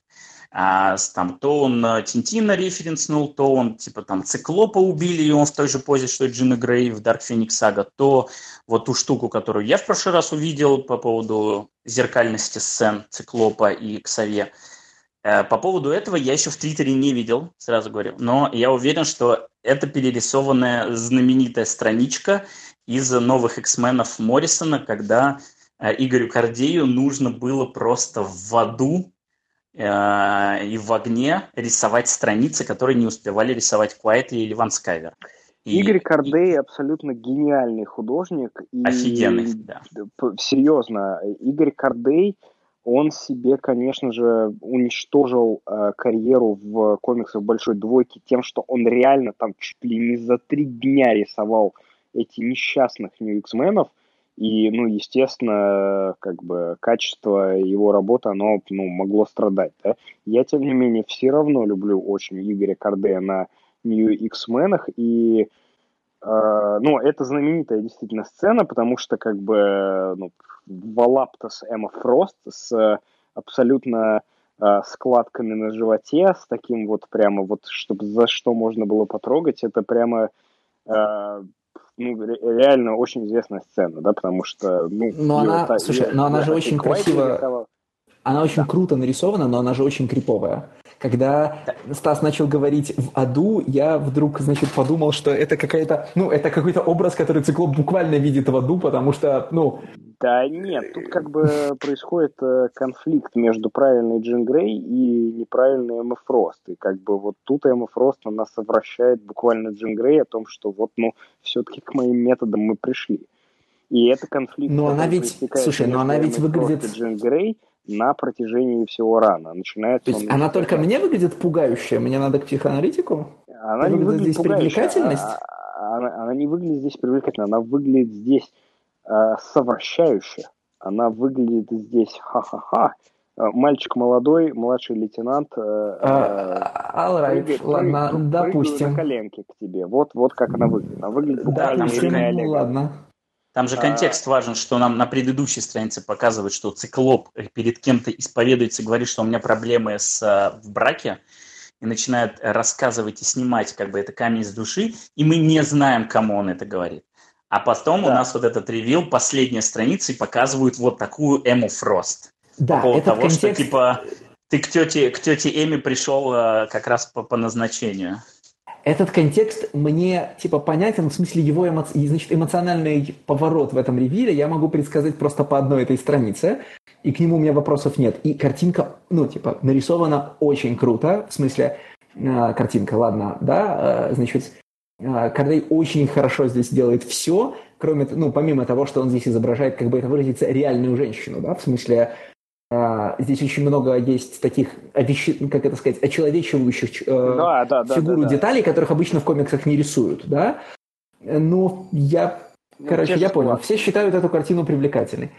А, там, то он э, Тинтина референснул, то он типа там Циклопа убили, и он в той же позе, что и Джина Грей в Dark Phoenix Saga, то вот ту штуку, которую я в прошлый раз увидел по поводу зеркальности сцен Циклопа и Ксавье. Э, по поводу этого я еще в Твиттере не видел, сразу говорю, но я уверен, что это перерисованная знаменитая страничка из новых X-менов Моррисона, когда э, Игорю Кардею нужно было просто в аду Э, и в огне рисовать страницы, которые не успевали рисовать Куайтли или Ван Скайвер. И, Игорь Кардей и... абсолютно гениальный художник. И, Офигенный, да. Серьезно, Игорь Кардей, он себе, конечно же, уничтожил э, карьеру в комиксах Большой Двойки тем, что он реально там чуть ли не за три дня рисовал эти несчастных New X-менов – и, ну, естественно, как бы качество его работы, оно ну, могло страдать. Да? Я, тем не менее, все равно люблю очень Игоря Кардея на New X-менах. И, э, ну, это знаменитая действительно сцена, потому что, как бы, ну, Валаптас Эмма Фрост с абсолютно э, складками на животе, с таким вот прямо вот, чтобы за что можно было потрогать, это прямо э, ну, реально очень известная сцена, да, потому что... Ну, но она, та, слушай, ее, но она же очень красиво... Она очень да. круто нарисована, но она же очень криповая. Когда Стас начал говорить в аду, я вдруг, значит, подумал, что это какая-то, ну, это какой-то образ, который циклоп буквально видит в аду, потому что, ну... Да нет, тут как бы происходит э, конфликт между правильной Джин Грей и неправильной Эмма Фрост. И как бы вот тут Эмма Фрост, она совращает буквально Джин Грей о том, что вот, ну, все-таки к моим методам мы пришли. И это конфликт... Но она ведь, слушай, но она ведь выглядит... Джин Грей, на протяжении всего рана. Начинается То есть она только мне выглядит пугающая, мне надо к психоаналитику? Она не выглядит здесь привлекательность? Она, а, она, она не выглядит здесь привлекательно, она выглядит здесь э, совращающе. Она выглядит здесь ха-ха-ха. Э, мальчик молодой, младший лейтенант. Э, uh, all right, прыгает, ладно, прыгает, допустим. на коленке к тебе. Вот, вот как она выглядит. Она выглядит буквально допустим, ну, ладно. Там же контекст а... важен, что нам на предыдущей странице показывают, что циклоп перед кем-то исповедуется, говорит, что у меня проблемы с, э, в браке, и начинает рассказывать и снимать как бы это камень с души, и мы не знаем, кому он это говорит. А потом да. у нас вот этот ревил, последняя страница, и показывают вот такую Эму Фрост. Да, по поводу того, контекст... что типа ты к тете, к тете Эми пришел э, как раз по, по назначению этот контекст мне типа понятен, в смысле его эмо... значит, эмоциональный поворот в этом ревиле я могу предсказать просто по одной этой странице, и к нему у меня вопросов нет. И картинка, ну, типа, нарисована очень круто, в смысле, э, картинка, ладно, да, э, значит, э, Кардей очень хорошо здесь делает все, кроме, ну, помимо того, что он здесь изображает, как бы это выразиться, реальную женщину, да, в смысле, здесь очень много есть таких, как это сказать, очеловечивающих э, да, да, да, фигуру да, да. деталей, которых обычно в комиксах не рисуют, да. Но я, ну, короче, я понял. Все считают эту картину привлекательной.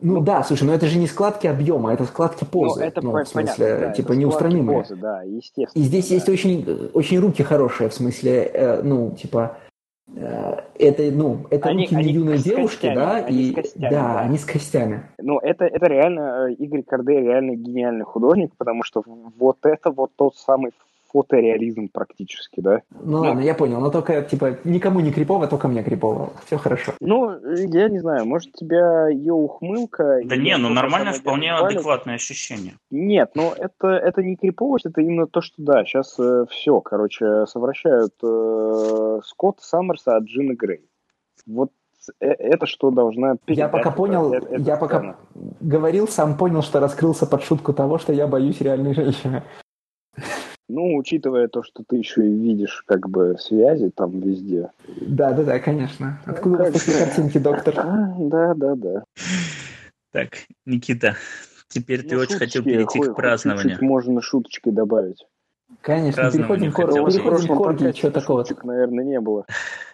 Ну, ну да, слушай, но это же не складки объема, это складки позы. Ну, это ну, в смысле, понятно, да, типа неустранимые. Позы, да, естественно. И здесь да. есть очень, очень руки хорошие, в смысле, э, ну, типа, это, ну, это они, руки они юной девушки, костями, да, они и костями, да, да, они с костями. Ну, это, это реально, э, Игорь Кордей реально гениальный художник, потому что вот это вот тот самый фотореализм практически, да? Ну, ладно, я понял, но только, типа, никому не крипово, только мне крипово. Все хорошо. Ну, я не знаю, может, тебя ее ухмылка... Да не, ну нормально, вполне адекватное ощущение. Нет, ну это, это не криповость, это именно то, что да, сейчас э, все, короче, совращают э, Скотт Саммерса от Джина Грей. Вот э, это что должна Я пока понял, это, это я пока говорил, сам понял, что раскрылся под шутку того, что я боюсь реальной женщины. Ну, учитывая то, что ты еще и видишь как бы связи там везде. Да, да, да, конечно. Откуда ну, у вас такие картинки, доктор? А, да, да, да. Так, Никита, теперь ну, ты очень хотел перейти к празднованию. Чуть можно шуточкой добавить. Конечно, переходим к переходим к оргии, что такого. наверное, не было.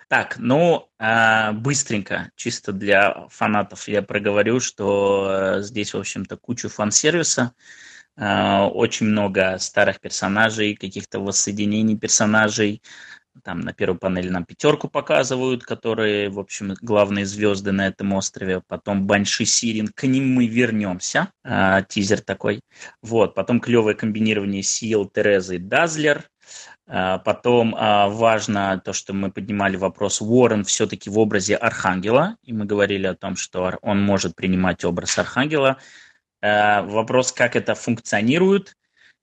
Так, ну, а, быстренько, чисто для фанатов я проговорю, что э, здесь, в общем-то, кучу фан-сервиса. Э, очень много старых персонажей, каких-то воссоединений персонажей. Там на первой панели нам пятерку показывают, которые, в общем, главные звезды на этом острове. Потом Банши Сирин, к ним мы вернемся. А, тизер такой. Вот, потом клевое комбинирование сил Терезы и Дазлер. А, потом а, важно то, что мы поднимали вопрос, Уоррен все-таки в образе Архангела, и мы говорили о том, что он может принимать образ Архангела. Э, вопрос, как это функционирует,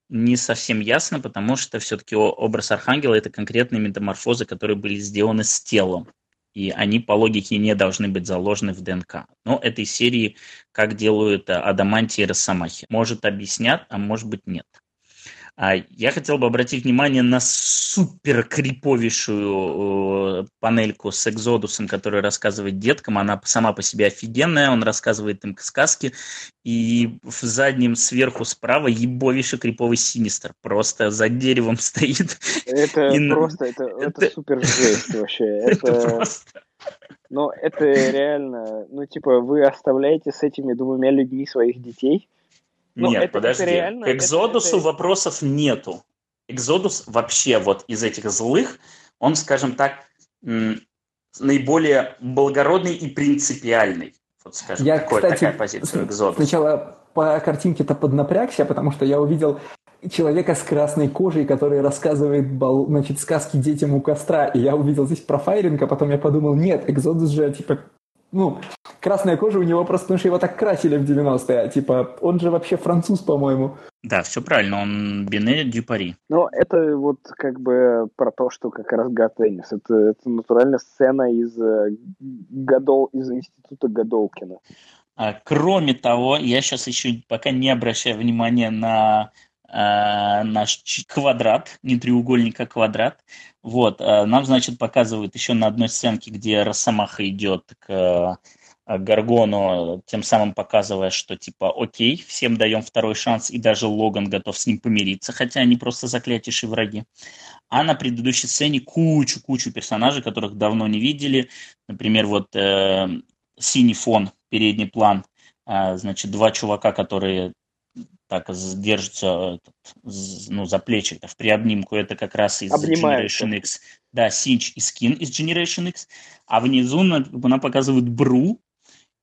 не совсем ясно, потому что все-таки образ Архангела – это конкретные метаморфозы, которые были сделаны с телом. И они по логике не должны быть заложены в ДНК. Но этой серии, как делают Адаманти и Росомахи. Может, объяснят, а может быть, нет. А я хотел бы обратить внимание на супер криповейшую э, панельку с Экзодусом, которая рассказывает деткам. Она сама по себе офигенная, он рассказывает им сказки. И в заднем сверху справа ебовейший криповый синистер. Просто за деревом <laughs> стоит. Это и... просто, это, это, это супер <laughs> жесть вообще. Это, это просто... Ну, это реально, ну, типа, вы оставляете с этими двумя людьми своих детей, ну, Нет, это, подожди. Это реально, К Экзодусу это... вопросов нету. Экзодус вообще вот из этих злых, он, скажем так, наиболее благородный и принципиальный. Вот, скажем, я, такой, кстати, такая позиция Экзодуса. Сначала по картинке-то поднапрягся, потому что я увидел человека с красной кожей, который рассказывает значит, сказки детям у костра, и я увидел здесь профайлинг, а потом я подумал, нет, Экзодус же, типа, ну, красная кожа у него просто, потому что его так красили в 90-е. Типа, он же вообще француз, по-моему. Да, все правильно, он Бене Дюпари. Но это вот как бы про то, что как раз Гатеннис. Это, это натуральная сцена из, э, Гадол, из института Гадолкина. А, кроме того, я сейчас еще пока не обращаю внимания на э, наш квадрат, не треугольник, а квадрат. Вот, э, нам, значит, показывают еще на одной сценке, где Росомаха идет к э, Гаргону, тем самым показывая, что типа окей, всем даем второй шанс, и даже Логан готов с ним помириться, хотя они просто заклятейшие враги. А на предыдущей сцене кучу-кучу персонажей, которых давно не видели. Например, вот э, синий фон, передний план, э, значит, два чувака, которые так держится ну, за плечи в приобнимку, это как раз из Generation X. Да, Синч и Скин из Generation X. А внизу она показывает Бру,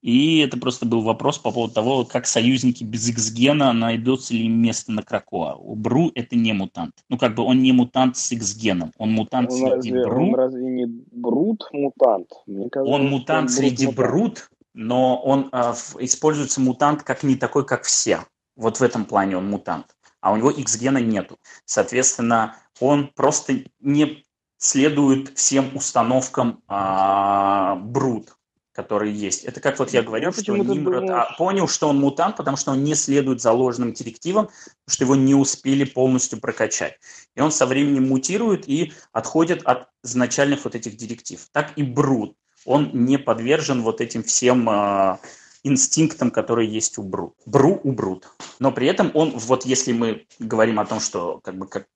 и это просто был вопрос по поводу того, как союзники без X-гена найдется ли им место на Кракоа. У Бру это не мутант. Ну, как бы он не мутант с X-геном. Он мутант он среди разве, Бру. Он разве не Брут мутант? Мне кажется, он мутант он среди Брут, Брут, но он э, используется мутант как не такой, как все. Вот в этом плане он мутант. А у него X-гена нету. Соответственно, он просто не следует всем установкам а, Брут, которые есть. Это как вот я говорю, я что Нимрод а, понял, что он мутант, потому что он не следует заложенным директивам, потому что его не успели полностью прокачать. И он со временем мутирует и отходит от изначальных вот этих директив. Так и Брут. Он не подвержен вот этим всем... А, инстинктом, который есть у Брут. Бру у Брут. Но при этом он, вот если мы говорим о том, что как бы как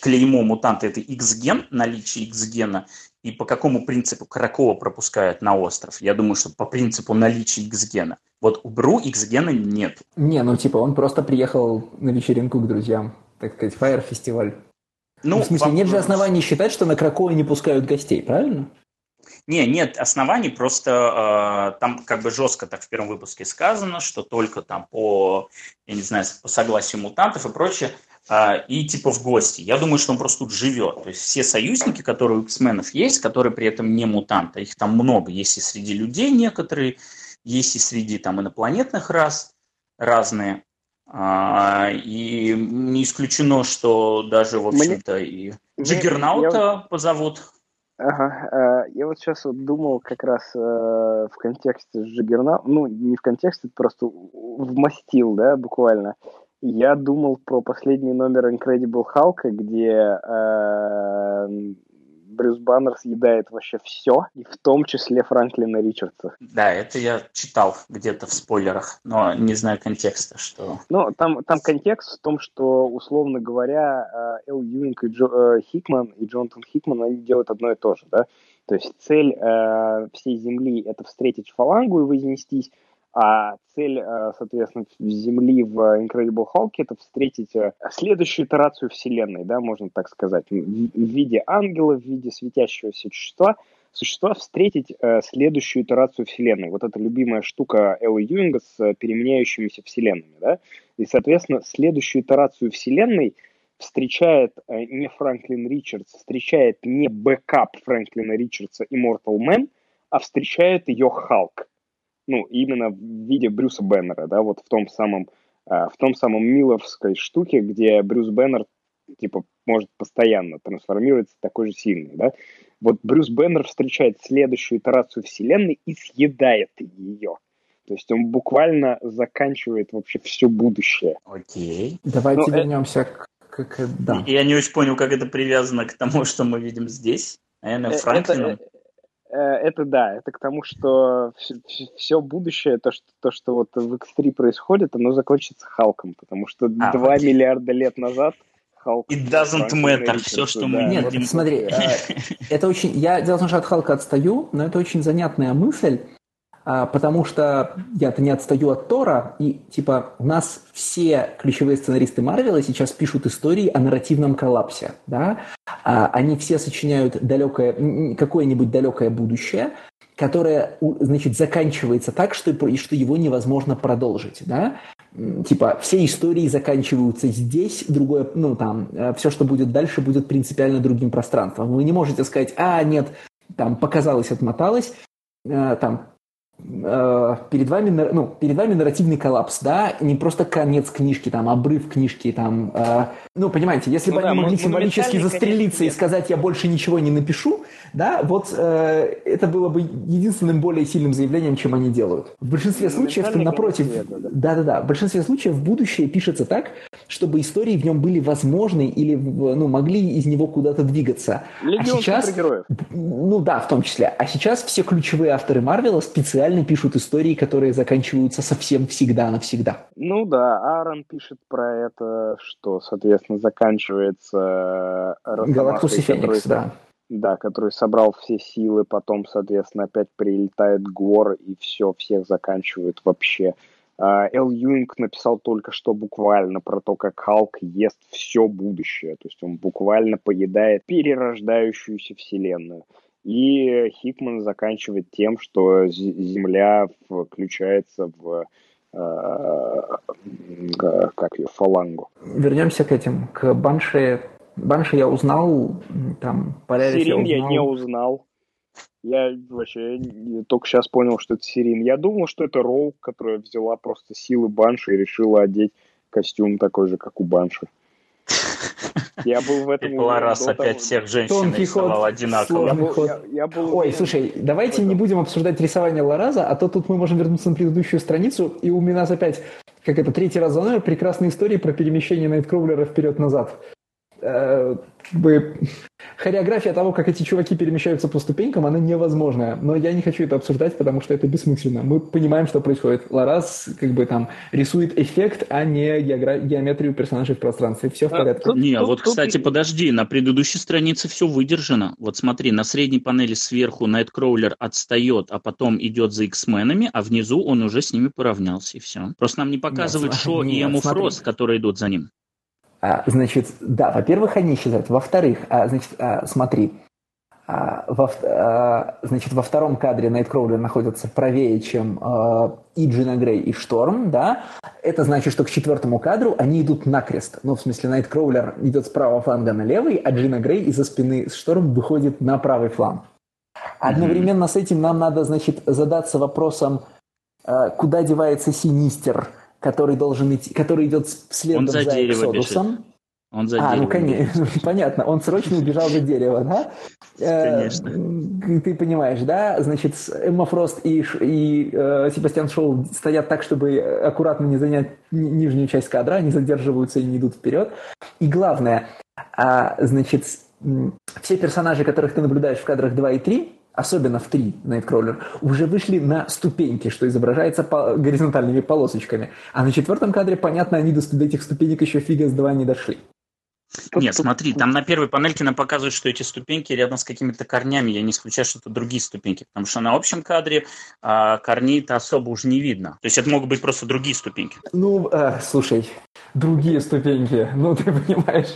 клеймо мутанта это X-ген, наличие X-гена, и по какому принципу Кракова пропускают на остров? Я думаю, что по принципу наличия X-гена. Вот у Бру X-гена нет. Не, ну типа он просто приехал на вечеринку к друзьям, так сказать, фаер-фестиваль. Ну, ну, в смысле, вам... нет же оснований считать, что на Кракова не пускают гостей, правильно? Не, нет оснований, просто э, там как бы жестко так в первом выпуске сказано, что только там по, я не знаю, по согласию мутантов и прочее, э, и типа в гости. Я думаю, что он просто тут живет. То есть все союзники, которые у X-менов есть, которые при этом не мутанты, их там много. Есть и среди людей некоторые, есть и среди там инопланетных рас разные. А, и не исключено, что даже, в общем-то, и Джиггернаута позовут. Ага, э, я вот сейчас вот думал как раз э, в контексте Джиггерна, ну, не в контексте, просто вмастил, да, буквально. Я думал про последний номер Incredible Hulk, где э, Брюс Баннер съедает вообще все, и в том числе Франклина Ричардса. Да, это я читал где-то в спойлерах, но не знаю контекста, что... Ну, там, там контекст в том, что, условно говоря, э, Эл Юинг и Джо, э, Хикман и Джонатан Хикман, они делают одно и то же, да? То есть цель э, всей Земли — это встретить фалангу и вознестись, а цель, э, соответственно, Земли в Incredible Hulk это встретить э, следующую итерацию Вселенной, да, можно так сказать, в виде ангела, в виде светящегося существа, существа встретить э, следующую итерацию Вселенной. Вот эта любимая штука Эла Юинга с переменяющимися Вселенными, да, и, соответственно, следующую итерацию Вселенной встречает не Франклин Ричардс, встречает не бэкап Франклина Ричардса Immortal Man, а встречает ее Халк ну, именно в виде Брюса Бэннера, да, вот в том самом, э, в том самом Миллеровской штуке, где Брюс Бэннер, типа, может постоянно трансформироваться такой же сильный, да. Вот Брюс Беннер встречает следующую итерацию Вселенной и съедает ее. То есть он буквально заканчивает вообще все будущее. Окей. Давайте Но вернемся э... к, к, к... Да. Я не очень понял, как это привязано к тому, <laughs> что мы видим здесь. Наверное, Франклином. Это, Э, это да, это к тому, что все, все будущее, то что, то, что вот в X3 происходит, оно закончится Халком, потому что а, 2 окей. миллиарда лет назад Халк... It doesn't matter, все, что да. мы Нет, видим. смотри, э, это очень... Я, дело в том, что от Халка отстаю, но это очень занятная мысль, а, потому что я-то не отстаю от Тора, и типа у нас все ключевые сценаристы Марвела сейчас пишут истории о нарративном коллапсе, да, а, они все сочиняют далекое, какое-нибудь далекое будущее, которое, значит, заканчивается так, что, что его невозможно продолжить, да, типа все истории заканчиваются здесь, другое, ну там, э, все, что будет дальше, будет принципиально другим пространством. Вы не можете сказать, а, нет, там показалось, отмоталось, э, там перед вами, ну, перед вами нарративный коллапс, да, не просто конец книжки, там, обрыв книжки, там, э, ну, понимаете, если ну, бы да, они могли символически застрелиться и сказать, я больше ничего не напишу, да, вот э, это было бы единственным более сильным заявлением, чем они делают. В большинстве ну, случаев, напротив, да-да-да, в большинстве случаев будущее пишется так, чтобы истории в нем были возможны или, ну, могли из него куда-то двигаться. Легион а сейчас, ну да, в том числе. А сейчас все ключевые авторы Марвела специально пишут истории, которые заканчиваются совсем всегда-навсегда. Ну да, Аарон пишет про это, что, соответственно, заканчивается... Галактус и Феникс, да да, который собрал все силы, потом, соответственно, опять прилетает Гор и все, всех заканчивает вообще. А, Эл Юинг написал только что буквально про то, как Халк ест все будущее. То есть он буквально поедает перерождающуюся вселенную. И Хикман заканчивает тем, что Земля включается в а, как ее, фалангу. Вернемся к этим, к Банше Банши я узнал, там, Полярис Сирин я, узнал. я не узнал. Я вообще только сейчас понял, что это Сирин. Я думал, что это Роу, которая взяла просто силы Банши и решила одеть костюм такой же, как у Банши. Я был в этом... Ларас опять всех женщин рисовал одинаково. Ой, слушай, давайте не будем обсуждать рисование Лараза, а то тут мы можем вернуться на предыдущую страницу, и у меня опять, как это, третий раз за мной, прекрасные истории про перемещение Найткроулера вперед-назад. Э, как бы хореография того, как эти чуваки перемещаются по ступенькам, она невозможная. Но я не хочу это обсуждать, потому что это бессмысленно. Мы понимаем, что происходит. Ларас как бы там рисует эффект, а не геогра... геометрию персонажей в пространстве. Все в а, порядке. А, не, тут, вот, тут, кстати, тут... подожди, на предыдущей странице все выдержано. Вот смотри, на средней панели сверху Найткроулер отстает, а потом идет за X-менами, а внизу он уже с ними поравнялся, и все. Просто нам не показывают нет, Шо нет, и Эму Фрост, которые идут за ним. А, значит, да, во-первых, они исчезают. Во-вторых, а, значит, а, смотри, во, значит, во втором кадре Найткроулер находится правее, чем и Джина Грей, и Шторм, да, это значит, что к четвертому кадру они идут накрест. Ну, в смысле, Найткроулер идет с правого фланга на левый, а Джина Грей из-за спины Шторм выходит на правый фланг. Одновременно с этим нам надо, значит, задаться вопросом, куда девается Синистер – который должен идти, который идет следом за, за Эксодусом. Он за а, ну конечно, <laughs> понятно, он срочно убежал за дерево, да? Конечно. Э, ты понимаешь, да? Значит, Эмма Фрост и, и э, Себастьян Шоу стоят так, чтобы аккуратно не занять нижнюю часть кадра, они задерживаются и не идут вперед. И главное, а, значит, все персонажи, которых ты наблюдаешь в кадрах 2 и 3, особенно в 3 Nightcrawler, уже вышли на ступеньки, что изображается по горизонтальными полосочками. А на четвертом кадре, понятно, они до, до этих ступенек еще фига с два не дошли. Нет, смотри, там на первой панельке нам показывают, что эти ступеньки рядом с какими-то корнями. Я не исключаю, что это другие ступеньки, потому что на общем кадре а, корней-то особо уже не видно. То есть это могут быть просто другие ступеньки. Ну, э, слушай, другие ступеньки, ну ты понимаешь.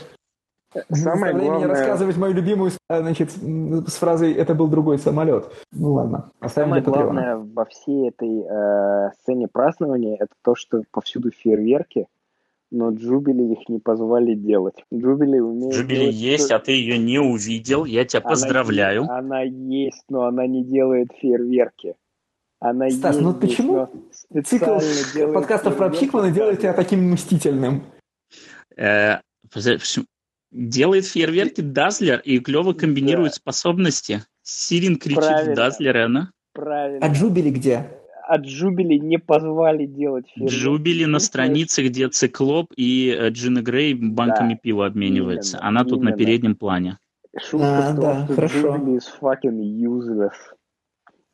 Самое главное... мне рассказывать мою любимую, значит, с фразой «это был другой самолет». Ну ладно, оставим Самое главное во всей этой э, сцене празднования это то, что повсюду фейерверки, но Джубили их не позвали делать. Джубили умеет Джубили делать, есть, что... а ты ее не увидел. Я тебя она поздравляю. Есть, она есть, но она не делает фейерверки. Она Стас, есть, ну почему цикл подкастов про Пикмана делает тебя таким мстительным? Делает фейерверки Дазлер и клево комбинирует да. способности. Сирин кричит Правильно. в Дазлер, и она... Правильно. А Джубили где? А Джубили не позвали делать фейерверки. Джубили на странице, где Циклоп и э, Джина Грей банками да. пива обмениваются. Именно, она именно. тут на переднем плане. Шутка а, в том, да, что хорошо. Джубили is fucking useless.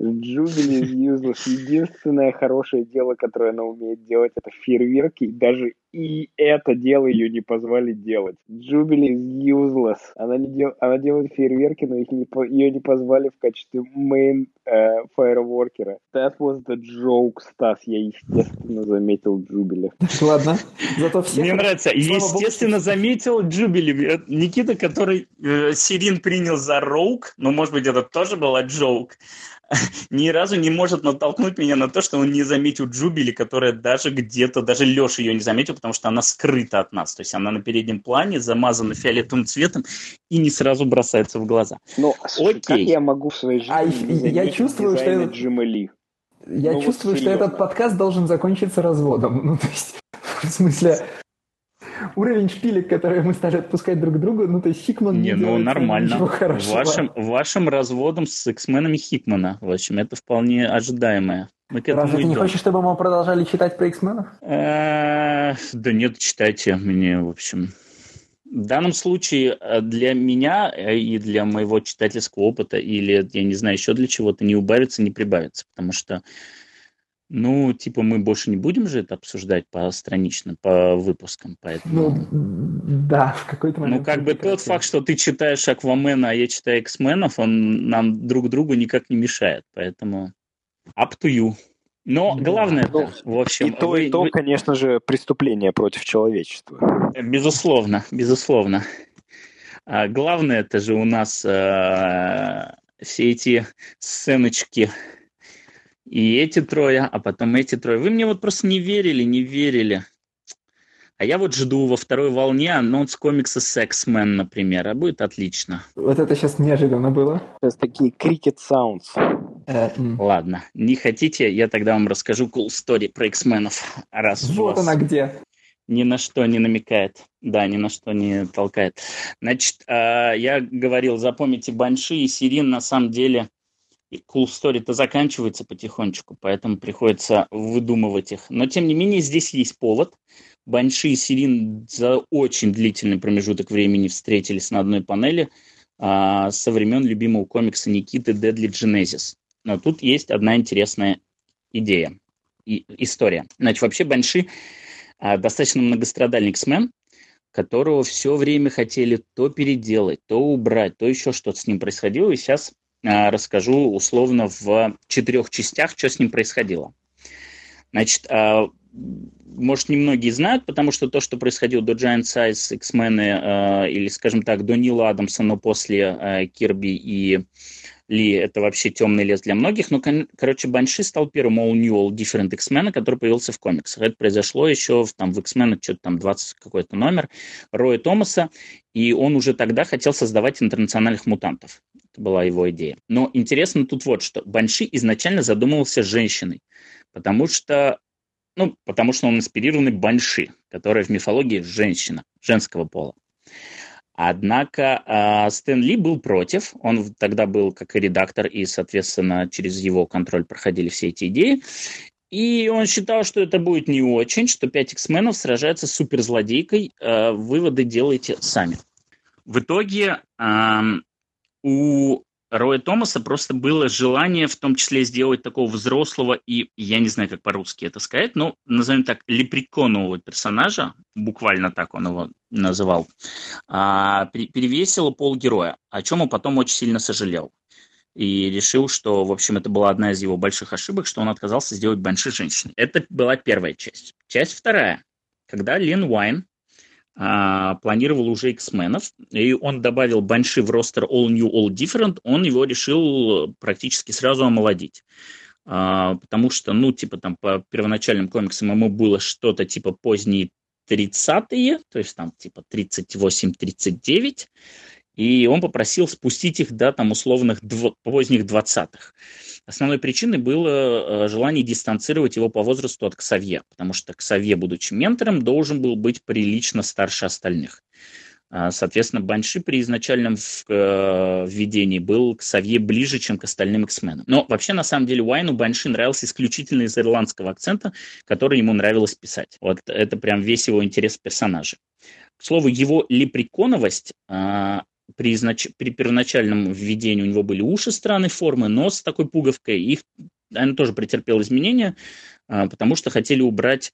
Джубили is useless. Единственное хорошее дело, которое она умеет делать, это фейерверки. И даже и это дело ее не позвали делать. Джубили is useless. Она, не дел... она делает фейерверки, но их не по... ее не позвали в качестве main э, фаерворкера. That was the joke, Стас. Я, естественно, заметил Джубили. Ладно. Зато все... Мне нравится. Естественно, заметил Джубили. Никита, который э, Сирин принял за роук, но, может быть, это тоже была джоук. <laughs> ни разу не может натолкнуть меня на то, что он не заметил Джубили, которая даже где-то, даже Леша ее не заметил, потому что она скрыта от нас. То есть она на переднем плане, замазана фиолетовым цветом и не сразу бросается в глаза. Ну, Окей. как я могу в своей жизни а, я чувствую, что... Джима Ли? Я ну, чувствую, вот что этот подкаст должен закончиться разводом. <laughs> Ну, то есть, <laughs> в смысле, уровень шпилек, которые мы стали отпускать друг другу, ну, то есть Хикман не, не ну, нормально. Вашим, вашим разводом с X-менами Хикмана, в общем, это вполне ожидаемое. Мы к Разве ты не хочешь, чтобы мы продолжали читать про X-менов? Да нет, читайте мне, в общем. В данном случае э, для меня э, и для моего читательского опыта или, я не знаю, еще для чего-то не убавится, не прибавится, потому что ну, типа, мы больше не будем же это обсуждать по странично, по выпускам, поэтому... Ну, да, в какой-то момент... Ну, как бы тот факт, что ты читаешь Аквамена, а я читаю X-менов, он нам друг другу никак не мешает, поэтому up to you. Но главное, ну, в общем... И то, вы, и то, вы... конечно же, преступление против человечества. Безусловно, безусловно. А главное, это же у нас а, все эти сценочки и эти трое, а потом эти трое. Вы мне вот просто не верили, не верили. А я вот жду во второй волне анонс комикса Sexman, например, а будет отлично. Вот это сейчас неожиданно было. Сейчас такие cricket sounds. Э, Ладно, не хотите, я тогда вам расскажу cool story про X-менов. Раз вот она где. Ни на что не намекает. Да, ни на что не толкает. Значит, а, я говорил, запомните, Банши и Сирин на самом деле cool story-то заканчивается потихонечку, поэтому приходится выдумывать их. Но, тем не менее, здесь есть повод. Банши и Сирин за очень длительный промежуток времени встретились на одной панели а, со времен любимого комикса Никиты Deadly Genesis. Но тут есть одна интересная идея и история. Значит, вообще Банши а, достаточно многострадальный X-Men, которого все время хотели то переделать, то убрать, то еще что-то с ним происходило. И сейчас расскажу условно в четырех частях, что с ним происходило. Значит, а, может, немногие знают, потому что то, что происходило до Giant Size, X-Men, а, или, скажем так, до Нила Адамса, но после Кирби и ли это вообще темный лес для многих, но, короче, Банши стал первым All New, All Different X-Men, который появился в комиксах. Это произошло еще в, там, в X-Men, что-то там 20 какой-то номер, Роя Томаса, и он уже тогда хотел создавать интернациональных мутантов. Это была его идея. Но интересно тут вот что. Банши изначально задумывался женщиной, потому что ну, потому что он инспирированный Банши, которая в мифологии женщина, женского пола. Однако э, Стэн Ли был против, он тогда был как и редактор, и, соответственно, через его контроль проходили все эти идеи. И он считал, что это будет не очень, что 5 X-менов сражаются с суперзлодейкой, э, выводы делайте сами. В итоге у Роя Томаса просто было желание в том числе сделать такого взрослого и, я не знаю, как по-русски это сказать, но, назовем так, лепреконового персонажа, буквально так он его называл, а, перевесило полгероя, о чем он потом очень сильно сожалел. И решил, что, в общем, это была одна из его больших ошибок, что он отказался сделать Банши женщиной. Это была первая часть. Часть вторая. Когда Лин Уайн а, планировал уже X-менов, и он добавил Банши в ростер All New, All Different, он его решил практически сразу омолодить. А, потому что, ну, типа там по первоначальным комиксам ему было что-то типа поздние 30-е, то есть там типа 38-39, и он попросил спустить их до там условных дв- поздних 20-х. Основной причиной было э, желание дистанцировать его по возрасту от Ксавье, потому что Ксавье, будучи ментором, должен был быть прилично старше остальных. А, соответственно, Банши при изначальном э, введении был к Савье ближе, чем к остальным X-менам. Но вообще, на самом деле, Уайну Банши нравился исключительно из ирландского акцента, который ему нравилось писать. Вот это прям весь его интерес персонажа. К слову, его лепреконовость а, при, изнач... при первоначальном введении у него были уши странной формы, нос с такой пуговкой, их, он тоже претерпел изменения, а, потому что хотели убрать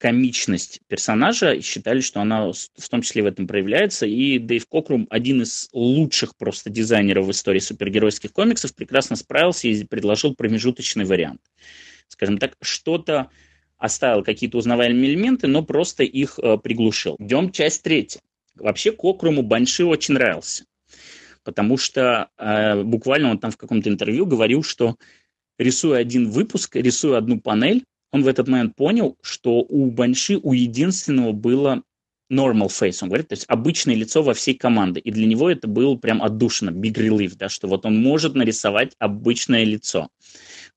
комичность персонажа и считали, что она в том числе в этом проявляется. И Дэйв Кокрум, один из лучших просто дизайнеров в истории супергеройских комиксов, прекрасно справился и предложил промежуточный вариант. Скажем так, что-то оставил какие-то узнаваемые элементы, но просто их э, приглушил. Идем часть третья. Вообще Кокруму Банши очень нравился, потому что э, буквально он там в каком-то интервью говорил, что рисуя один выпуск, рисуя одну панель, он в этот момент понял, что у Банши у единственного было normal face, он говорит, то есть обычное лицо во всей команде. И для него это был прям отдушина, big relief, да, что вот он может нарисовать обычное лицо.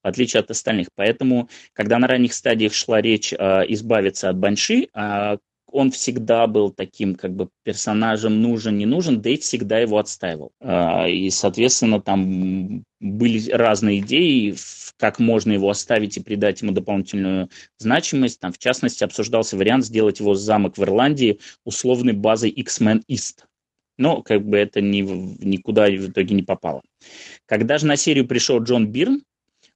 в отличие от остальных. Поэтому, когда на ранних стадиях шла речь э, избавиться от Банши, э, он всегда был таким как бы персонажем нужен, не нужен, Дейт всегда его отстаивал. Э, и, соответственно, там были разные идеи, как можно его оставить и придать ему дополнительную значимость. Там, в частности, обсуждался вариант сделать его замок в Ирландии условной базой X-Men East. Но как бы это ни, никуда в итоге не попало. Когда же на серию пришел Джон Бирн,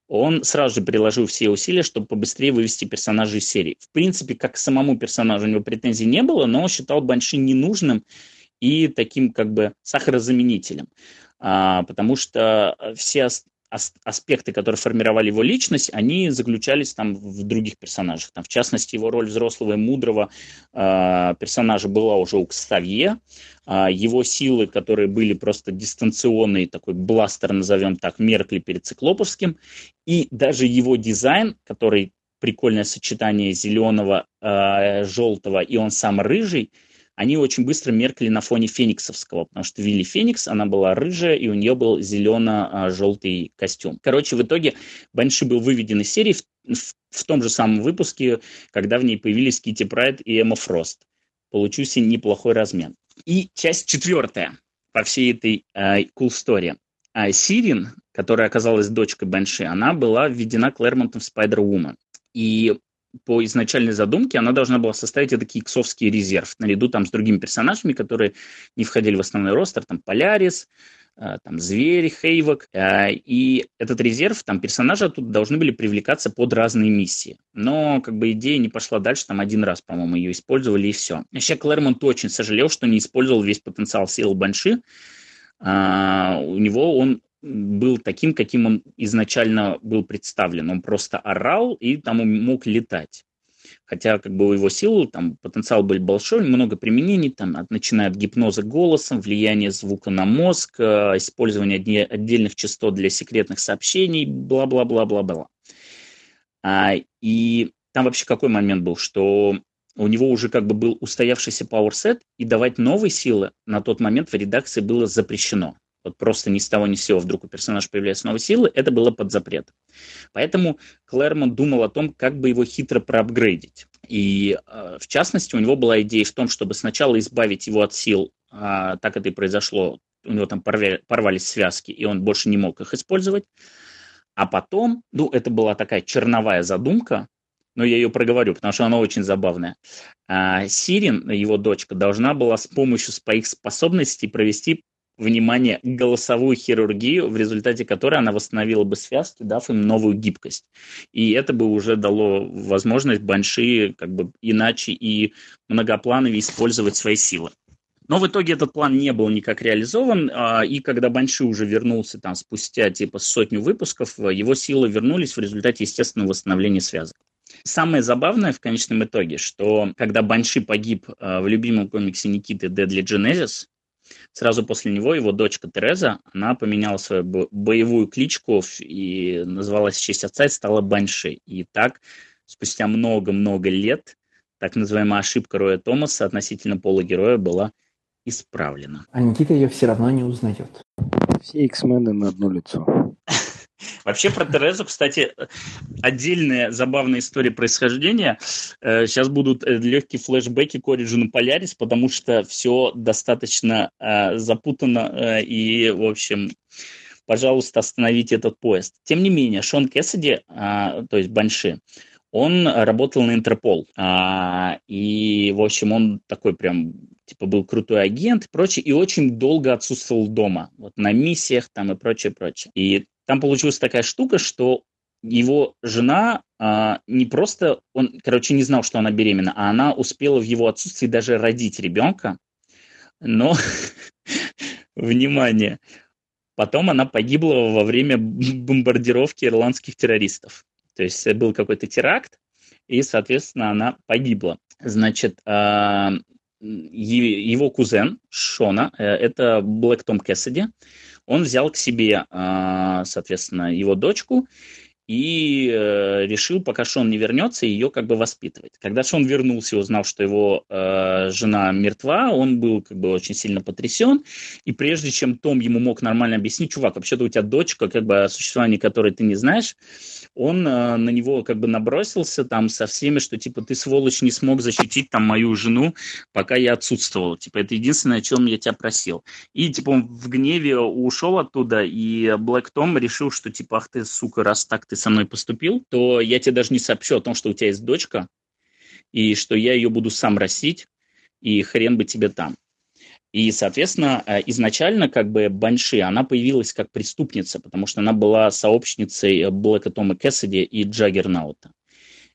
он сразу же приложил все усилия, чтобы побыстрее вывести персонажа из серии. В принципе, как к самому персонажу у него претензий не было, но он считал Банши ненужным и таким как бы сахарозаменителем. А, потому что все аспекты, которые формировали его личность, они заключались там в других персонажах. Там, в частности, его роль взрослого и мудрого э, персонажа была уже у Кставье. Э, его силы, которые были просто дистанционные, такой бластер, назовем так, меркли перед Циклоповским. И даже его дизайн, который прикольное сочетание зеленого, э, желтого, и он сам рыжий – они очень быстро меркли на фоне фениксовского, потому что Вилли Феникс, она была рыжая, и у нее был зелено-желтый костюм. Короче, в итоге Банши был выведен из серии в, в, в том же самом выпуске, когда в ней появились Кити Прайд и Эмма Фрост. Получился неплохой размен. И часть четвертая по всей этой э, cool story. А Сирин, которая оказалась дочкой Банши, она была введена Клэрмонтом в Spider-Woman. И по изначальной задумке она должна была составить это иксовский резерв, наряду там с другими персонажами, которые не входили в основной ростер, там Полярис, э, там Зверь, Хейвок. Э, и этот резерв, там персонажи тут должны были привлекаться под разные миссии. Но как бы идея не пошла дальше, там один раз, по-моему, ее использовали и все. Вообще Клэрмонт очень сожалел, что не использовал весь потенциал сил Банши. Uh, у него он был таким, каким он изначально был представлен. Он просто орал и там мог летать. Хотя как бы его сил там потенциал был большой, много применений, там, от, начиная от гипноза голосом, влияния звука на мозг, э, использование отдельных частот для секретных сообщений, бла-бла-бла-бла-бла. А, и там вообще какой момент был, что у него уже как бы был устоявшийся power и давать новые силы на тот момент в редакции было запрещено вот просто ни с того ни с сего вдруг у персонажа появляются новые силы, это было под запрет. Поэтому Клэрмонт думал о том, как бы его хитро проапгрейдить. И э, в частности, у него была идея в том, чтобы сначала избавить его от сил, а, так это и произошло, у него там порвали, порвались связки, и он больше не мог их использовать. А потом, ну, это была такая черновая задумка, но я ее проговорю, потому что она очень забавная. А, Сирин, его дочка, должна была с помощью своих способностей провести внимание, голосовую хирургию, в результате которой она восстановила бы связки, дав им новую гибкость. И это бы уже дало возможность Банши как бы иначе и многоплановее использовать свои силы. Но в итоге этот план не был никак реализован, а, и когда Банши уже вернулся там спустя типа сотню выпусков, его силы вернулись в результате естественного восстановления связок. Самое забавное в конечном итоге, что когда Банши погиб а, в любимом комиксе Никиты Deadly Genesis, Сразу после него его дочка Тереза, она поменяла свою боевую кличку и назвалась в честь отца и стала Банши. И так, спустя много-много лет, так называемая ошибка Роя Томаса относительно пола героя была исправлена. А Никита ее все равно не узнает. Все X-мены на одно лицо. Вообще про Терезу, кстати, отдельная забавная история происхождения. Сейчас э, будут э, легкие флешбеки к Origin Polaris, потому что все достаточно э, запутано и, в общем, пожалуйста, остановите этот поезд. Тем не менее, Шон Кэссиди, то есть Банши, он работал на Интерпол. И, в общем, он такой прям, типа, был крутой агент и прочее, и очень долго отсутствовал дома, вот на миссиях там и прочее, прочее. И там получилась такая штука, что его жена а, не просто, он, короче, не знал, что она беременна, а она успела в его отсутствии даже родить ребенка, но, <laughs> внимание, потом она погибла во время бомбардировки ирландских террористов. То есть был какой-то теракт, и, соответственно, она погибла. Значит, а, его кузен Шона, э, это Блэк Том Кэссиди, он взял к себе, а, соответственно, его дочку, и э, решил, пока Шон не вернется, ее как бы воспитывать. Когда Шон вернулся и узнал, что его э, жена мертва, он был как бы очень сильно потрясен, и прежде чем Том ему мог нормально объяснить, чувак, вообще-то у тебя дочка, как бы о существовании которой ты не знаешь, он э, на него как бы набросился там со всеми, что типа ты, сволочь, не смог защитить там мою жену, пока я отсутствовал. Типа это единственное, о чем я тебя просил. И типа он в гневе ушел оттуда, и Блэк Том решил, что типа, ах ты, сука, раз так ты со мной поступил, то я тебе даже не сообщу о том, что у тебя есть дочка, и что я ее буду сам растить, и хрен бы тебе там. И, соответственно, э, изначально как бы Банши, она появилась как преступница, потому что она была сообщницей Блэка Тома Кэссиди и Джаггернаута.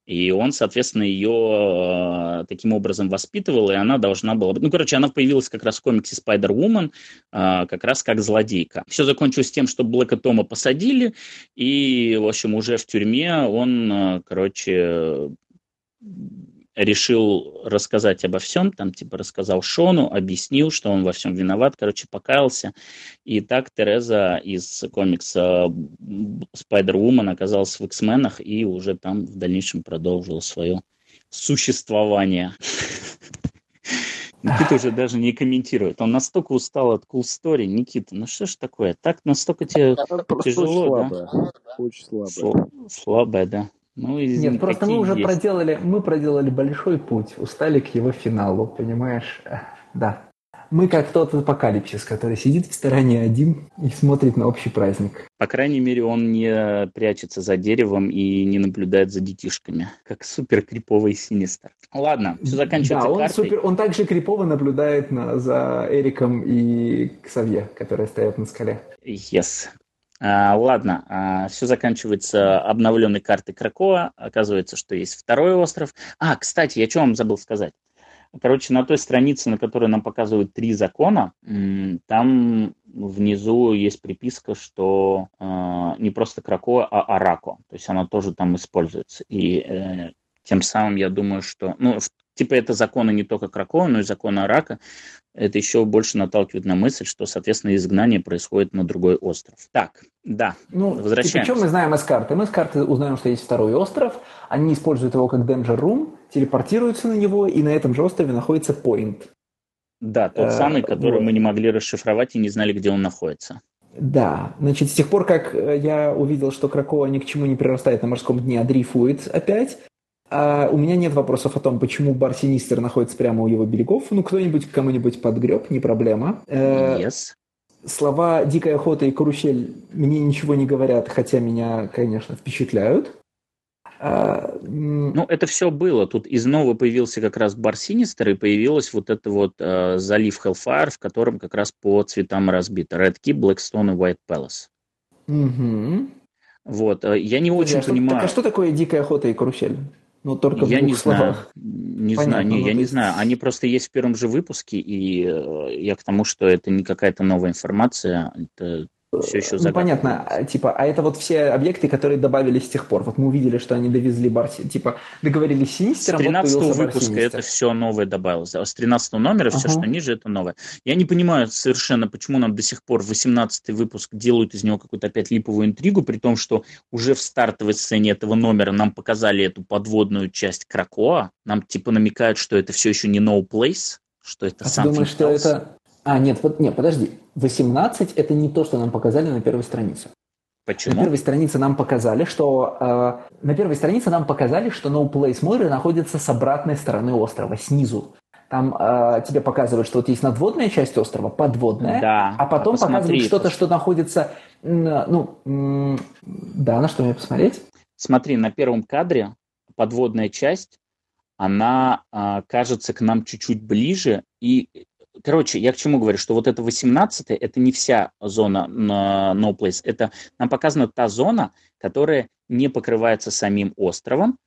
И он, соответственно, ее э, таким образом воспитывал, и она должна была... Ну, короче, она появилась как раз в комиксе Spider-Woman, э, как раз как злодейка. Все закончилось тем, что Блэка Тома посадили, и, в общем, уже в тюрьме он, э, короче, решил рассказать обо всем, там типа рассказал Шону, объяснил, что он во всем виноват, короче, покаялся. И так Тереза из комикса Spider-Woman оказалась в X-менах и уже там в дальнейшем продолжила свое существование. Никита уже даже не комментирует. Он настолько устал от cool story. Никита, ну что ж такое? Так настолько тебе тяжело, да? Очень слабая. Слабая, да. Ну, из Нет, просто мы уже есть. проделали, мы проделали большой путь, устали к его финалу, понимаешь? Да. Мы как тот апокалипсис, который сидит в стороне один и смотрит на общий праздник. По крайней мере, он не прячется за деревом и не наблюдает за детишками, как супер криповый синистер. Ладно, все заканчивается да, он, картой. Супер, он также крипово наблюдает на, за Эриком и Ксавье, которые стоят на скале. Yes. А, ладно, а, все заканчивается обновленной картой Кракоа. Оказывается, что есть второй остров. А, кстати, я что вам забыл сказать? Короче, на той странице, на которой нам показывают три закона, там внизу есть приписка, что э, не просто Кракоа, а Арако. То есть она тоже там используется. И э, тем самым я думаю, что... Ну, типа это законы не только Кракоа, но и законы Арака это еще больше наталкивает на мысль, что, соответственно, изгнание происходит на другой остров. Так, да, ну, возвращаемся. И причем мы знаем из карты? Мы из карты узнаем, что есть второй остров, они используют его как Danger Room, телепортируются на него, и на этом же острове находится Point. Да, тот э, самый, который вот. мы не могли расшифровать и не знали, где он находится. Да, значит, с тех пор, как э, я увидел, что Кракова ни к чему не прирастает на морском дне, а дрейфует опять, а у меня нет вопросов о том, почему бар Синистер находится прямо у его берегов. Ну, кто-нибудь кому-нибудь подгреб, не проблема. Э, yes. Слова «дикая охота» и «карусель» мне ничего не говорят, хотя меня, конечно, впечатляют. А, ну, это все было. Тут из нового появился как раз бар Синистер, и появилась вот это вот э, залив Hellfire, в котором как раз по цветам разбито. Red Key, Blackstone и White Palace. Угу. Вот. Э, я не очень а понимаю... Так, а что такое дикая охота и карусель? Ну, только я не словах. знаю. Не Понятно, знаю, не, я не знаю. Они просто есть в первом же выпуске, и э, я к тому, что это не какая-то новая информация, это все еще загадка. Ну, понятно, а, типа, а это вот все объекты, которые добавились с тех пор. Вот мы увидели, что они довезли Барси, типа, договорились с Синистером. С 13 вот выпуска это все новое добавилось. А с 13 номера все, что ниже, это новое. Я не понимаю совершенно, почему нам до сих пор 18 выпуск делают из него какую-то опять липовую интригу, при том, что уже в стартовой сцене этого номера нам показали эту подводную часть Кракоа. Нам типа намекают, что это все еще не No Place, что это а ты думаешь, что это а, нет, вот, нет, подожди. 18 – это не то, что нам показали на первой странице. Почему? На первой странице нам показали, что э, на первой странице нам показали, что No Place Moira находится с обратной стороны острова, снизу. Там э, тебе показывают, что вот есть надводная часть острова, подводная, да, а потом а показывают что-то, что находится, ну, да, на что мне посмотреть? Смотри, на первом кадре подводная часть, она э, кажется к нам чуть-чуть ближе, и Короче, я к чему говорю, что вот это 18 это не вся зона на No Place, это нам показана та зона, которая не покрывается самим островом,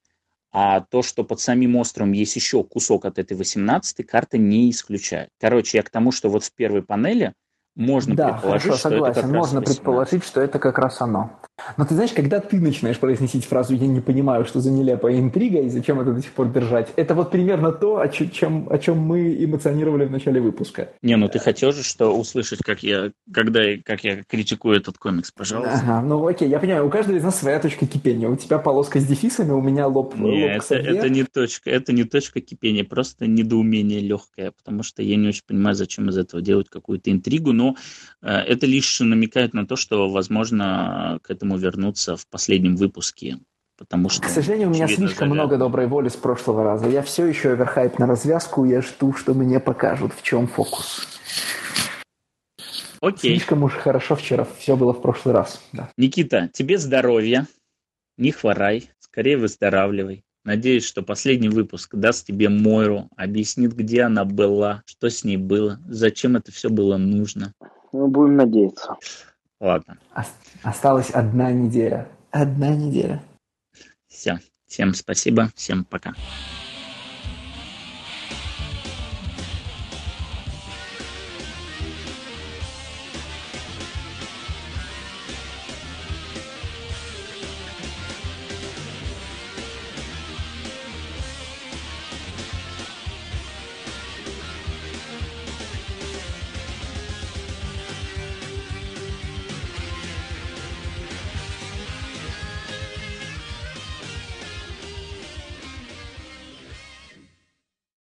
а то, что под самим островом есть еще кусок от этой 18 карта не исключает. Короче, я к тому, что вот в первой панели можно да, предположить, хорошо, что согласен. это как можно раз предположить, что это как раз оно. Но ты знаешь, когда ты начинаешь произносить фразу «я не понимаю, что за нелепая интрига и зачем это до сих пор держать», это вот примерно то, о чем, о чем мы эмоционировали в начале выпуска. Не, ну ты хотел же что услышать, как я, когда, как я критикую этот комикс, пожалуйста. Ага, ну окей, я понимаю, у каждого из нас своя точка кипения. У тебя полоска с дефисами, у меня лоб, не, лоб это, это не точка, это не точка кипения, просто недоумение легкое, потому что я не очень понимаю, зачем из этого делать какую-то интригу, но э, это лишь намекает на то, что, возможно, к этому вернуться в последнем выпуске. Потому что, К сожалению, у меня слишком загадка. много доброй воли с прошлого раза. Я все еще оверхайп на развязку, я жду, что мне покажут, в чем фокус. Окей. Слишком уж хорошо вчера все было в прошлый раз. Да. Никита, тебе здоровья, не хворай, скорее выздоравливай. Надеюсь, что последний выпуск даст тебе Мойру, объяснит, где она была, что с ней было, зачем это все было нужно. Мы будем надеяться. Ладно. Осталась одна неделя. Одна неделя. Все. Всем спасибо. Всем пока.